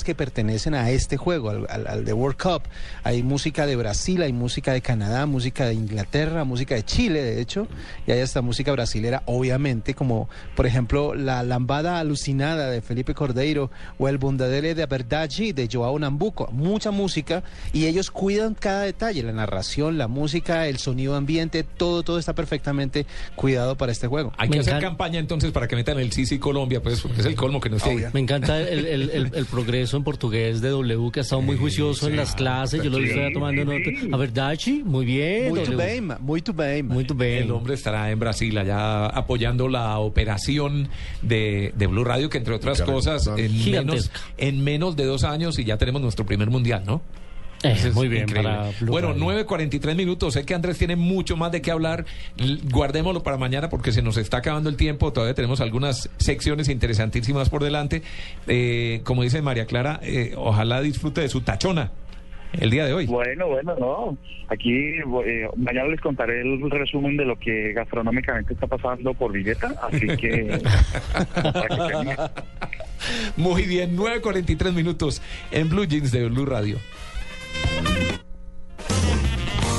que pertenecen a este juego, al, al, al de World Cup. Hay música de Brasil, hay música de Canadá, música de Inglaterra, música de Chile, de hecho, y hay hasta música brasilera, obviamente, como por ejemplo la lambada alucinada de Felipe Cordeiro o el Bundadele de Verdade de Joao Nambuco. Mucha música y ellos cuidan cada detalle, la narración, la música, el sonido ambiente, todo, todo está perfectamente cuidado para este juego.
Hay que hacer campaña entonces para que metan el Sisi Colombia, pues, porque es el colmo que no esté.
Me encanta el, el- el- el progreso en portugués de W, que ha estado muy juicioso en las clases. Yo lo
sí,
estoy tomando nota. A verdad, Chi, muy bien.
Muy
W.
bien, muy bien.
Muy bien.
El hombre estará en Brasil allá apoyando la operación de, de Blue Radio, que entre otras cosas, menos, en menos de dos años y ya tenemos nuestro primer mundial, ¿no?
Eh,
Eso es
muy bien, para
Bueno,
Radio.
9.43 minutos. Sé que Andrés tiene mucho más de qué hablar. Guardémoslo para mañana porque se nos está acabando el tiempo. Todavía tenemos algunas secciones interesantísimas por delante. Eh, como dice María Clara, eh, ojalá disfrute de su tachona el día de hoy.
Bueno, bueno, no. Aquí eh, mañana les contaré el resumen de lo que gastronómicamente está pasando por Villeta, así que... [LAUGHS] que
Muy bien, 9.43 minutos en Blue Jeans de Blue Radio.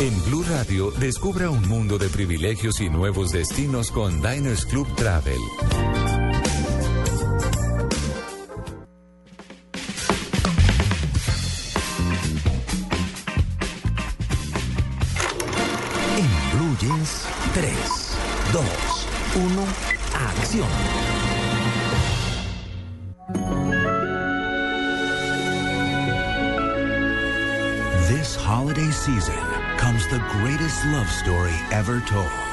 En Blue Radio, descubra un mundo de privilegios y nuevos destinos con Diners Club Travel.
En Blue Jeans, 3, 2, 1, acción. This holiday season comes the greatest love story ever told.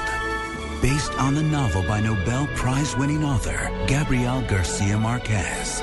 Based on the novel by Nobel Prize winning author Gabriel Garcia Marquez.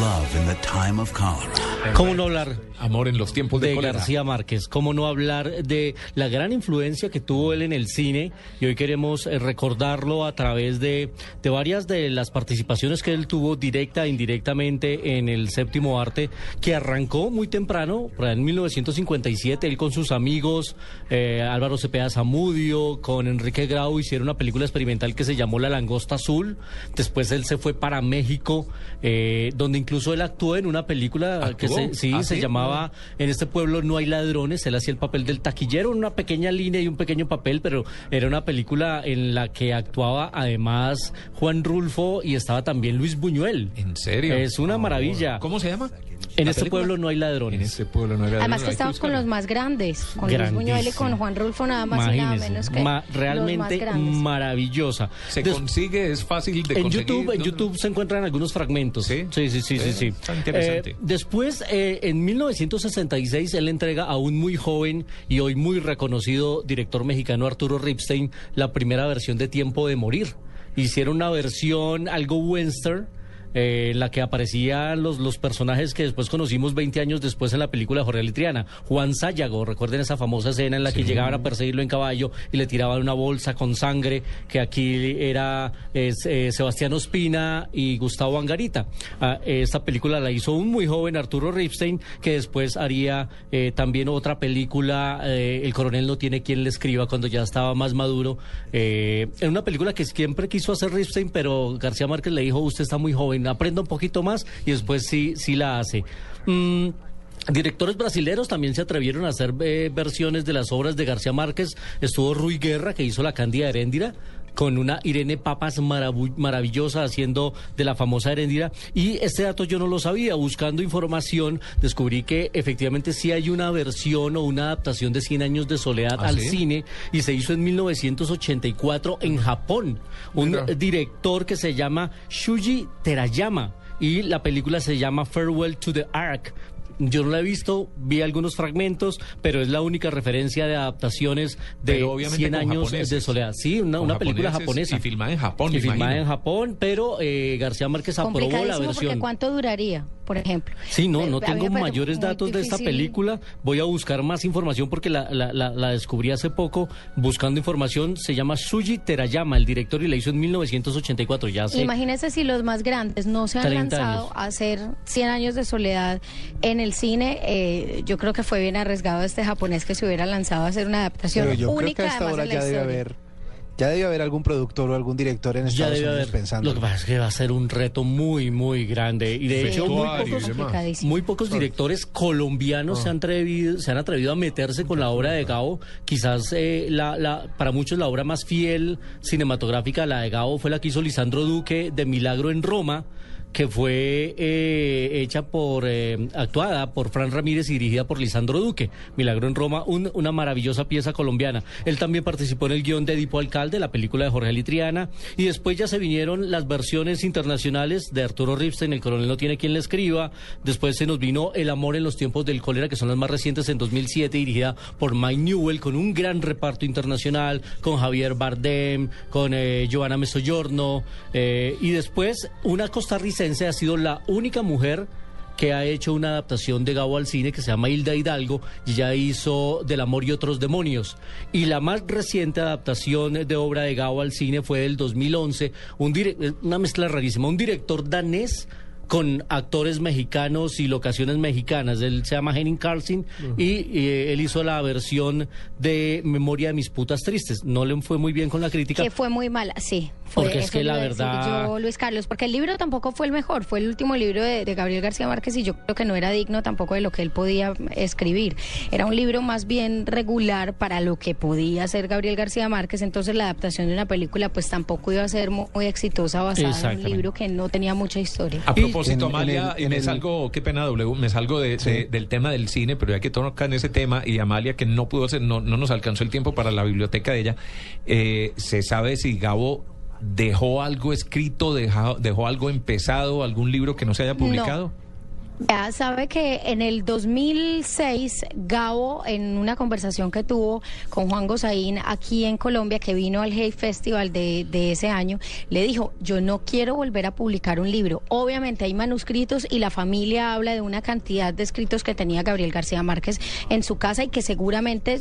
Love in the Time of Cholera.
¿Cómo no hablar?
Amor en los tiempos de,
de
cólera.
García Márquez. ¿Cómo no hablar de la gran influencia que tuvo él en el cine? Y hoy queremos eh, recordarlo a través de, de varias de las participaciones que él tuvo directa e indirectamente en el séptimo arte, que arrancó muy temprano, en 1957, él con sus amigos, eh, Álvaro Cepeda Zamudio, con Enrique Grau, hicieron una película experimental que se llamó La Langosta Azul. Después él se fue para México, eh, donde incluso él actuó en una película que se, sí,
¿Ah,
se
sí?
llamaba En este pueblo no hay ladrones. Él hacía el papel del taquillero una pequeña línea y un pequeño papel, pero era una película en la que actuaba además Juan Rulfo y estaba también Luis Buñuel.
¿En serio?
Es una
Oh,
maravilla.
¿Cómo se llama?
En
¿La
este
película?
pueblo no hay ladrones.
En este pueblo no hay
Además
ladrones.
que
Hay que
estamos con los más grandes, con Luis Buñuel y con Juan Rulfo nada más y nada menos que
ma-
los más
realmente
grandes.
maravillosa.
Se
Des-
consigue, es fácil de
en
conseguir.
YouTube, en. YouTube se encuentran algunos fragmentos.
¿Sí?
sí, sí, sí, sí.
Eh,
sí.
interesante.
Eh, después, eh, en 1966, él entrega a un muy joven y hoy muy reconocido director mexicano Arturo Ripstein la primera versión de Tiempo de Morir. Hicieron una versión algo western. Eh, en la que aparecían los, los personajes que después conocimos 20 años después en la película Jorge Litriana. Juan Sayago, recuerden esa famosa escena en la que llegaban a perseguirlo en caballo y le tiraban una bolsa con sangre, que aquí era es, eh, Sebastián Ospina y Gustavo Angarita. Ah, esta película la hizo un muy joven Arturo Ripstein, que después haría eh, también otra película, eh, El coronel no tiene quien le escriba, cuando ya estaba más maduro. Eh, en una película que siempre quiso hacer Ripstein, pero García Márquez le dijo, usted está muy joven, aprenda un poquito más y después sí, sí la hace. Mm, Directores brasileños también se atrevieron a hacer eh, versiones de las obras de García Márquez. Estuvo Rui Guerra, que hizo La Cándida Heréndira, con una Irene Papas maravillosa haciendo de la famosa Heréndira. Y este dato yo no lo sabía. Buscando información, descubrí que efectivamente sí hay una versión o una adaptación de 100 años de soledad
¿Ah,
al
sí?
cine y se hizo en 1984 en Japón. Un
Mira.
director que se llama Shuji Terayama y la película se llama Farewell to the Ark. Yo no la he visto, vi algunos fragmentos, pero es la única referencia de adaptaciones de
Pero obviamente
100
con
años
japoneses.
de soledad. Sí, una, una película japonesa.
y filmada en Japón,
Y filmada en Japón, pero eh, García Márquez aprobó la versión.
¿cuánto duraría, por ejemplo?
Sí, no,
Me-
no tengo mayores datos de esta película. Voy a buscar más información porque la, la, la, la descubrí hace poco buscando información. Se llama Shuji Terayama, el director, y la hizo en 1984. Ya
Imagínese si los más grandes no se han
30
lanzado
años.
a hacer 100 años de soledad en el cine. eh, yo creo que fue bien arriesgado este japonés que se hubiera lanzado a hacer una adaptación
Pero yo creo
única
que a esta
además
hora
en la
ya debe haber, ya debe haber algún productor o algún director en
Ya
Estados
debe
Unidos
haber.
pensando.
Lo que pasa es que va a ser un reto muy, muy grande. Y de hecho, muy pocos, muy pocos directores colombianos
Ah.
se, han atrevido, se han atrevido a meterse con la obra de Gao. Quizás eh, la, la, para muchos la obra más fiel cinematográfica, la de Gao, fue la que hizo Lisandro Duque de Milagro en Roma que fue eh, hecha por, eh, actuada por Fran Ramírez y dirigida por Lisandro Duque. Milagro en Roma, un- una maravillosa pieza colombiana. Él también participó en el guion de Edipo Alcalde, la película de Jorge Litriana, y después ya se vinieron las versiones internacionales de Arturo Ripstein, El coronel no tiene quien le escriba, después se nos vino El amor en los tiempos del cólera, que son las más recientes en 2007, dirigida por Mike Newell, con un gran reparto internacional, con Javier Bardem, con eh, Giovanna Mesoyorno, eh, y después una costarricense ha sido la única mujer que ha hecho una adaptación de Gabo al cine que se llama Hilda Hidalgo y ya hizo Del amor y otros demonios. Y la más reciente adaptación de obra de Gabo al cine fue del 2011, un dire- una mezcla rarísima, un director danés con actores mexicanos y locaciones mexicanas. Él se llama Henning Carlsen y eh, él hizo la versión de Memoria de mis putas tristes. No le fue muy bien con la crítica.
Que fue muy mala, sí. Fue,
Porque es que la verdad-
Yo, Luis Carlos, porque el libro tampoco fue el mejor, fue el último libro de, de Gabriel García Márquez y yo creo que no era digno tampoco de lo que él podía escribir. Era un libro más bien regular para lo que podía hacer Gabriel García Márquez, entonces la adaptación de una película pues tampoco iba a ser mu- muy, exitosa basada en un libro que no tenía mucha historia.
A propósito,
en- en
Amalia,
el- en
me
el-
salgo, qué pena, W, me salgo de, de- del tema del cine, pero ya que tocan ese tema y Amalia, que no pudo ser, no, no nos alcanzó el tiempo para la biblioteca de ella, eh, ¿se sabe si Gabo dejó algo escrito, dejó, dejó algo empezado, algún libro que no se haya publicado?
Ya sabe que en el 2006 Gabo en una conversación que tuvo con Juan Gozaín aquí en Colombia que vino al Hey Festival de, ese año le dijo yo no quiero volver a publicar un libro obviamente hay manuscritos y la familia habla de una cantidad de escritos que tenía Gabriel García Márquez en su casa y que seguramente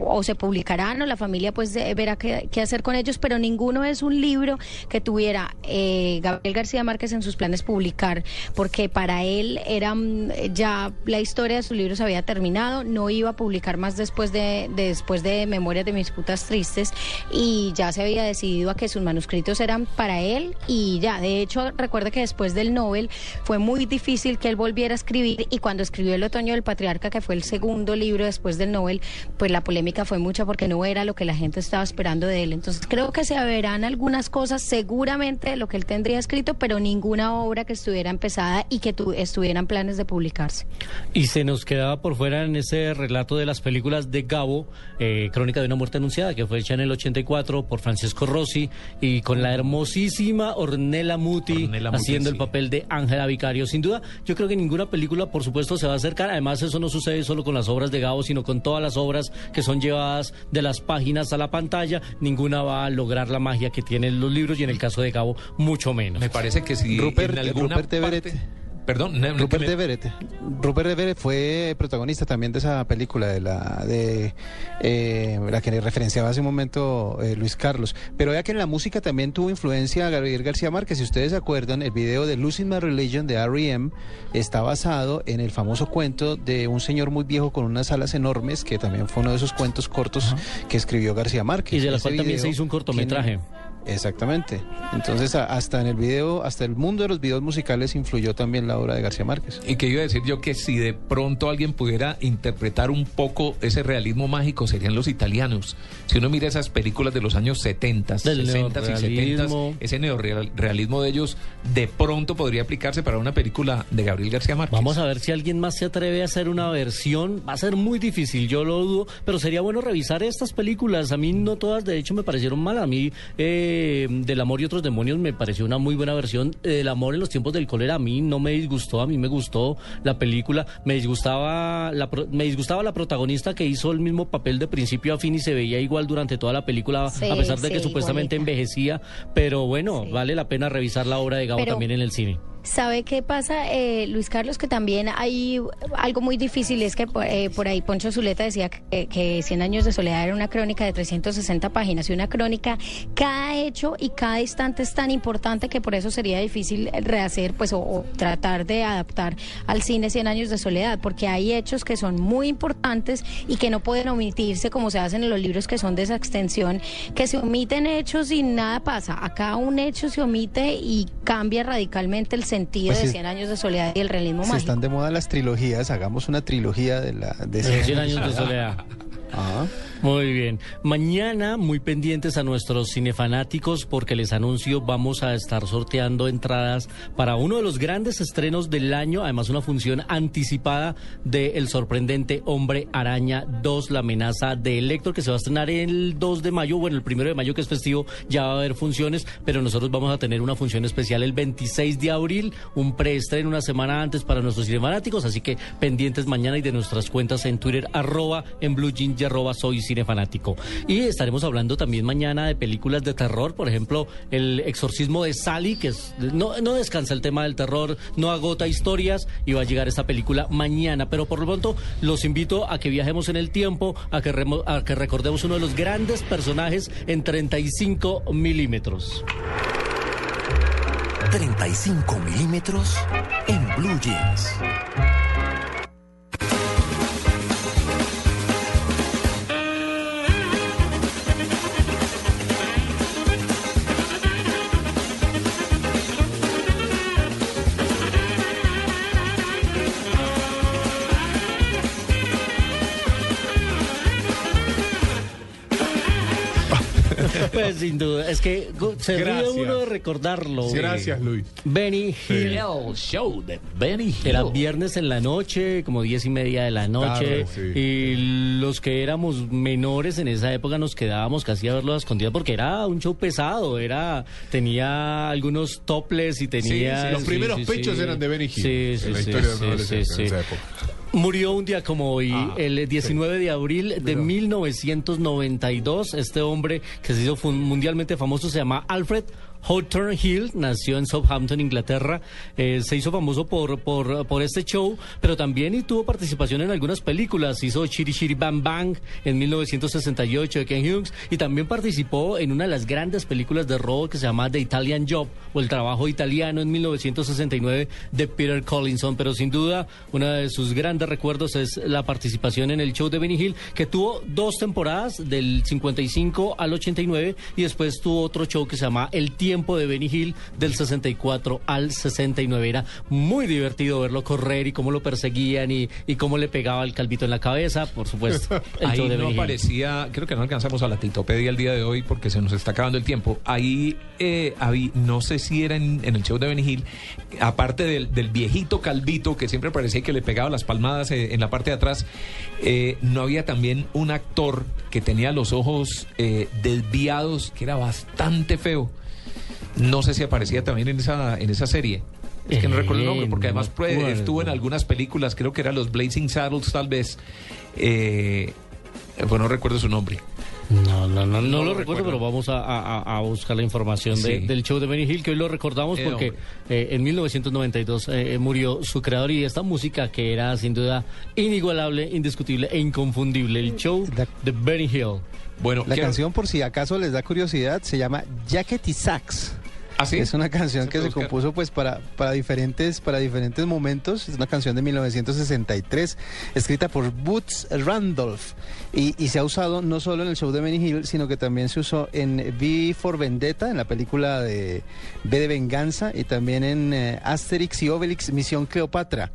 o se publicarán o la familia pues eh, verá qué, hacer con ellos pero ninguno es un libro que tuviera eh, Gabriel García Márquez en sus planes publicar porque para él era mm, ya la historia de sus libros había terminado, no iba a publicar más después de, de- después de Memorias de mis putas tristes y ya se había decidido a que sus manuscritos eran para él y ya, de hecho recuerda que después del Nobel fue muy difícil que él volviera a escribir y cuando escribió El otoño del patriarca, que fue el segundo libro después del Nobel, pues la polémica fue mucha porque no era lo que la gente estaba esperando de él. Entonces creo que se verán algunas cosas seguramente de lo que él tendría escrito, pero ninguna obra que estuviera empezada y que tu- estuvieran planes de publicarse.
Y se nos quedaba por fuera en ese relato de las películas de Gabo, eh, Crónica de una muerte anunciada, que fue hecha en el 84 por Francesco Rossi y con la hermosísima Ornella Muti
Ornella Muti,
haciendo el
sí.
papel de Ángela Vicario. Sin duda, yo creo que ninguna película, por supuesto, se va a acercar. Además, eso no sucede solo con las obras de Gabo, sino con todas las obras que son llevadas de las páginas a la pantalla. Ninguna va a lograr la magia que tienen los libros y en el caso de Gabo, mucho menos.
Me parece que si
Rupert-
en alguna
Rupert Everett.
parte- Perdón, no,
Rupert
me-
Everett. Rupert Everett fue protagonista también de esa película de la de eh, la que le referenciaba hace un momento eh, Luis Carlos. Pero vea que en la música también tuvo influencia Gabriel García Márquez. Si ustedes se acuerdan, el video de Losing My Religion de R.E.M. está basado en el famoso cuento de un señor muy viejo con unas alas enormes, que también fue uno de esos cuentos cortos que escribió García Márquez.
Y de la cual también se hizo un cortometraje.
tiene- Exactamente. Entonces, hasta en el video, hasta el mundo de los videos musicales influyó también la obra de García Márquez.
Y que iba a decir yo que si de pronto alguien pudiera interpretar un poco ese realismo mágico serían los italianos. Si uno mira esas películas de los años 70,
Del
60 y 70,
neorrealismo.
ese neorrealismo de ellos de pronto podría aplicarse para una película de Gabriel García Márquez.
Vamos a ver si alguien más se atreve a hacer una versión. Va a ser muy difícil, yo lo dudo, pero sería bueno revisar estas películas. A mí no todas, de hecho, me parecieron mal. A mí, eh, Del Amor y otros demonios, me pareció una muy buena versión. El Amor en los tiempos del cólera, a mí no me disgustó, a mí me gustó la película. Me disgustaba la, me disgustaba la protagonista que hizo el mismo papel de principio a fin y se veía igual durante toda la película,
Sí,
a pesar de que supuestamente
igualita.
envejecía. Pero bueno, vale la pena revisar la obra de Gabo
Pero-
también en el cine.
¿Sabe qué pasa, eh, Luis Carlos? Que también hay algo muy difícil, es que por, eh, por ahí Poncho Zuleta decía que, que 100 años de soledad era una crónica de 360 páginas y una crónica, cada hecho y cada instante es tan importante que por eso sería difícil rehacer, pues, o, o tratar de adaptar al cine 100 años de soledad, porque hay hechos que son muy importantes y que no pueden omitirse como se hacen en los libros que son de esa extensión, que se omiten hechos y nada pasa. Acá un hecho se omite y cambia radicalmente el sentido
Pues
de
si-
100 años de soledad y el realismo
Si
mágico.
están de moda las trilogías, hagamos una trilogía de la de
De 100 años de soledad.
Ah.
Muy bien. Mañana, muy pendientes a nuestros cinefanáticos, porque les anuncio, vamos a estar sorteando entradas para uno de los grandes estrenos del año, además una función anticipada de El sorprendente Hombre Araña 2, la amenaza de Elector, que se va a estrenar el 2 de mayo, bueno, el primero de mayo que es festivo, ya va a haber funciones, pero nosotros vamos a tener una función especial el 26 de abril, un preestreno una semana antes para nuestros cinefanáticos, así que pendientes mañana y de nuestras cuentas en Twitter, arroba en Blue y arroba soy Cine fanático. Y estaremos hablando también mañana de películas de terror, por ejemplo, El exorcismo de Sally, que no, no descansa el tema del terror, no agota historias y va a llegar esta película mañana. Pero por lo pronto los invito a que viajemos en el tiempo, a que, a que recordemos uno de los grandes personajes en 35 milímetros.
35 milímetros en Blue Jeans.
Pues sin duda, es que se ríe uno de recordarlo.
Gracias, Luis.
Benny Hill.
El show de Benny Hill.
Era viernes en la noche, como diez y media de la noche,
Tarde, sí.
y los que éramos menores en esa época nos quedábamos casi a verlo a escondidas porque era un show pesado, era tenía algunos toples y tenía...
Sí, sí, los primeros pechos eran de Benny Hill,
Sí, sí,
en la
sí,
historia de la adolescencia en
sí.
esa época.
Murió un día como hoy,
Ah,
el 19 de abril de
Mira.
1992. Este hombre que se hizo mundialmente famoso se llama Alfred Hawthorne Hill, nació en Southampton, Inglaterra. Eh, se hizo famoso por, por, por este show, pero también tuvo participación en algunas películas. Hizo Chiri Chiri Bang Bang en 1968 de Ken Hughes y también participó en una de las grandes películas de robo que se llama The Italian Job o El Trabajo Italiano en 1969 de Peter Collinson. Pero sin duda, uno de sus grandes recuerdos es la participación en el show de Benny Hill, que tuvo dos temporadas, del 55 al 89, y después tuvo otro show que se llama El Tiempo de Benny Hill, del 64 al 69. Era muy divertido verlo correr y cómo lo perseguían y, y cómo le pegaba el calvito en la cabeza, por supuesto. [LAUGHS] El
Ahí
de
no aparecía, creo que no alcanzamos a la titopedia el día de hoy porque se nos está acabando el tiempo. Ahí, eh, habí- no sé si era en, en el show de Benny Hill, aparte del, del viejito calvito que siempre parecía que le pegaba las palmadas eh, en la parte de atrás, eh, no había también un actor que tenía los ojos eh, desviados, que era bastante feo. No sé si aparecía también en esa, en esa serie. Es que no
Eh,
recuerdo el nombre, porque además
acuerdo.
estuvo en algunas películas, creo que eran los Blazing Saddles, tal vez. Eh, pues no recuerdo su nombre.
No, no, no, no,
No
lo
lo
recuerdo,
recuerdo.
pero vamos a, a- a buscar la información de- del show de Benny Hill, que hoy lo recordamos
Eh,
porque eh, en 1992 eh, murió su creador y esta música que era sin duda inigualable, indiscutible e inconfundible, el show de Benny Hill.
Bueno,
La canción, por si acaso les da curiosidad, se llama Jacket y Sax.
¿Ah, sí?
Es una canción
Se
que se
buscar.
compuso pues para, para diferentes para diferentes momentos. Es una canción de 1963 escrita por Boots Randolph y, y se ha usado no solo en el show de Benny Hill, sino que también se usó en V for Vendetta, en la película de B de Venganza y también en eh, Asterix y Obelix Misión Cleopatra.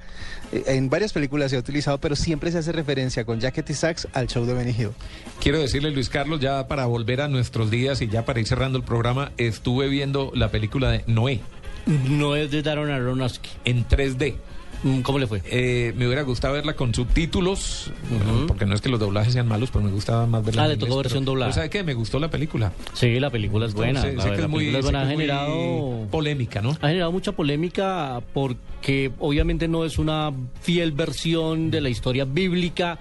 Eh, En varias películas se ha utilizado, pero siempre se hace referencia con Jacket y Sax al show de Benny Hill.
Quiero decirle, Luis Carlos, ya para volver a nuestros días y ya para ir cerrando el programa, estuve viendo la película de Noé
No es de Darren Aronofsky.
en 3D.
Mm, ¿Cómo le fue?
Eh, me hubiera gustado verla con subtítulos, porque no es que los doblajes sean malos, pero me gustaba más verla
Ah, le tocó versión
pero-
doblada.
pero ¿Sabe qué? Me gustó la película.
Sí, la película es buena.
Entonces,
la,
sé que
la
es muy,
película es
sé
buena.
que
Ha generado
polémica, ¿no?
ha generado mucha polémica porque obviamente no es una fiel versión de la historia bíblica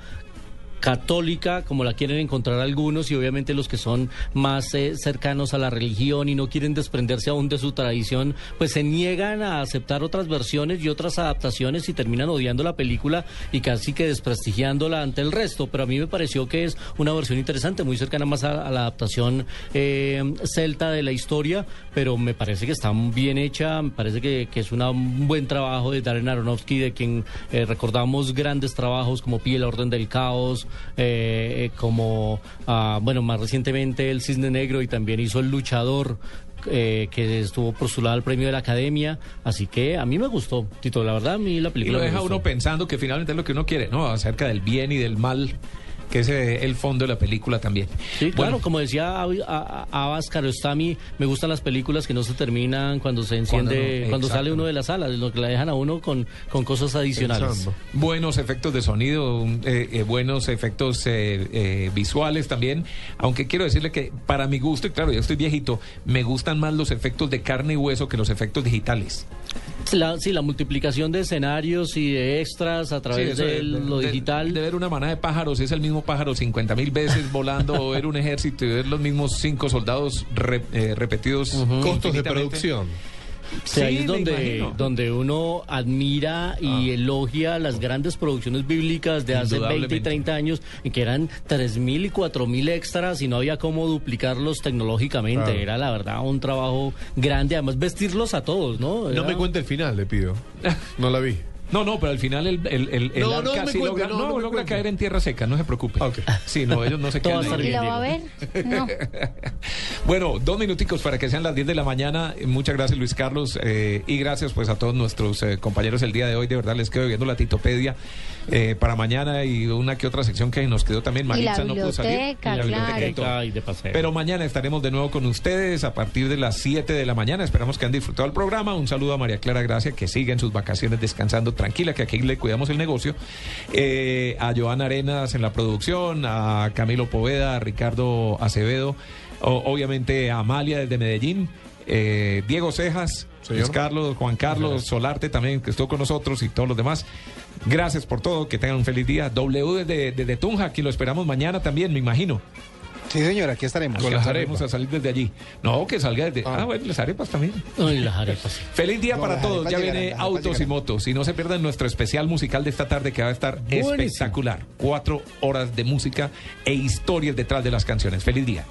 católica como la quieren encontrar algunos y obviamente los que son más eh, cercanos a la religión y no quieren desprenderse aún de su tradición pues se niegan a aceptar otras versiones y otras adaptaciones y terminan odiando la película y casi que desprestigiándola ante el resto. Pero a mí me pareció que es una versión interesante muy cercana más a, la adaptación eh, celta de la historia pero me parece que está bien hecha me parece que, es una- un buen trabajo de Darren Aronofsky de quien eh, recordamos grandes trabajos como Pie el Orden del Caos eh, eh, como ah, bueno más recientemente El Cisne Negro y también hizo El Luchador eh, que estuvo postulado al premio de la Academia así que a mí me gustó Tito la verdad a mí la
Y
película
lo
me
deja
gustó.
uno pensando que finalmente es lo que uno quiere, ¿no? Acerca del bien y del mal, que es eh, el fondo de la película también.
Sí, claro,
Bueno,
como decía Abbas Kiarostami, me gustan las películas que no se terminan cuando se enciende,
Cuando
sale uno de las salas, lo que la dejan a uno con, con cosas adicionales.
Pensando.
buenos efectos de sonido, eh, eh, buenos efectos eh, eh, visuales también. Aunque quiero decirle que para mi gusto, y claro, yo estoy viejito, me gustan más los efectos de carne y hueso que los efectos digitales.
La, sí, la multiplicación de escenarios y de extras a través de,
de-
lo
de-
digital.
De ver una manada de pájaros, es el mismo pájaro 50 mil veces volando, o [LAUGHS] ver un ejército y ver los mismos cinco soldados re- eh, repetidos.
Costos de
Sí, ahí es donde, donde uno admira y elogia las grandes producciones bíblicas de hace 20 y
Indudablemente.
30 años, que eran 3.000 y 4.000 extras y no había cómo duplicarlos tecnológicamente.
Claro.
Era, la verdad, un trabajo grande. Además, vestirlos a todos, ¿no?
No me cuente el final, le pido. No la vi.
No, no, pero al final el, el, el, el
No,
arca
no
sí logra,
no,
no,
no me
logra caer en tierra seca, no se preocupe. Sí, no, ellos no se [LAUGHS] quedan
estar
ahí.
¿Y lo va a ver? No. [LAUGHS]
Bueno, dos minuticos para que sean las 10 de la mañana. Muchas gracias, Luis Carlos. eh, y gracias pues a todos nuestros eh, compañeros el día de hoy. De verdad les quedo viendo la titopedia eh, para mañana y una que otra sección que nos quedó también. Maritza no pudo salir. Y la biblioteca y
de paseo.
Pero mañana estaremos de nuevo con ustedes a partir de las 7 de la mañana. Esperamos que han disfrutado el programa. Un saludo a María Clara Gracia, que sigue en sus vacaciones descansando tranquila, que aquí le cuidamos el negocio. Eh, a Joana Arenas en la producción, a Camilo Poveda, a Ricardo Acevedo, o- obviamente a Amalia desde Medellín. eh, Diego Cejas. Luis Carlos, Juan Carlos, Solarte también, que estuvo con nosotros y todos los demás. Gracias por todo, que tengan un feliz día. W desde, desde Tunja, aquí lo esperamos mañana también, me imagino.
Sí, señor, aquí estaremos.
Con las arepas a salir desde allí. No, que salga desde. Ah, bueno, las arepas también.
Ay, las arepas.
Feliz día
No,
para todos. Ya
llegarán,
viene autos y motos. Y no se pierdan nuestro especial musical de esta tarde que va a estar
Buenísimo.
espectacular. Cuatro horas de música e historias detrás de las canciones. Feliz día.